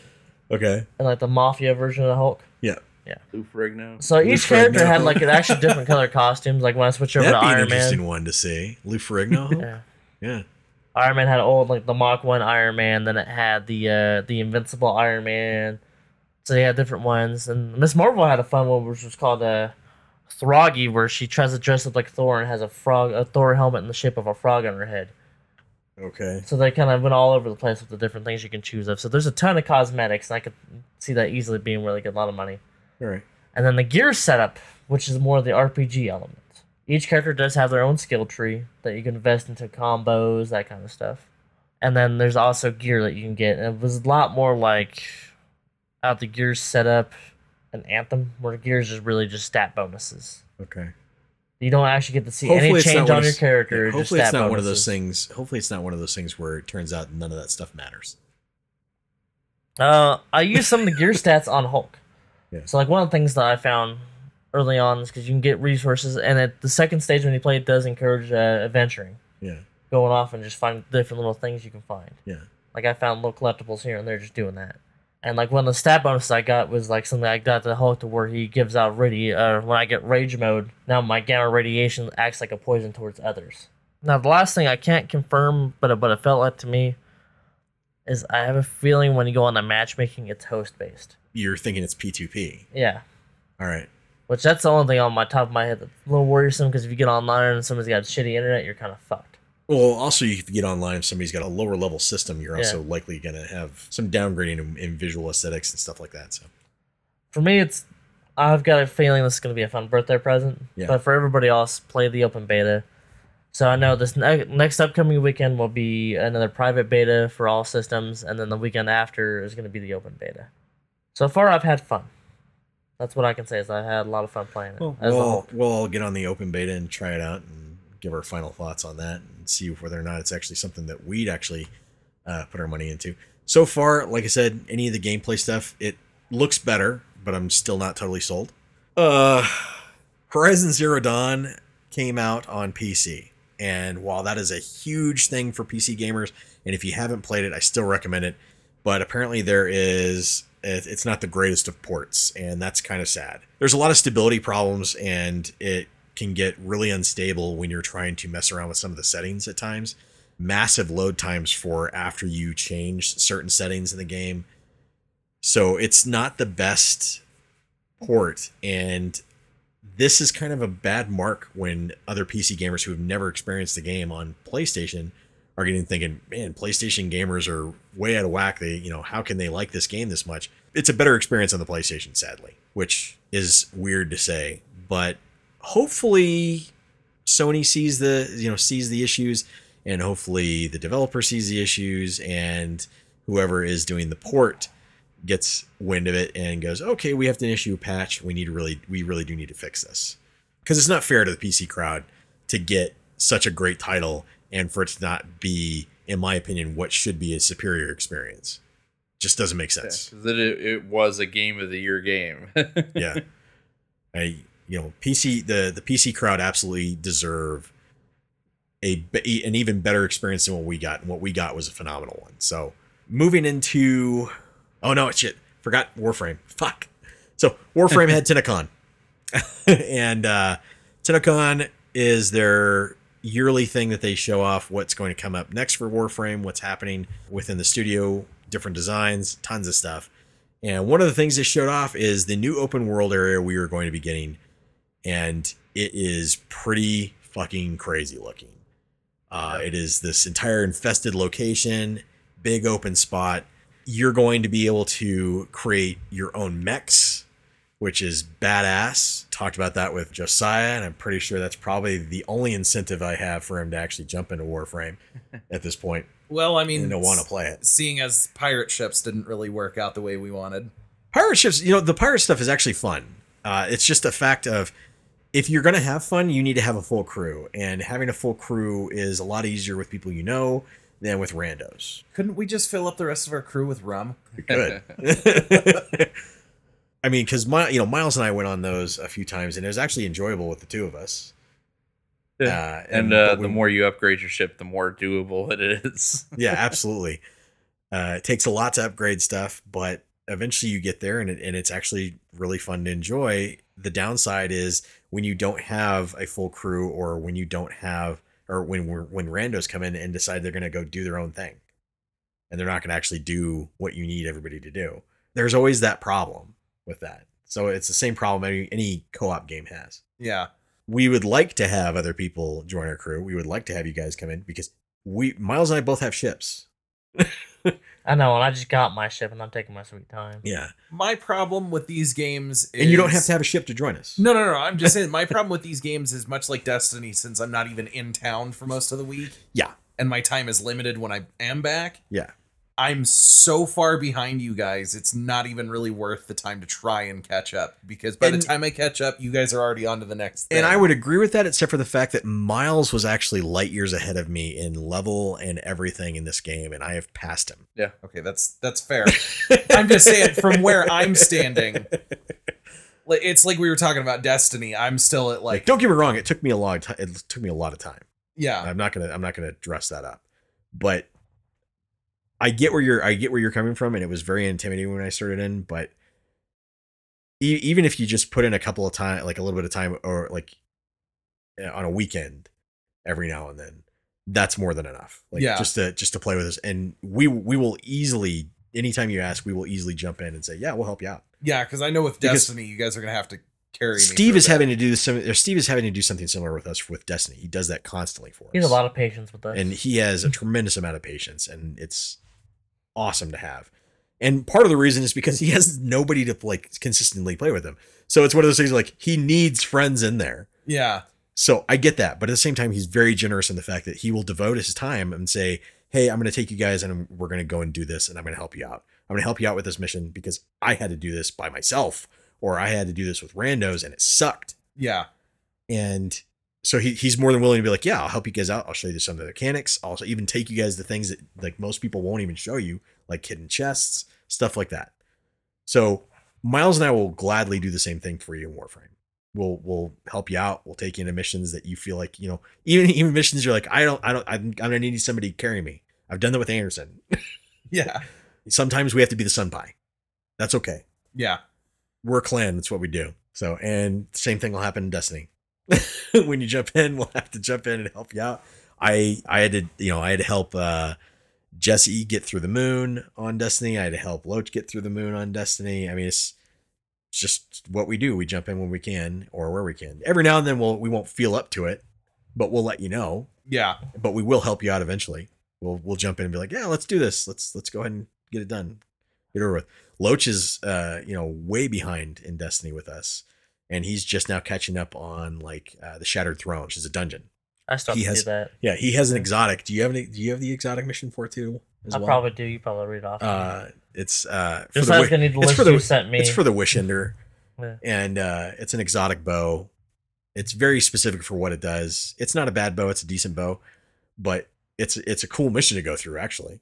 Okay. and like the mafia version of the Hulk. Yeah. Yeah. Lou Ferrigno. So each character Ferrigno. had like an actually different color costumes. Like when I switched over That'd to be an Iron interesting Man, one to see. Lou Ferrigno. Hulk? yeah. yeah. Iron Man had old like the Mach One Iron Man. Then it had the uh the Invincible Iron Man. So they had different ones. And Miss Marvel had a fun one, which was called uh, Throggy, where she tries to dress up like Thor and has a frog, a Thor helmet in the shape of a frog on her head. Okay. So they kind of went all over the place with the different things you can choose of. So there's a ton of cosmetics, and I could see that easily being really get a lot of money. All right. And then the gear setup, which is more the RPG element. Each character does have their own skill tree that you can invest into combos, that kind of stuff. And then there's also gear that you can get. And it was a lot more like out the gear setup an Anthem, where gears is really just stat bonuses. Okay. You don't actually get to see Hopefully any change on your character. Yeah, hopefully it's not one of those things. Hopefully it's not one of those things where it turns out none of that stuff matters. Uh, I used some of the gear stats on Hulk. Yeah. So like one of the things that I found early on is because you can get resources, and at the second stage when you play, it does encourage uh, adventuring, Yeah. going off and just find different little things you can find. Yeah. Like I found little collectibles here and there, just doing that. And like one of the stat bonuses I got was like something I got the Hulk to where he gives out radi. Uh, when I get rage mode, now my gamma radiation acts like a poison towards others. Now the last thing I can't confirm, but it- but it felt like to me is I have a feeling when you go on the matchmaking, it's host based. You're thinking it's P2P. Yeah. All right. Which that's the only thing on my top of my head that's a little worrisome because if you get online and somebody's got shitty internet, you're kind of fucked. Well, also, if you get online, if somebody's got a lower level system, you're Yeah. also likely going to have some downgrading in, in visual aesthetics and stuff like that. So, For me, it's I've got a feeling this is going to be a fun birthday present. Yeah. But for everybody else, play the open beta. So I know this ne- next upcoming weekend will be another private beta for all systems, and then the weekend after is going to be the open beta. So far, I've had fun. That's what I can say is I've had a lot of fun playing it. well, we'll, whole. we'll all get on the open beta and try it out and give our final thoughts on that and see whether or not it's actually something that we'd actually uh, put our money into. So far, like I said, any of the gameplay stuff, it looks better, but I'm still not totally sold. Uh, Horizon Zero Dawn came out on PC, and while that is a huge thing for PC gamers, and if you haven't played it, I still recommend it. But apparently, there is it- it's not the greatest of ports, and that's kind of sad. There's a lot of stability problems, and it can get really unstable when you're trying to mess around with some of the settings at times. Massive load times for after you change certain settings in the game. So it's not the best port, and this is kind of a bad mark when other PC gamers who have never experienced the game on PlayStation are getting thinking, man, PlayStation gamers are way out of whack. They, you know, how can they like this game this much? It's a better experience on the PlayStation, sadly, which is weird to say, but hopefully Sony sees the, you know, sees the issues and hopefully the developer sees the issues and whoever is doing the port gets wind of it and goes, okay, we have to issue a patch. We need to really, we really do need to fix this because it's not fair to the PC crowd to get such a great title and for it to not be, in my opinion, what should be a superior experience. Just doesn't make sense. That it, it was a game of the year game. Yeah, I, you know, PC the the PC crowd absolutely deserve a an even better experience than what we got, and what we got was a phenomenal one. So moving into, oh no, shit, forgot Warframe. Fuck. So Warframe had TennoCon, and uh, TennoCon is their yearly thing that they show off what's going to come up next for Warframe, what's happening within the studio, different designs, tons of stuff. And one of the things they showed off is the new open world area we are going to be getting, and it is pretty fucking crazy looking. Uh, it is this entire infested location, big open spot. You're going to be able to create your own mechs, which is badass. Talked about that with Josiah, and I'm pretty sure that's probably the only incentive I have for him to actually jump into Warframe at this point Well, I mean, to want to play it. seeing as pirate ships didn't really work out the way we wanted. pirate ships you know the pirate stuff is actually fun uh, it's just a fact of if you're going to have fun you need to have a full crew and having a full crew is a lot easier with people you know than with randos Couldn't we just fill up the rest of our crew with rum? good i mean because my you know miles and i went on those a few times and it was actually enjoyable with the two of us Yeah. Uh, and uh, we- the more you upgrade your ship, the more doable it is. yeah absolutely uh, it takes a lot to upgrade stuff but eventually you get there and, it, and it's actually really fun to enjoy the downside is when you don't have a full crew or when you don't have or when we're, when randos come in and decide they're going to go do their own thing and they're not going to actually do what you need everybody to do there's always that problem with that so it's the same problem any, any co-op game has Yeah. we would like to have other people join our crew we would like to have you guys come in because we miles and i both have ships I know, and I just got my ship and I'm taking my sweet time. yeah My problem with these games is and you don't have to have a ship to join us No, no, no. I'm just saying my problem with these games is much like Destiny since I'm not even in town for most of the week yeah and my time is limited when I am back. yeah I'm so far behind you guys. It's not even really worth the time to try and catch up because by And- the time I catch up, you guys are already on to the next thing. And I would agree with that, except for the fact that Miles was actually light years ahead of me in level and everything in this game, and I have passed him. Yeah. Okay, that's that's fair. I'm just saying from where I'm standing. like, It's like we were talking about Destiny. I'm still at Like, like don't get me wrong, it took me a long time. It took me a lot of time. yeah. I'm not gonna, I'm not gonna dress that up, but I get where you're, I get where you're coming from, and it was very intimidating when I started in. But e- even if you just put in a couple of time, like a little bit of time, or like uh, on a weekend every now and then, that's more than enough. Like Yeah. just to just to play with us, and we we will easily anytime you ask, we will easily jump in and say, yeah, we'll help you out. Yeah, because I know with Because- Destiny, you guys are gonna have to carry. Steve through is that. having to do some. Or Steve is having to do something similar with us with Destiny. He does that constantly for us. He has a lot of patience with us. and he has a tremendous amount of patience, and it's awesome to have. And part of the reason is because he has nobody to like consistently play with him. So it's one of those things like he needs friends in there. Yeah, So I get that, but at the same time, he's very generous in the fact that he will devote his time and say, "Hey, I'm going to take you guys, and we're going to go and do this, and I'm going to help you out. I'm going to help you out with this mission because I had to do this by myself, or I had to do this with randos, and it sucked." yeah, And so he, he's more than willing to be like, "Yeah, I'll help you guys out. I'll show you some of the mechanics. I'll even take you guys to things that like most people won't even show you, like hidden chests, stuff like that." So Miles and I will gladly do the same thing for you in Warframe. We'll we'll help you out. We'll take you into missions that you feel like you know, even even missions you're like, I don't, I don't, I'm, I'm gonna need somebody to carry me. I've done that with Anderson. yeah, Sometimes we have to be the sun pie. That's okay. yeah. We're a clan. That's what we do. So, and same thing will happen in Destiny. when you jump in, we'll have to jump in and help you out. I I had to, you know, I had to help uh Jesse get through the moon on Destiny. I had to help Loach get through the moon on Destiny. I mean, it's it's just what we do. We jump in when we can or where we can. Every now and then we'll we won't feel up to it, but we'll let you know. Yeah, But we will help you out eventually. We'll we'll jump in and be like, yeah, let's do this. Let's let's go ahead and get it done. Get it over with. Loach is uh, you know, way behind in Destiny with us. And he's just now catching up on like uh, the Shattered Throne, which is a dungeon. I still he have to has- do that. Yeah, he has an exotic. Do you have any do you have the exotic mission for it too? As I well? probably do. You probably read off. uh it's uh for the wi- need the it's for the- sent me. it's for the wish ender Yeah. and uh it's an exotic bow it's very specific for what it does it's not a bad bow it's a decent bow but it's it's a cool mission to go through actually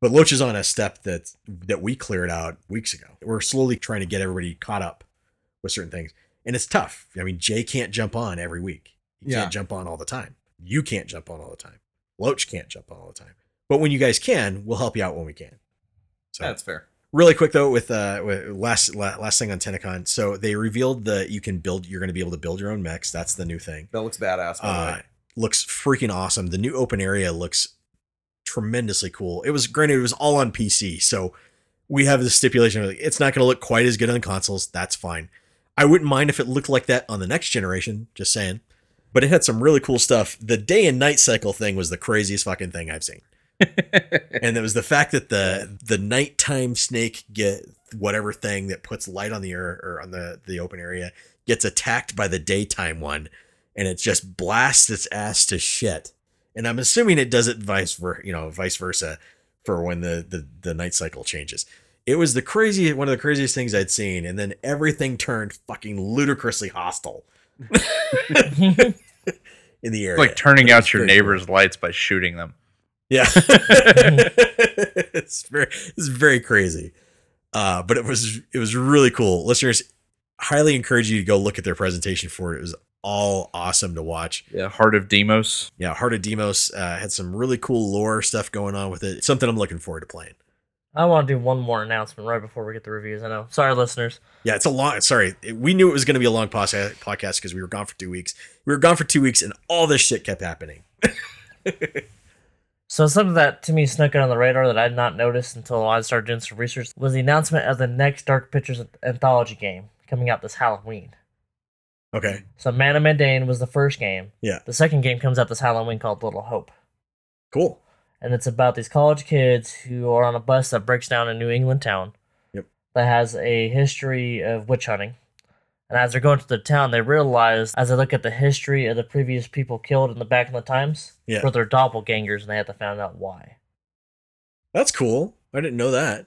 but loach is on a step that that we cleared out weeks ago we're slowly trying to get everybody caught up with certain things and it's tough i mean jay can't jump on every week he Yeah. can't jump on all the time you can't jump on all the time loach can't jump on all the time but when you guys can we'll help you out when we can so that's fair. really quick though with uh with last la- last thing on TennoCon. So they revealed that you can build you're going to be able to build your own mechs. That's the new thing. That looks badass. Uh looks freaking awesome. The new open area looks tremendously cool. It was granted it was all on PC. So we have the stipulation of like, it's not going to look quite as good on consoles. That's fine. I wouldn't mind if it looked like that on the next generation, just saying. But it had some really cool stuff. The day and night cycle thing was the craziest fucking thing I've seen and it was the fact that the the nighttime snake get whatever thing that puts light on the air or on the the open area gets attacked by the daytime one and it just blasts its ass to shit and i'm assuming it does it vice ver you know vice versa for when the the, the night cycle changes it was the crazy one of the craziest things i'd seen and then everything turned fucking ludicrously hostile in the area It's like turning out your Very cool. neighbor's lights by shooting them. Yeah. it's very it's very crazy. Uh, but it was it was really cool. Listeners, highly encourage you to go look at their presentation for it. It was all awesome to watch. Yeah, Heart of Deimos. Yeah, Heart of Deimos uh, had some really cool lore stuff going on with it. It's something I'm looking forward to playing. I want to do one more announcement right before we get the reviews. I know. Sorry, listeners. Yeah, it's a long. Sorry, we knew it was going to be a long podcast because we were gone for two weeks. We were gone for two weeks, and all this shit kept happening. So something that to me snuck in on the radar that I did not notice until I started doing some research was the announcement of the next Dark Pictures anthology game coming out this Halloween. Okay. So Man of Medan was the first game. Yeah. The second game comes out this Halloween called Little Hope. Cool. And it's about these college kids who are on a bus that breaks down in New England town. Yep. That has a history of witch hunting. And as they're going to the town, they realize, as they look at the history of the previous people killed in the back in the times, Yeah. for their doppelgangers, and they have to find out why. That's cool. I didn't know that.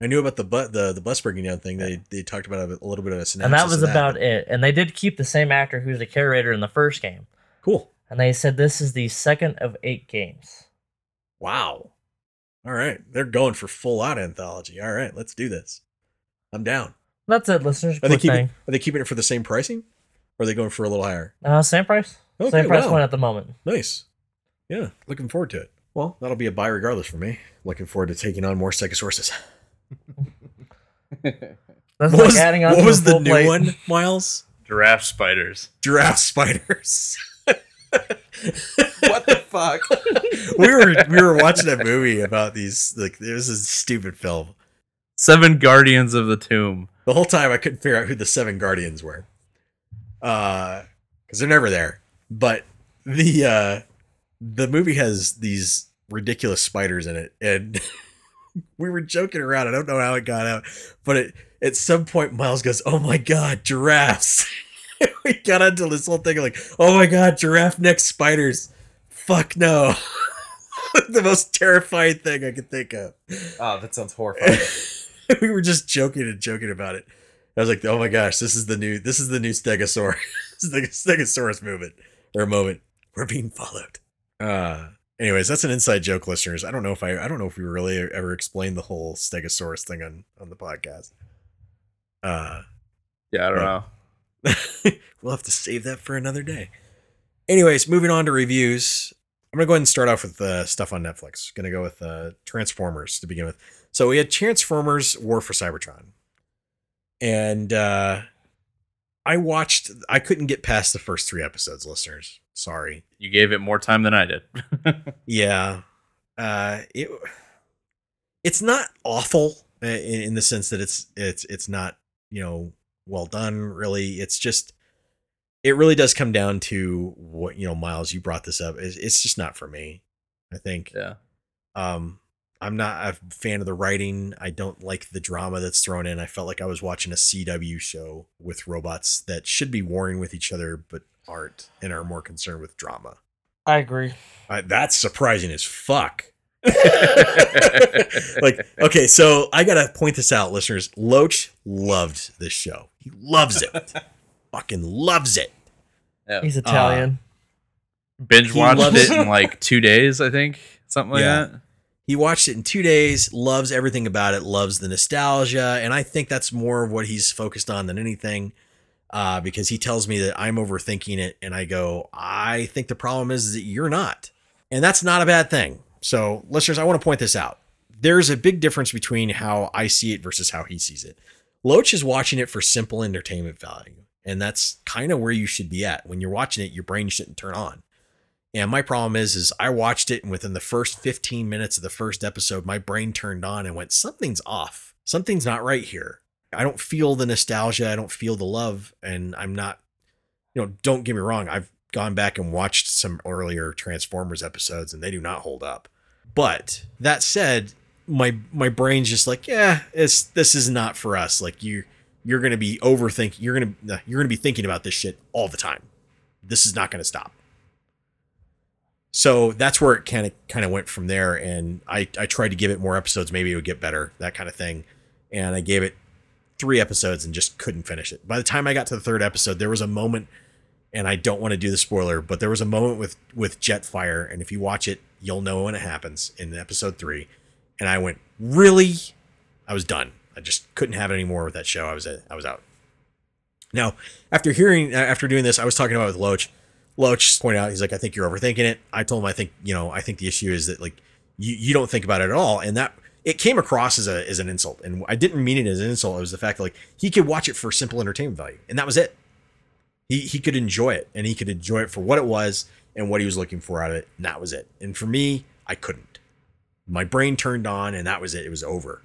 I knew about the bu- the the bus breaking down thing. They they talked about a, a little bit of a synopsis. and that was about but- it. And they did keep the same actor who's the curator in the first game. Cool. And they said this is the second of eight games. Wow. All right, they're going for full out anthology. All right, let's do this. I'm down. That's it, listeners. Are they keeping thing. Are they keeping it for the same pricing? Or are they going for a little higher? Uh, same price. Okay, same price wow. point at the moment. Nice. Yeah, looking forward to it. Well, that'll be a buy regardless for me. Looking forward to taking on more Stegosaurus. That's What like was, adding on what to was the new plate. one, Miles? Giraffe spiders. Giraffe spiders. what the fuck? we were we were watching a movie about these like it was a stupid film. Seven Guardians of the Tomb. The whole time I couldn't figure out who the seven guardians were. Uh because they're never there. But the uh the movie has these ridiculous spiders in it and we were joking around. I don't know how it got out, but it, at some point Miles goes, "Oh my god, giraffes." we got into this whole thing like, "Oh my god, giraffe neck spiders." Fuck no. the most terrifying thing I could think of. Oh, that sounds horrifying. we were just joking and joking about it. I was like, "Oh my gosh, this is the new this is the new Stegosaur, this is the Stegosaurus movement or moment. We're being followed." Uh, anyways, that's an inside joke, listeners. I don't know if I I don't know if we really ever explained the whole Stegosaurus thing on on the podcast. Uh, Yeah, I don't Right. know. we'll have to save that for another day. Anyways, moving on to reviews. I'm gonna go ahead and start off with uh, stuff on Netflix. Gonna go with uh, Transformers to begin with. So we had Transformers: War for Cybertron, and uh, I watched. I couldn't get past the first three episodes, listeners. Sorry. You gave it more time than I did. Yeah. Uh it it's not awful uh, in, in the sense that it's it's it's not, you know, well done really. It's just it really does come down to what, you know, Miles, you brought this up. It's, it's just not for me. I think yeah. um I'm not a fan of the writing. I don't like the drama that's thrown in. I felt like I was watching a CW show with robots that should be warring with each other but aren't and are more concerned with drama. I agree. Uh, that's surprising as fuck. like, okay, so I gotta point this out, listeners. Loach loved this show. He loves it. Fucking loves it. He's Italian. Binge watched it in like two days, I think. Something like Yeah. that. He watched it in two days, loves everything about it, loves the nostalgia, and I think that's more of what he's focused on than anything. Uh, because he tells me that I'm overthinking it, and I go, I think the problem is that you're not, and that's not a bad thing. So, listeners, I want to point this out. There's a big difference between how I see it versus how he sees it. Loach is watching it for simple entertainment value, and that's kind of where you should be at when you're watching it. Your brain shouldn't turn on. And my problem is, is I watched it, and within the first 15 minutes of the first episode, my brain turned on and went, something's off. Something's not right here. I don't feel the nostalgia. I don't feel the love, and I'm not. You know, don't get me wrong. I've gone back and watched some earlier Transformers episodes, and they do not hold up. But that said, my my brain's just like, yeah, it's this is not for us. Like you, you're gonna be overthinking. You're gonna uh, you're gonna be thinking about this shit all the time. This is not gonna stop. So that's where it kind of kind of went from there. And I I tried to give it more episodes. Maybe it would get better. That kind of thing. And I gave it three episodes and just couldn't finish it. By the time I got to the third episode, there was a moment, and I don't want to do the spoiler, but there was a moment with with Jetfire, and if you watch it, you'll know when it happens in episode three. And I went, really? I was done. I just couldn't have it anymore with that show. I was I was out. Now, after hearing uh, after doing this, I was talking about it with Loach. Loach pointed out, he's like, I think you're overthinking it. I told him, I think, you know, I think the issue is that like you, you don't think about it at all. And that it came across as a as an insult. And I didn't mean it as an insult. It was the fact that like he could watch it for simple entertainment value. And that was it. He he could enjoy it and he could enjoy it for what it was and what he was looking for out of it. And that was it. And for me, I couldn't. My brain turned on and that was it. It was over.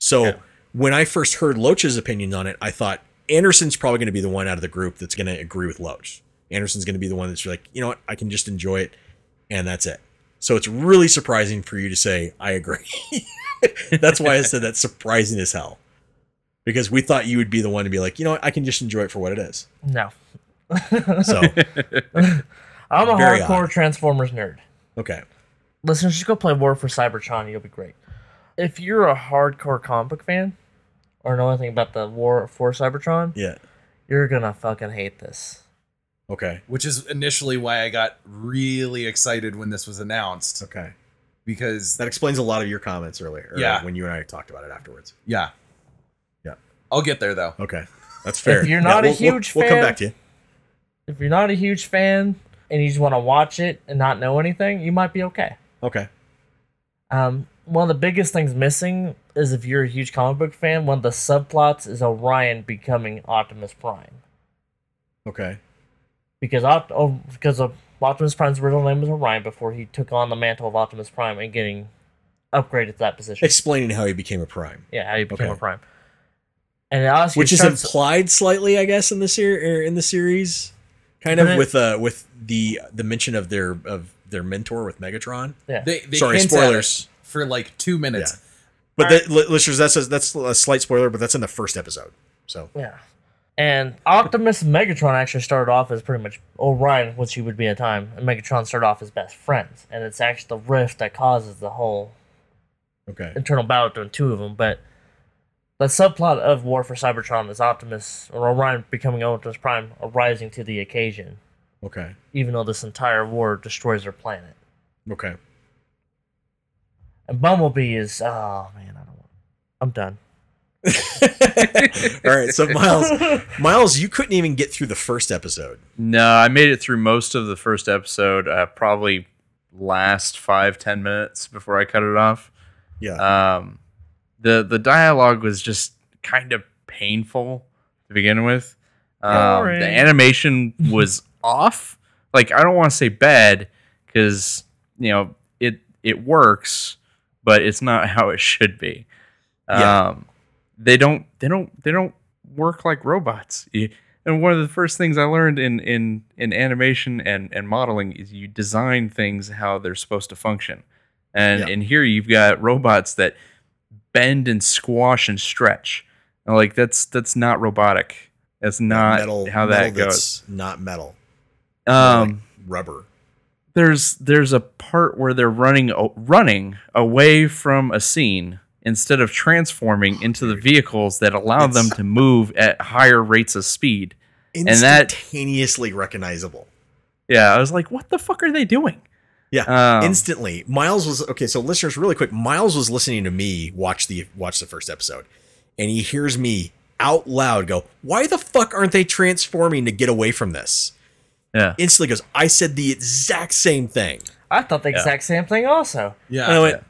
So Yeah. when I first heard Loach's opinion on it, I thought Anderson's probably going to be the one out of the group that's going to agree with Loach. Anderson's going to be the one that's like, you know what, I can just enjoy it, and that's it. So it's really surprising for you to say I agree. that's why I said that's surprising as hell, because we thought you would be the one to be like, you know what, I can just enjoy it for what it is. No. So I'm a hardcore odd. Transformers nerd. okay, Listeners, just go play War for Cybertron. You'll be great. If you're a hardcore comic book fan or know anything about the War for Cybertron, yeah, you're gonna fucking hate this. okay, Which is initially why I got really excited when this was announced okay. because That explains a lot of your comments earlier. or Yeah. when you and I talked about it afterwards. yeah. Yeah. I'll get there though. Okay, that's fair. If you're Yeah, not a we'll- we'll- huge we'll, come back to you. If you're not a huge fan and you just want to watch it and not know anything, you might be okay. Okay, Um, one of the biggest things missing is if you're a huge comic book fan, one of the subplots is Orion becoming Optimus Prime. okay, because Opt- oh, because of Optimus Prime's original name was Orion before he took on the mantle of Optimus Prime and getting upgraded to that position. Explaining how he became a prime, yeah, how he became Okay. a Prime. And it honestly which is starts- implied slightly, I guess, in the ser- in the series, kind of it- with uh with the the mention of their of their mentor with Megatron. yeah. They, they Sorry, hint at it spoilers. For like two minutes. Yeah. But the, li- listeners, that's a, that's a slight spoiler, but that's in the first episode. So Yeah. And Optimus Megatron actually started off as pretty much Orion, which he would be at the time, and Megatron started off as best friends. And it's actually the rift that causes the whole okay, internal battle between two of them. But the subplot of War for Cybertron is Optimus or Orion becoming Optimus Prime, arising to the occasion, okay, even though this entire war destroys their planet. okay. And Bumblebee is oh man, I don't want. I'm done. All right, so Miles, Miles, you couldn't even get through the first episode. No, I made it through most of the first episode. Uh, probably last five ten minutes before I cut it off. Yeah, Um, the the dialogue was just kind of painful to begin with. Um, the animation was off. Like I don't want to say bad because you know it it works, but it's not how it should be. Yeah. Um, they don't they don't they don't work like robots. And one of the first things I learned in in in animation and and modeling is you design things how they're supposed to function. And Yeah. in here you've got robots that bend and squash and stretch. And, Like that's that's not robotic. That's not how that metal goes. Not metal, Um, like rubber. There's there's a part where they're running running away from a scene instead of transforming into the vehicles that allow them to move at higher rates of speed. and that- Instantaneously recognizable. Yeah, I was like, what the fuck are they doing? Yeah, Um, instantly. Miles was okay. So, listeners, really quick, Miles was listening to me watch the watch the first episode, and he hears me out loud go, "Why the fuck aren't they transforming to get away from this?" Yeah. Instantly goes, "I said the exact same thing." I thought the exact same thing also. Yeah. And I went,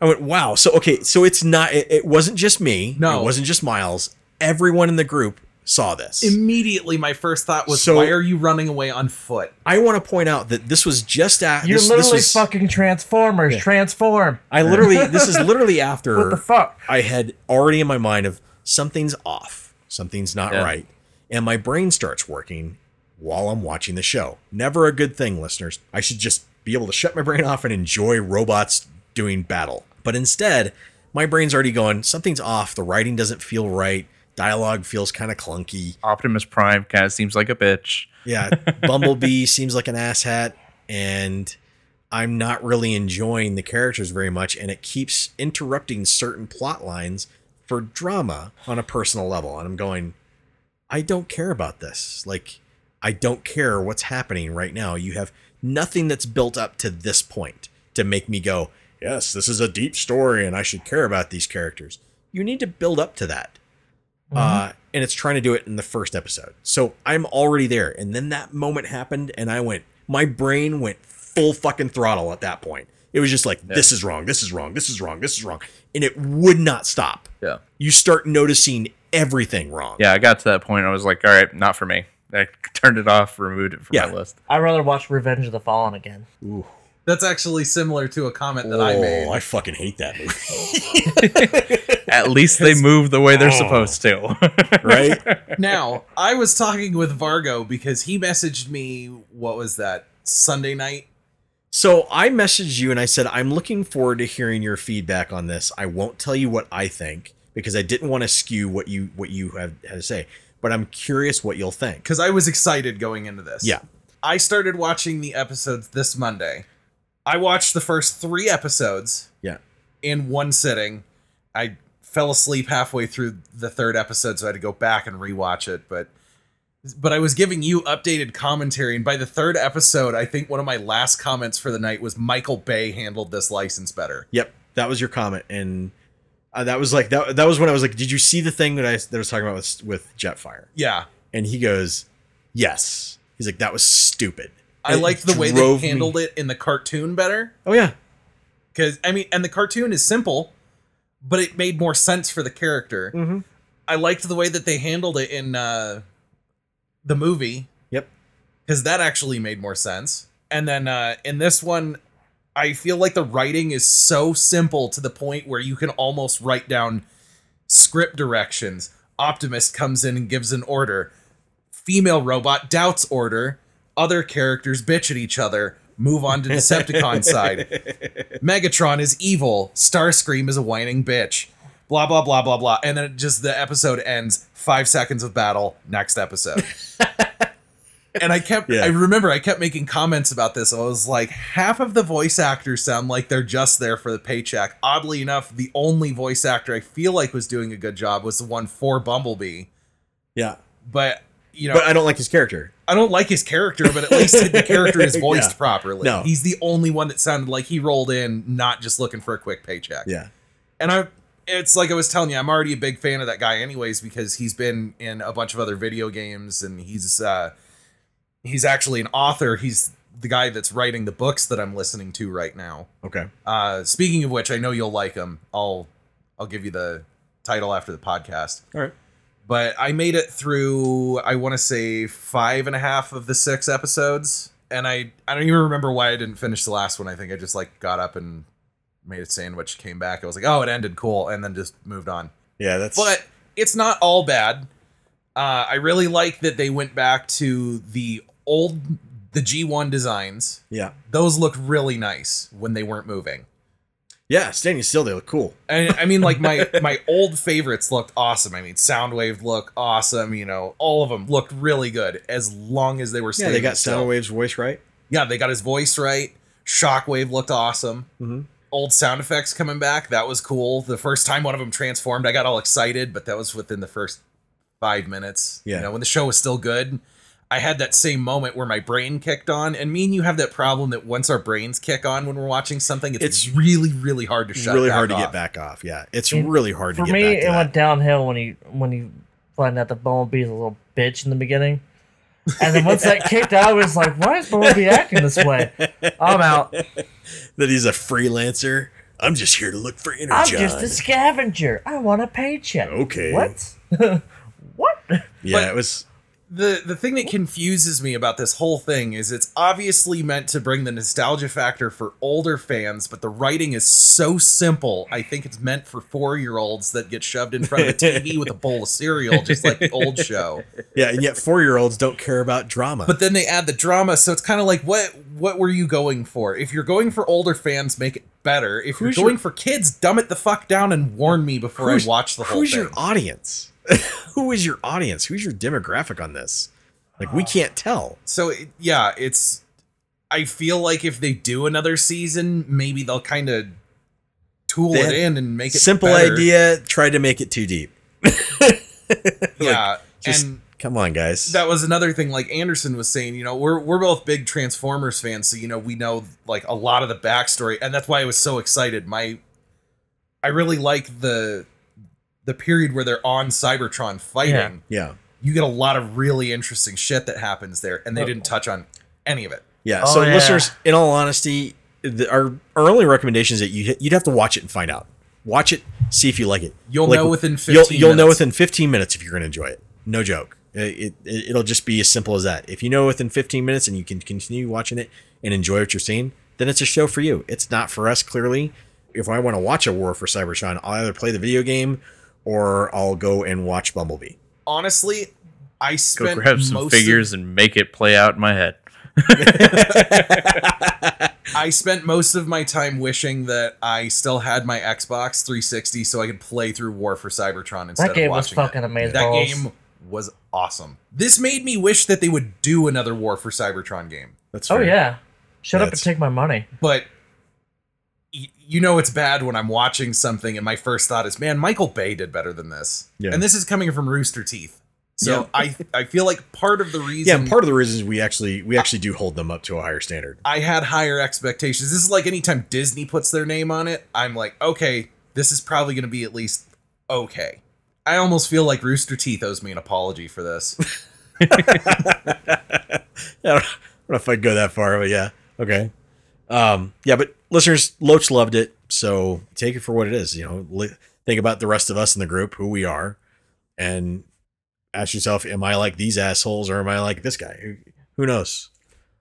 I went, wow. So okay, so it's not. It, it wasn't just me. No. it wasn't just Miles. Everyone in the group saw this. Immediately, my first thought was, So- "Why are you running away on foot?" I want to point out that this was just at. You're this, this literally was- fucking Transformers. Transform. I literally. This is literally after. What the fuck? I had already in my mind of something's off, something's not Yeah. right, and my brain starts working while I'm watching the show. Never a good thing, listeners. I should just be able to shut my brain off and enjoy robots doing battle. But instead, my brain's already going, something's off. The writing doesn't feel right. Dialogue feels kind of clunky. Optimus Prime kind of seems like a bitch. Yeah, Bumblebee seems like an asshat, and I'm not really enjoying the characters very much, and it keeps interrupting certain plot lines for drama on a personal level. And I'm going, I don't care about this. Like, I don't care what's happening right now. You have nothing that's built up to this point to make me go, yes, this is a deep story, and I should care about these characters. You need to build up to that uh, and it's trying to do it in the first episode. So I'm already there, and then that moment happened, and I went, my brain went full fucking throttle at that point. It was just like, this is wrong, this is wrong, this is wrong, this is wrong, and it would not stop. Yeah. You start noticing everything wrong. Yeah, I got to that point. I was like, all right, not for me. I turned it off, removed it from Yeah. my list. I'd rather watch Revenge of the Fallen again. Ooh. That's actually similar to a comment that I oh, made. Oh, I fucking hate that movie. At least they move the way they're Oh. supposed to. right? now, I was talking with Vargo because he messaged me. What was that Sunday night? So I messaged you and I said, I'm looking forward to hearing your feedback on this. I won't tell you what I think because I didn't want to skew what you what you have had to say, but I'm curious what you'll think. Because I was excited going into this. Yeah. I started watching the episodes this Monday. I watched the first three episodes Yeah. in one sitting. I fell asleep halfway through the third episode, so I had to go back and rewatch it. But but I was giving you updated commentary, and by the third episode, I think one of my last comments for the night was Michael Bay handled this license better. Yep, that was your comment, and uh, that was like that. That was when I was like, "Did you see the thing that I that I was talking about with, with Jetfire?" Yeah. And he goes, "Yes." He's like, "That was stupid." I It liked the way they drove me- handled it in the cartoon better. Oh yeah, Because I mean, and the cartoon is simple, but it made more sense for the character. mm-hmm. I liked the way that they handled it in uh, the movie yep. because that actually made more sense. And then uh, in this one, I feel like the writing is so simple to the point where you can almost write down script directions. Optimus comes in and gives an order. Female robot doubts order. Other characters bitch at each other. Move on to Decepticon side. Megatron is evil. Starscream is a whining bitch. Blah blah blah blah blah. And then it just the episode ends. Five seconds of battle. Next episode. and I kept Yeah. I remember I kept making comments about this. I was like, half of the voice actors sound like they're just there for the paycheck. Oddly enough, the only voice actor I feel like was doing a good job was the one for Bumblebee. Yeah. But you know, But I don't like his character. I don't like his character, but at least the character is voiced Yeah. properly. No. He's the only one that sounded like he rolled in not just looking for a quick paycheck. Yeah. And I it's like I was telling you, I'm already a big fan of that guy anyways because he's been in a bunch of other video games and he's uh he's actually an author. He's the guy that's writing the books that I'm listening to right now. Okay. Uh speaking of which, I know you'll like him. I'll I'll give you the title after the podcast All right. but I made it through I want to say five and a half of the six episodes, and I I don't even remember why I didn't finish the last one. I think I just like got up and made a sandwich, came back. I was like, oh, it ended, cool, and then just moved on. Yeah, that's But it's not all bad. Uh, I really like that they went back to the old the G1 designs. yeah. Those look really nice when they weren't moving. Yeah, standing still, they look cool. I, I mean, like my my old favorites looked awesome. I mean, Soundwave looked awesome. You know, all of them looked really good as long as they were. Yeah, they got still. Soundwave's voice right. Yeah, they got his voice right. Shockwave looked awesome. Mhm. Old sound effects coming back. That was cool. The first time one of them transformed, I got all excited, but that was within the first five minutes. Yeah. You know, when the show was still good. I had that same moment where my brain kicked on, and me and you have that problem that once our brains kick on when we're watching something, it's, It's really, really hard to shut. really back hard to off. get back off. Yeah, it's And really hard to For get me, back to it that. went downhill when he when he find out that Bumblebee's a little bitch in the beginning. And then once that kicked out, I was like, why is Bumblebee acting this way? I'm out. that he's a freelancer. I'm just here to look for energy. I'm just a scavenger. I want a paycheck. Okay. What? what? yeah, but- it was. The the thing that confuses me about this whole thing is it's obviously meant to bring the nostalgia factor for older fans, but the writing is so simple. I think it's meant for four year olds that get shoved in front of a TV with a bowl of cereal, just like the old show. Yeah, and yet four year olds don't care about drama. But then they add the drama, so it's kind of like what what were you going for? If you're going for older fans, make it better. If Who's you're going your- for kids, dumb it the fuck down and warn me before I watch the whole who's thing. your audience? Who is your audience? Who's your demographic on this? Like we uh, can't tell. So yeah, it's. I feel like if they do another season, maybe they'll kind of tool it in and make it Simple better. idea. Try to make it too deep. Yeah, Just and come on, guys. that was another thing. Like Anderson was saying, you know, we're we're both big Transformers fans, so you know we know like a lot of the backstory, and that's why I was so excited. My, I really like the the period where they're on Cybertron fighting. yeah, You get a lot of really interesting shit that happens there, and they oh. didn't touch on any of it. yeah. Oh, so, yeah. listeners, in all honesty, the, our our only recommendation is that you you'd have to watch it and find out. Watch it, see if you like it. You'll Like, know within 15 You'll, you'll know minutes. within 15 minutes if you're going to enjoy it. No joke. It, it it'll just be as simple as that. If you know within 15 minutes and you can continue watching it and enjoy what you're seeing, then it's a show for you. It's not for us. Clearly, if I want to watch a War for Cybertron, I'll either play the video game or I'll go and watch Bumblebee. honestly, I spent Go spent grab some most figures and make it play out in my head. I spent most of my time wishing that I still had my Xbox 360 so I could play through War for Cybertron instead That game of was watching fucking it. amazing. That balls. game was awesome. This made me wish that they would do another War for Cybertron game, That's Oh yeah. Shut up and take my money. but. You know it's bad when I'm watching something and my first thought is, "Man, Michael Bay did better than this." Yeah. And this is coming from Rooster Teeth, so Yeah. I I feel like part of the reason Yeah, part of the reason is we actually we actually do hold them up to a higher standard. I had higher expectations. This is like anytime Disney puts their name on it, I'm like, okay, this is probably going to be at least okay. I almost feel like Rooster Teeth owes me an apology for this. I don't, I don't know if I'd go that far, but yeah, okay. Um, yeah, but listeners, Loach loved it, so take it for what it is. You know, li- think about the rest of us in the group, who we are, and ask yourself, am I like these assholes or am I like this guy? Who, who knows?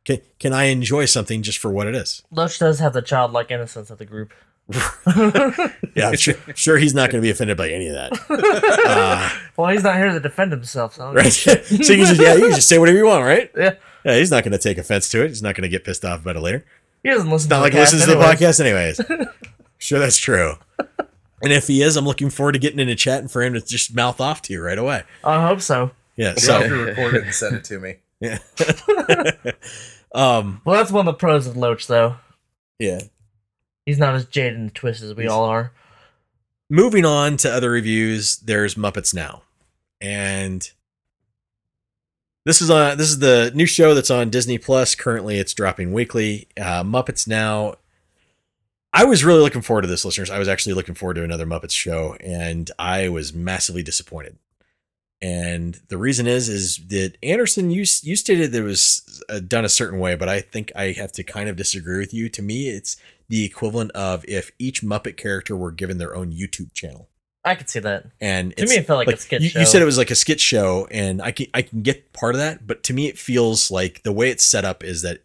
Can can I enjoy something just for what it is? Loach does have the childlike innocence of the group. Yeah, sure, sure he's not going to be offended by any of that. Uh, well, he's not here to defend himself, so right? so you can just yeah, you can just say whatever you want, right? yeah, Yeah, he's not going to take offense to it. He's not going to get pissed off about it later. He doesn't listen. Not to like the he cast listens to the podcast, anyways. sure, that's true. And if he is, I'm looking forward to getting in a chat and for him to just mouth off to you right away. I hope so. Yeah. So So if you record it and send it to me. yeah. um. Well, that's one of the pros of Loach, though. Yeah. He's not as jaded and twisted as we all are. moving on to other reviews there's muppets now and this is on this is the new show that's on disney plus. Currently it's dropping weekly. Uh, muppets now. I was really looking forward to this listeners. I was actually looking forward to another muppets show and i was massively disappointed. And the reason is is that anderson you, you stated that it was uh, done a certain way but i think i have to kind of disagree with you. To me it's the equivalent of if each muppet character were given their own youtube channel I could see that. and To me, it felt like a skit you, show. You said it was like a skit show, and I can I can get part of that, but to me, it feels like the way it's set up is that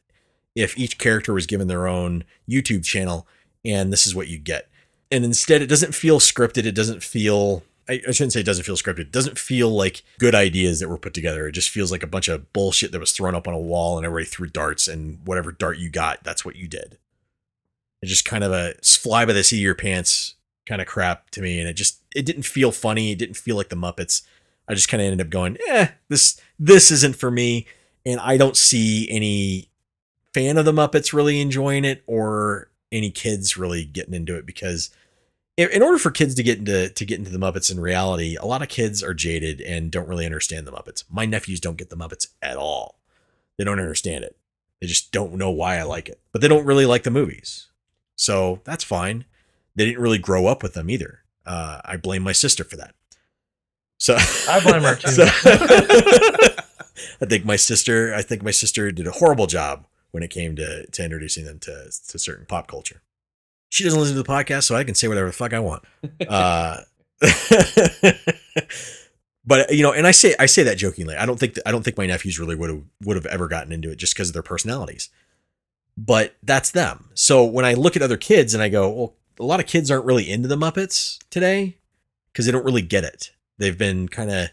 if each character was given their own YouTube channel, and this is what you get, and instead, it doesn't feel scripted. It doesn't feel. I, I shouldn't say it doesn't feel scripted. It doesn't feel like good ideas that were put together. It just feels like a bunch of bullshit that was thrown up on a wall, and everybody threw darts, and whatever dart you got, that's what you did. It's just kind of a fly by the seat of your pants kind of crap to me and it just it didn't feel funny it didn't feel like the muppets. I just kind of ended up going eh this this isn't for me. And i don't see any fan of the muppets really enjoying it or any kids really getting into it because in, order for kids to get into to get into the muppets in reality a lot of kids are jaded and don't really understand the muppets. My nephews don't get the muppets at all. They don't understand it. They just don't know why i like it. But they don't really like the movies. So that's fine. They didn't really grow up with them either. Uh, I blame my sister for that. So I blame her too. so- I think my sister. I think my sister did a horrible job when it came to to introducing them to to certain pop culture. She doesn't listen to the podcast, so I can say whatever the fuck I want. Uh, but you know, and I say I say that jokingly. I don't think that, I don't think my nephews really would have would have ever gotten into it just because of their personalities. But that's them. So when I look at other kids and I go, well, a lot of kids aren't really into the Muppets today because they don't really get it. They've been kind of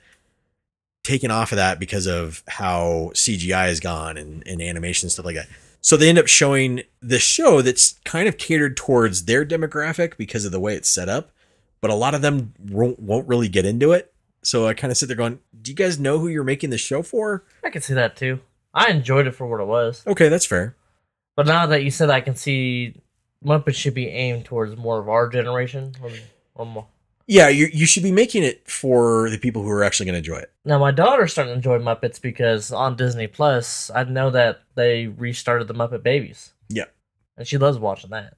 taken off of that because of how CGI has gone and, and animation and stuff like that. So they end up showing this show that's kind of catered towards their demographic because of the way it's set up, but a lot of them won't, won't really get into it. So I kind of sit there going, "Do you guys know who you're making the show for?" I can see that too. I enjoyed it for what it was. Okay, that's fair. But now that you said, I can see Muppets should be aimed towards more of our generation. Or, or more. Yeah, you you should be making it for the people who are actually going to enjoy it. Now my daughter's starting to enjoy Muppets because on Disney Plus, I know that they restarted the Muppet Babies. Yeah. and she loves watching that.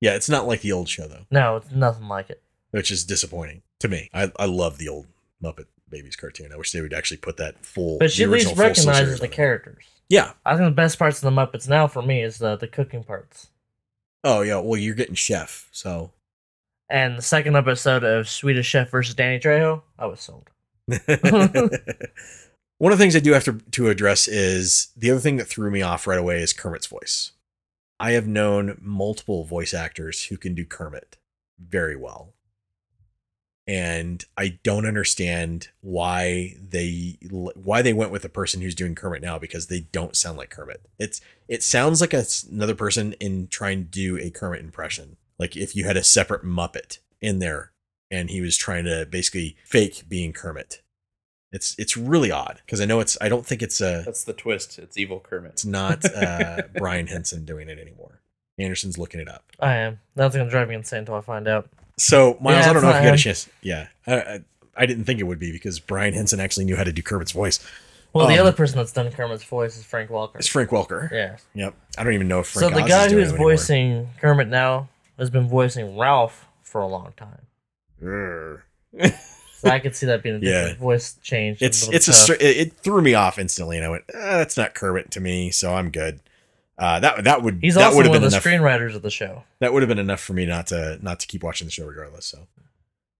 Yeah, it's not like the old show though, No, it's nothing like it. which is disappointing to me. I I love the old Muppet Babies cartoon. I wish they would actually put that full. But she at least original full series recognizes the characters. Yeah. I think the best parts of the Muppets now for me is the the cooking parts. Oh yeah. Well, you're getting Chef, so. And the second episode of Swedish Chef versus Danny Trejo, I was sold. One of the things I do have to, to address is the other thing that threw me off right away is Kermit's voice. I have known multiple voice actors who can do Kermit very well. And I don't understand why they why they went with the person who's doing Kermit now because they don't sound like Kermit. It's it sounds like a, another person in trying to do a Kermit impression. Like if you had a separate Muppet in there and he was trying to basically fake being Kermit. It's it's really odd because I know it's I don't think it's a That's the twist. It's evil Kermit. it's not uh, Brian Henson doing it anymore. Anderson's looking it up. I am. That's gonna drive me insane until I find out. So Miles, Yeah, I don't know if you got a chance. Yeah, I, I, I didn't think it would be because Brian Henson actually knew how to do Kermit's voice. Well, the Um, other person that's done Kermit's voice is Frank Walker. It's Frank Welker. Yeah. Yep. I don't even know if Frank so the Oz guy is who's it anymore. voicing Kermit now has been voicing Ralph for a long time. So I could see that being a Yeah. different voice change. It's it's a tough. it, it threw me off instantly, and I went, ah, "That's not Kermit to me," so I'm good. Uh, that that would He's that also would one have of been the enough. screenwriters of the show. that would have been enough for me not to not to keep watching the show regardless. So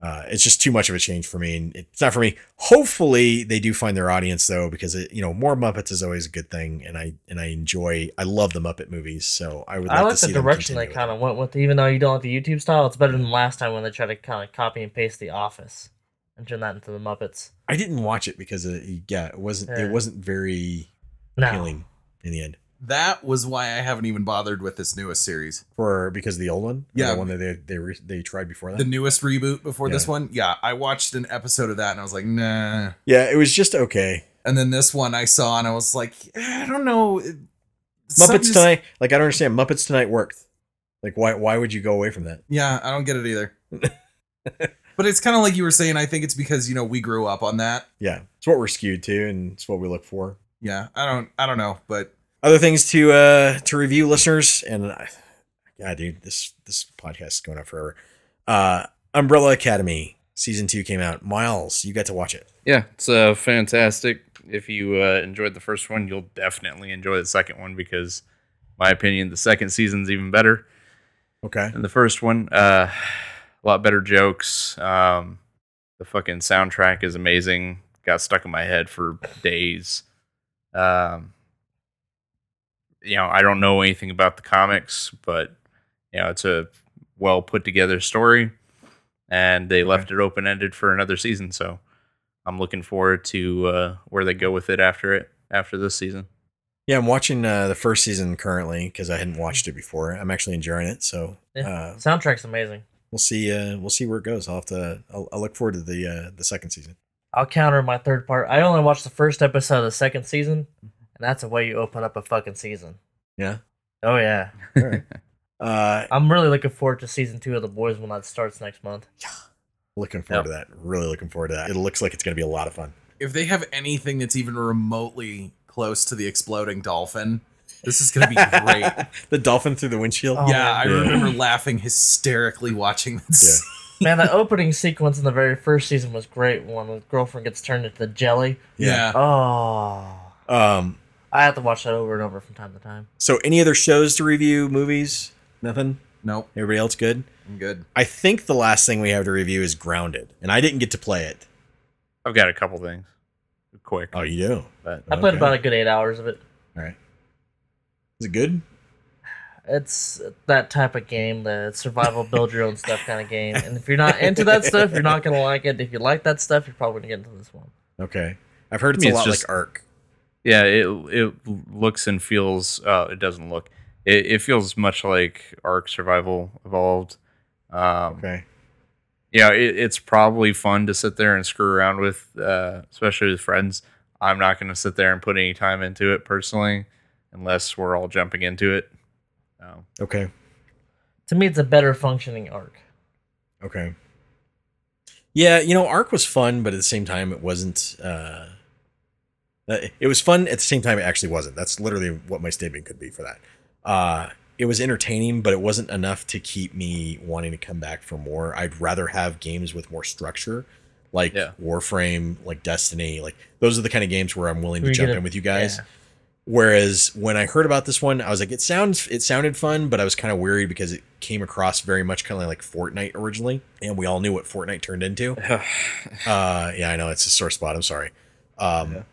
Uh, it's just too much of a change for me, and it's not for me. Hopefully, they do find their audience though, because it, you know more Muppets is always a good thing, and I and I enjoy. I love the Muppet movies, so I would. Like I like the direction they kind of went with. Even though you don't like the YouTube style, it's better than last time when they tried to kind of copy and paste The Office and turn that into the Muppets. I didn't watch it because it, yeah, it wasn't Yeah. it wasn't very No, appealing in the end That was why I haven't even bothered with this newest series. for because of the old one, Yeah. the one that they they re, they tried before that. The newest reboot before this one. Yeah, I watched an episode of that and I was like, nah. yeah, it was just okay. And then this one I saw and I was like, eh, I don't know. Muppets something's- Tonight, like I don't understand. Muppets Tonight worked. Like why why would you go away from that? Yeah, I don't get it either. but it's kind of like you were saying. I think it's because you know we grew up on that. Yeah, it's what we're skewed to, and it's what we look for. Yeah, I don't, I don't know, but Other things to uh to review, listeners, and I, God, dude, this this podcast is going on forever. Uh, Umbrella Academy season two came out. Miles, you got to watch it. Yeah, it's uh, fantastic. If you uh, enjoyed the first one, you'll definitely enjoy the second one because, my opinion, the second season's even better Okay. And the first one. Uh, a lot better jokes. Um, the fucking soundtrack is amazing. Got stuck in my head for days. Um, you know, I don't know anything about the comics, but you know, it's a well put together story, and they left it open ended for another season. So I'm looking forward to uh, where they go with it after it after this season. Yeah, I'm watching uh, the first season currently because I hadn't watched it before. I'm actually enjoying it, so Yeah. uh, soundtrack's amazing. we'll see. Uh, we'll see where it goes. I'll have to. I'll, I'll look forward to the uh, the second season. I'll counter my third part. I only watched the first episode of the second season, and that's the way you open up a fucking season. Yeah. Oh yeah, All right. uh, I'm really looking forward to season two of The Boys when that starts next month. Yeah. looking forward to that. Really looking forward to that. It looks like it's going to be a lot of fun. if they have anything that's even remotely close to the exploding dolphin, this is gonna be great. the dolphin through the windshield. Oh, yeah, I Yeah. remember laughing hysterically watching this. Man, the opening sequence in the very first season was great. When the girlfriend gets turned into jelly. Yeah. Oh, Um. I have to watch that over and over from time to time. So, any other shows to review? Movies? Nothing. Nope, Everybody else good? I'm good. I think the last thing we have to review is Grounded, and I didn't get to play it. I've got a couple things, quick, Oh, you do? but I played Okay. about a good eight hours of it. All right. Is it good? It's that type of game, the survival build your own stuff kind of game. And if you're not into that stuff, you're not gonna like it. If you like that stuff, you're probably gonna get into this one. Okay. I've heard it's I mean, a it's lot just- like Ark. Yeah, it it looks and feels. Uh, it doesn't look. It, it feels much like Ark Survival Evolved. Um, Okay. yeah, it, it's probably fun to sit there and screw around with, uh, especially with friends. I'm not going to sit there and put any time into it personally, unless we're all jumping into it. Um, Okay. To me, it's a better functioning Ark. Okay. Yeah, you know, Ark was fun, but at the same time, it wasn't. Uh, uh, it was fun at the same time. It actually wasn't. That's literally what my statement could be for that. Uh, it was entertaining, but it wasn't enough to keep me wanting to come back for more. I'd rather have games with more structure, like Yeah. Warframe, like Destiny. Like those are the kind of games where I'm willing to Where you jump get a- in with you guys. yeah. Whereas when I heard about this one, I was like, it sounds it sounded fun, but I was kind of worried because it came across very much kind of like Fortnite originally, and we all knew what Fortnite turned into. Uh, yeah, I know it's a sore spot. I'm sorry. Um,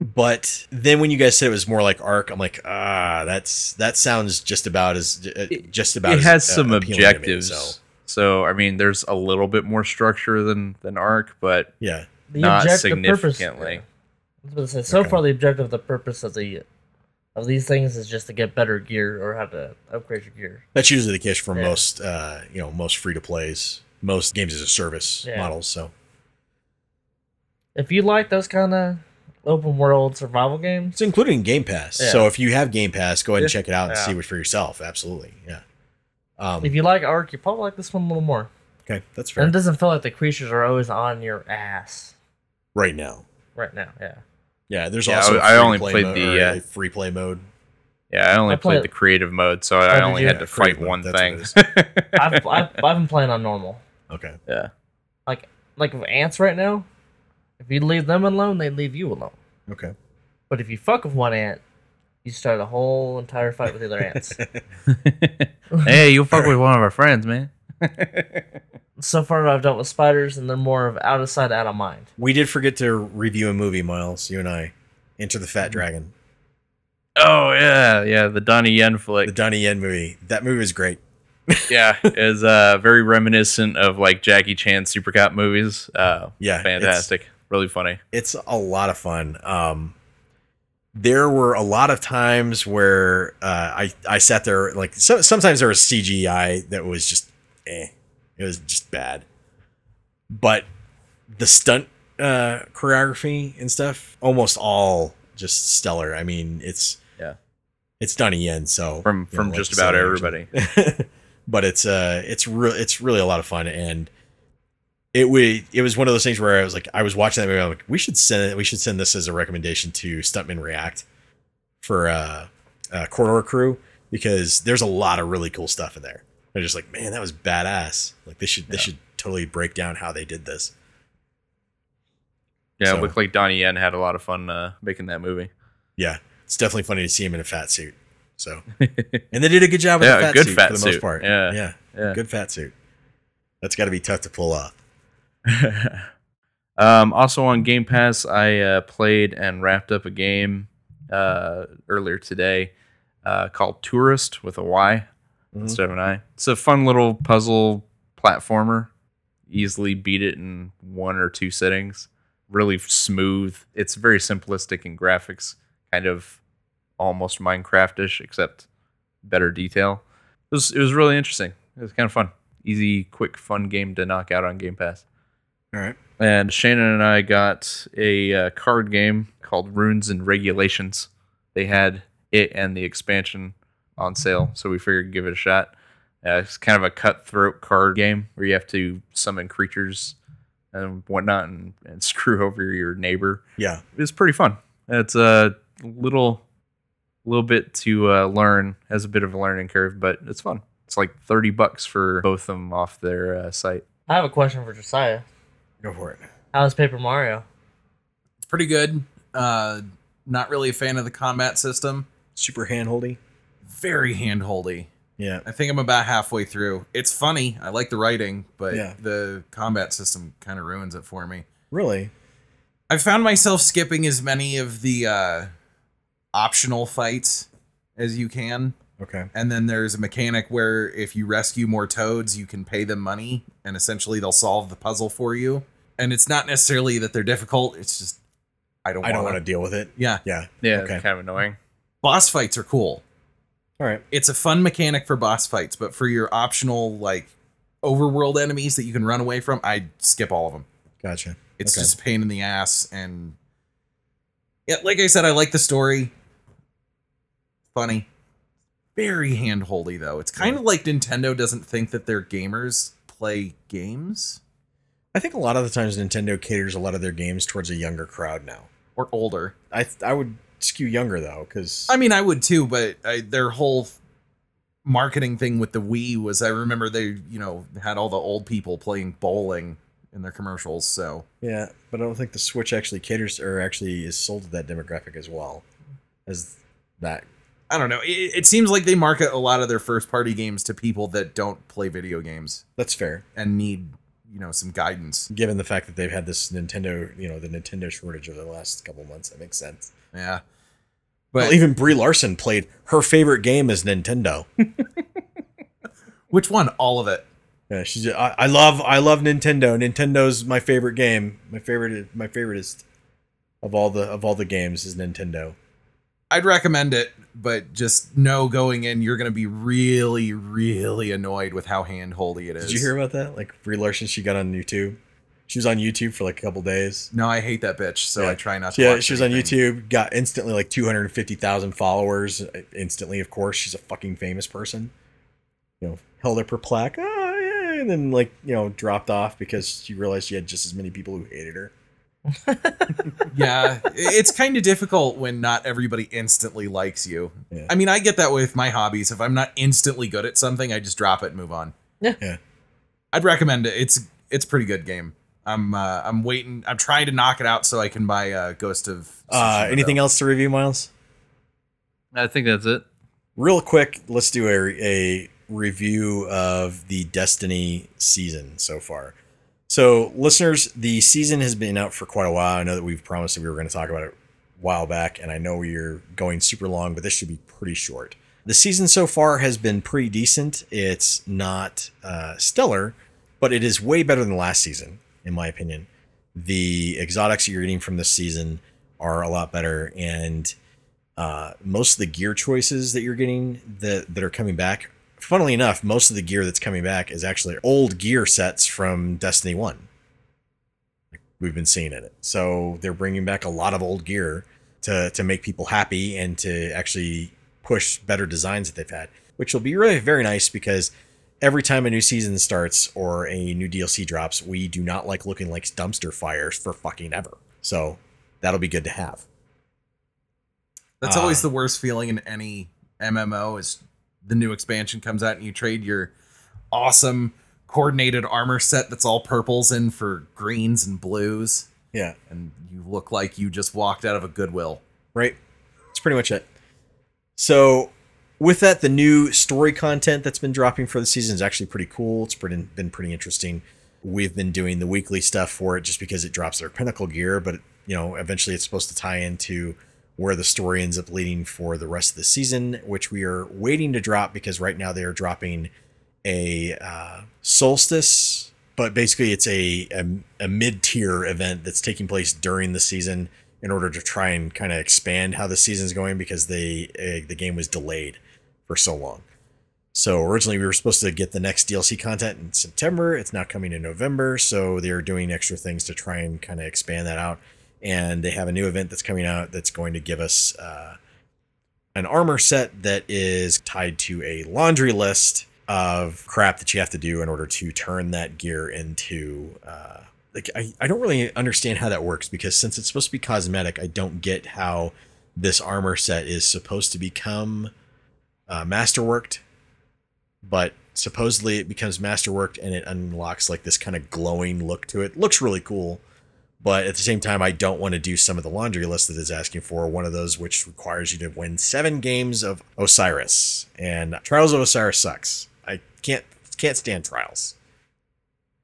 but then when you guys said it was more like Ark, I'm like, ah, that's that sounds just about as uh, just about. it as, has uh, some appealing to me, objectives. so so I mean, there's a little bit more structure than than Ark but yeah, The Not object- the purpose- significantly. yeah. I was say, so Okay. far, the objective, the purpose of the of these things is just to get better gear or how to upgrade your gear. that's usually the case for Yeah. most, uh, you know, most free to plays, most games as a service Yeah. models. So If you like those kind of open world survival game. It's included in Game Pass. Yeah. So if you have Game Pass, go ahead and check it out and Yeah. see it for yourself. Absolutely. Yeah. Um, if you like Ark, you probably like this one a little more. okay, that's fair. And fair. it doesn't feel like the creatures are always on your ass right now. right now. Yeah. Yeah, there's Yeah, also I- I only play played mode, the, uh, free play mode. yeah, I only I play- played the creative mode, so Oh, I only had to fight mode, one that's thing. I've, I've, I've been playing on normal. Okay. yeah, Like like ants right now, if you leave them alone, they leave you alone. Okay. But if you fuck with one ant, you start a whole entire fight with the other ants. hey, you fuck with one of our friends, man. So far, I've dealt with spiders, and they're more of out of sight, out of mind. We did forget to review a movie, Miles. You and I, Enter the Fat Dragon, Oh yeah, yeah, the Donnie Yen flick. the Donnie Yen movie. That movie was great. yeah, is uh, very reminiscent of like Jackie Chan super cop movies. Uh, Yeah, it's- fantastic, really funny. it's a lot of fun. Um, there were a lot of times where uh, I I sat there like so, sometimes there was CGI that was just eh, it was just bad, but the stunt uh, choreography and stuff almost all just stellar. I mean, it's Yeah. it's Donnie Yen, so From- from like just about everybody. but it's uh it's real it's really a lot of fun and it we it was one of those things where I was like I was watching that movie I'm like we should send it we should send this as a recommendation to Stuntmen React for uh, uh Corridor Crew because there's a lot of really cool stuff in there. They're just like man that was badass. Like they should they Yeah. should totally break down how they did this. Yeah, So- it looked like Donnie Yen had a lot of fun uh, making that movie. Yeah, it's definitely funny to see him in a fat suit. So and they did a good job with Yeah, the fat good suit fat for the most part. Yeah. yeah, Yeah. good fat suit. That's got to be tough to pull off. um, also on Game Pass, I uh, played and wrapped up a game uh, earlier today uh, called Touryst with a Y Mhm. instead of an I. It's a fun little puzzle platformer. Easily beat it in one or two sittings. Really smooth. It's very simplistic in graphics, kind of almost Minecraftish, except better detail. It was it was really interesting. It was kind of fun. Easy, quick, fun game to knock out on Game Pass. All right. And Shannon and I got a uh, card game called Runes and Regulations. They had it and the expansion on sale, so we figured give it a shot. Uh, it's kind of a cutthroat card game where you have to summon creatures and whatnot and, and screw over your neighbor. Yeah. It's pretty fun. It's a little, little bit to uh, learn. Has a bit of a learning curve, but it's fun. It's like thirty bucks for both of them off their uh, site. I have a question for Josiah. Go for it. How's Paper Mario? It's pretty good. Uh, not really a fan of the combat system. Super handholdy. Very handholdy. Yeah. I think I'm about halfway through. It's funny. I like the writing, but Yeah. the combat system kind of ruins it for me. Really? I found myself skipping as many of the uh, optional fights as you can. Okay. And then there's a mechanic where if you rescue more toads, you can pay them money and essentially they'll solve the puzzle for you. And it's not necessarily that they're difficult, it's just I don't I don't want wanna- to deal with it. Yeah. Yeah. Yeah, Okay. it's kind of annoying. Boss fights are cool. All right. It's a fun mechanic for boss fights, but for your optional like overworld enemies that you can run away from, I skip all of them. Gotcha. It's Okay. just a pain in the ass and yeah, like I said, I like the story. Funny. Very handholdy though. It's kind of like Nintendo doesn't think that their gamers play games I think a lot of the times Nintendo caters a lot of their games towards a younger crowd now. or older. I I would skew younger though, because I mean, I would too, but I, their whole marketing thing with the Wii was I remember they, you know, had all the old people playing bowling in their commercials, so yeah, but I don't think the Switch actually caters or actually is sold to that demographic as well as that. I don't know. It, it seems like they market a lot of their first party games to people that don't play video games That's fair, and need, you know, some guidance. given the fact that they've had this Nintendo, you know, the Nintendo shortage over the last couple months. That makes sense. Yeah. But But even Brie Larson played her favorite game is Nintendo. which one? All of it. Yeah, she's. I, I love. I love Nintendo. Nintendo's my favorite game. My favorite. My favoriteest of all the of all the games is Nintendo. I'd recommend it, but just know going in, you're going to be really, really annoyed with how handholdy it is. Did you hear about that? Like Brie Larson, she got on YouTube. She was on YouTube for like a couple days. No, I hate that bitch, so Yeah. I try not to. Yeah, she was on. YouTube. Got instantly like two hundred fifty thousand followers. uh, Instantly, of course, she's a fucking famous person. You know, held up her plaque. Oh yeah, and then like you know dropped off because she realized she had just as many people who hated her. yeah, it's kind of difficult when not everybody instantly likes you. Yeah. I mean, I get that with my hobbies. If I'm not instantly good at something, I just drop it and move on. Yeah. Yeah. I'd recommend it. It's it's a pretty good game. I'm uh, I'm waiting. I'm trying to knock it out so I can buy uh, Ghost of. Uh, anything though. else to review, Miles? I think that's it. real quick let's do a, a review of the Destiny season so far. So, listeners, the season has been out for quite a while. I know that we've promised that we were going to talk about it a while back, and I know we're going super long, but this should be pretty short. The season so far has been pretty decent. It's not uh, stellar, but it is way better than last season, in my opinion. The exotics you're getting from this season are a lot better, and uh, most of the gear choices that you're getting that that are coming back. Funnily enough, most of the gear that's coming back is actually old gear sets from Destiny One. We've been seeing in it, so they're bringing back a lot of old gear to to make people happy and to actually push better designs that they've had, which will be really very nice because every time a new season starts or a new DLC drops, we do not like looking like dumpster fires for fucking ever. So that'll be good to have. That's Uh, always the worst feeling in any MMO is the new expansion comes out and you trade your awesome coordinated armor set that's all purples in for greens and blues Yeah, and you look like you just walked out of a Goodwill. right? That's pretty much it. So, with that, the new story content that's been dropping for the season is actually pretty cool. It's pretty, been pretty interesting. We've been doing the weekly stuff for it just because it drops their pinnacle gear, but you know, eventually it's supposed to tie into where the story ends up leading for the rest of the season, which we are waiting to drop because right now they are dropping a uh, solstice, but basically it's a, a, a mid tier event that's taking place during the season in order to try and kind of expand how the season's going because they uh, the game was delayed for so long. So originally we were supposed to get the next DLC content in September. It's now coming in November, so they're doing extra things to try and kind of expand that out. And they have a new event that's coming out that's going to give us uh, an armor set that is tied to a laundry list of crap that you have to do in order to turn that gear into uh, like I, I don't really understand how that works because since it's supposed to be cosmetic i don't get how this armor set is supposed to become uh, masterworked. But supposedly it becomes masterworked and it unlocks like this kind of glowing look to it. Looks really cool but at the same time i don't want to do some of the laundry list that it's asking for one of those which requires you to win seven games of osiris and trials of osiris sucks i can't can't stand trials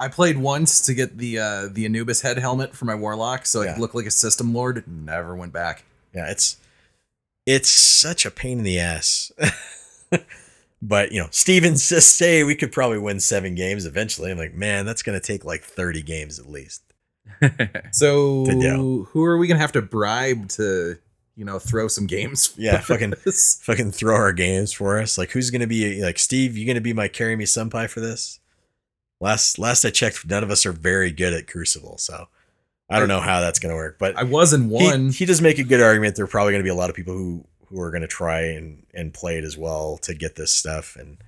I played once to get the uh, the Anubis head helmet for my warlock, so I Yeah. could look like a system lord. Never went back. Yeah, it's it's such a pain in the ass. but you know, Steven says say we could probably win seven games eventually. I'm like, man, that's gonna take like 30 games at least. So To who are we gonna have to bribe to you know throw some games? Yeah, fucking- this? Fucking throw our games for us. Like, who's gonna be like Steve? You gonna be my carry me senpai for this? Last last I checked, none of us are very good at Crucible, so I don't know how that's gonna work. But I was in he, one. he does make a good argument. There are probably going to be a lot of people who who are going to try and and play it as well to get this stuff, and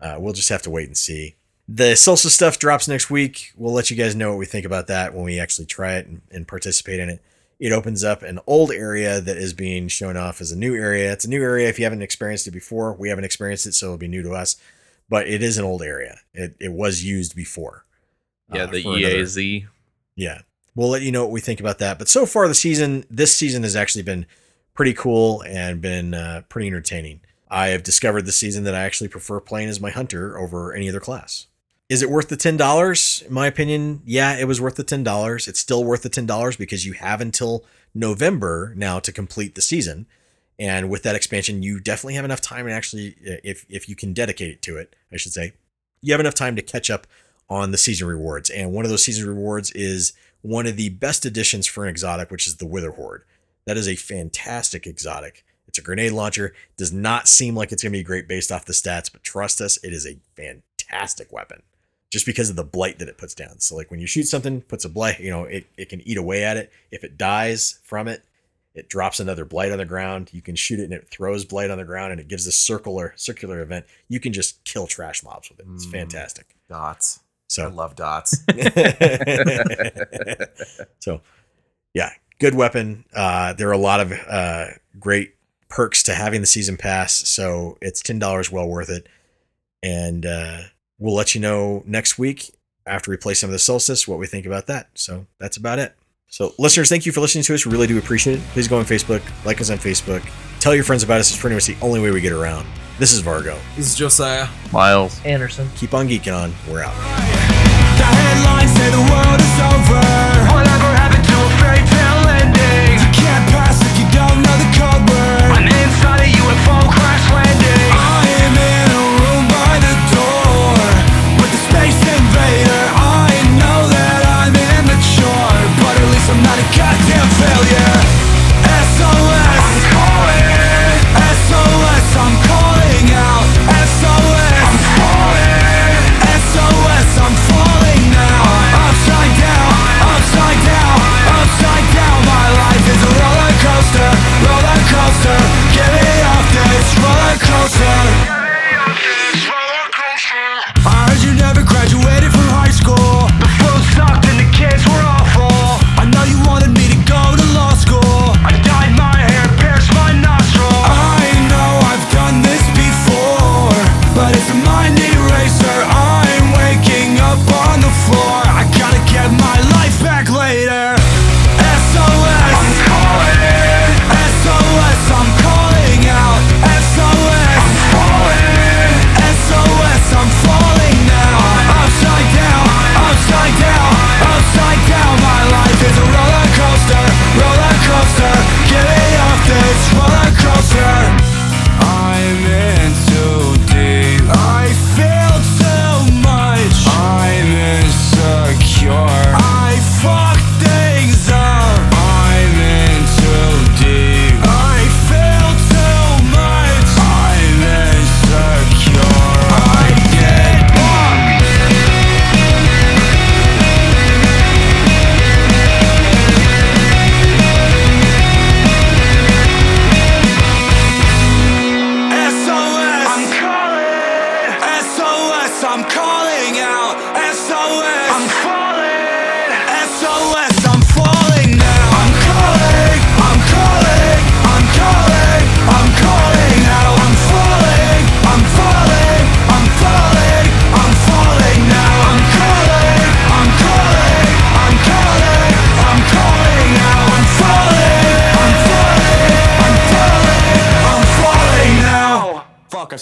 uh, we'll just have to wait and see. The Solstice stuff drops next week. We'll let you guys know what we think about that when we actually try it and, and participate in it. It opens up an old area that is being shown off as a new area. It's a new area if you haven't experienced it before. We haven't experienced it, so it'll be new to us. But it is an old area. It it was used before. yeah, uh, the for another- EAZ. yeah. We'll let you know what we think about that. But so far, the season, this season has actually been pretty cool and been uh, pretty entertaining. I have discovered this season that I actually prefer playing as my hunter over any other class. Is it worth the $10? In my opinion, yeah, it was worth the $10. It's still worth the $10 because you have until November now to complete the season. And with that expansion, you definitely have enough time and actually, if, if you can dedicate it to it, I should say, you have enough time to catch up on the season rewards. And one of those season rewards is one of the best additions for an exotic, which is the Witherhoard. That is a fantastic exotic. It's a grenade launcher. Does not seem like it's going to be great based off the stats, but trust us, it is a fantastic weapon just because of the blight that it puts down. So like when you shoot something, puts a blight, you know, it, it can eat away at it. If it dies from it, it drops another blight on the ground. You can shoot it and it throws blight on the ground and it gives this circular circular event. You can just kill trash mobs with it. It's Mm. fantastic. dots. So I love dots. so yeah, good weapon. Uh, there are a lot of uh, great perks to having the season pass, so it's ten dollars well worth it. And uh, we'll let you know next week after we play some of the solstice what we think about that. So that's about it. So, listeners, thank you for listening to us. We really do appreciate it. Please go on Facebook, like us on Facebook, tell your friends about us. It's pretty much the only way we get around. This is Vargo. This is Josiah. Miles. Anderson. Keep on geeking on. We're out. I'm not a goddamn failure.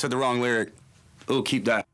said the wrong lyric. Ooh, keep that.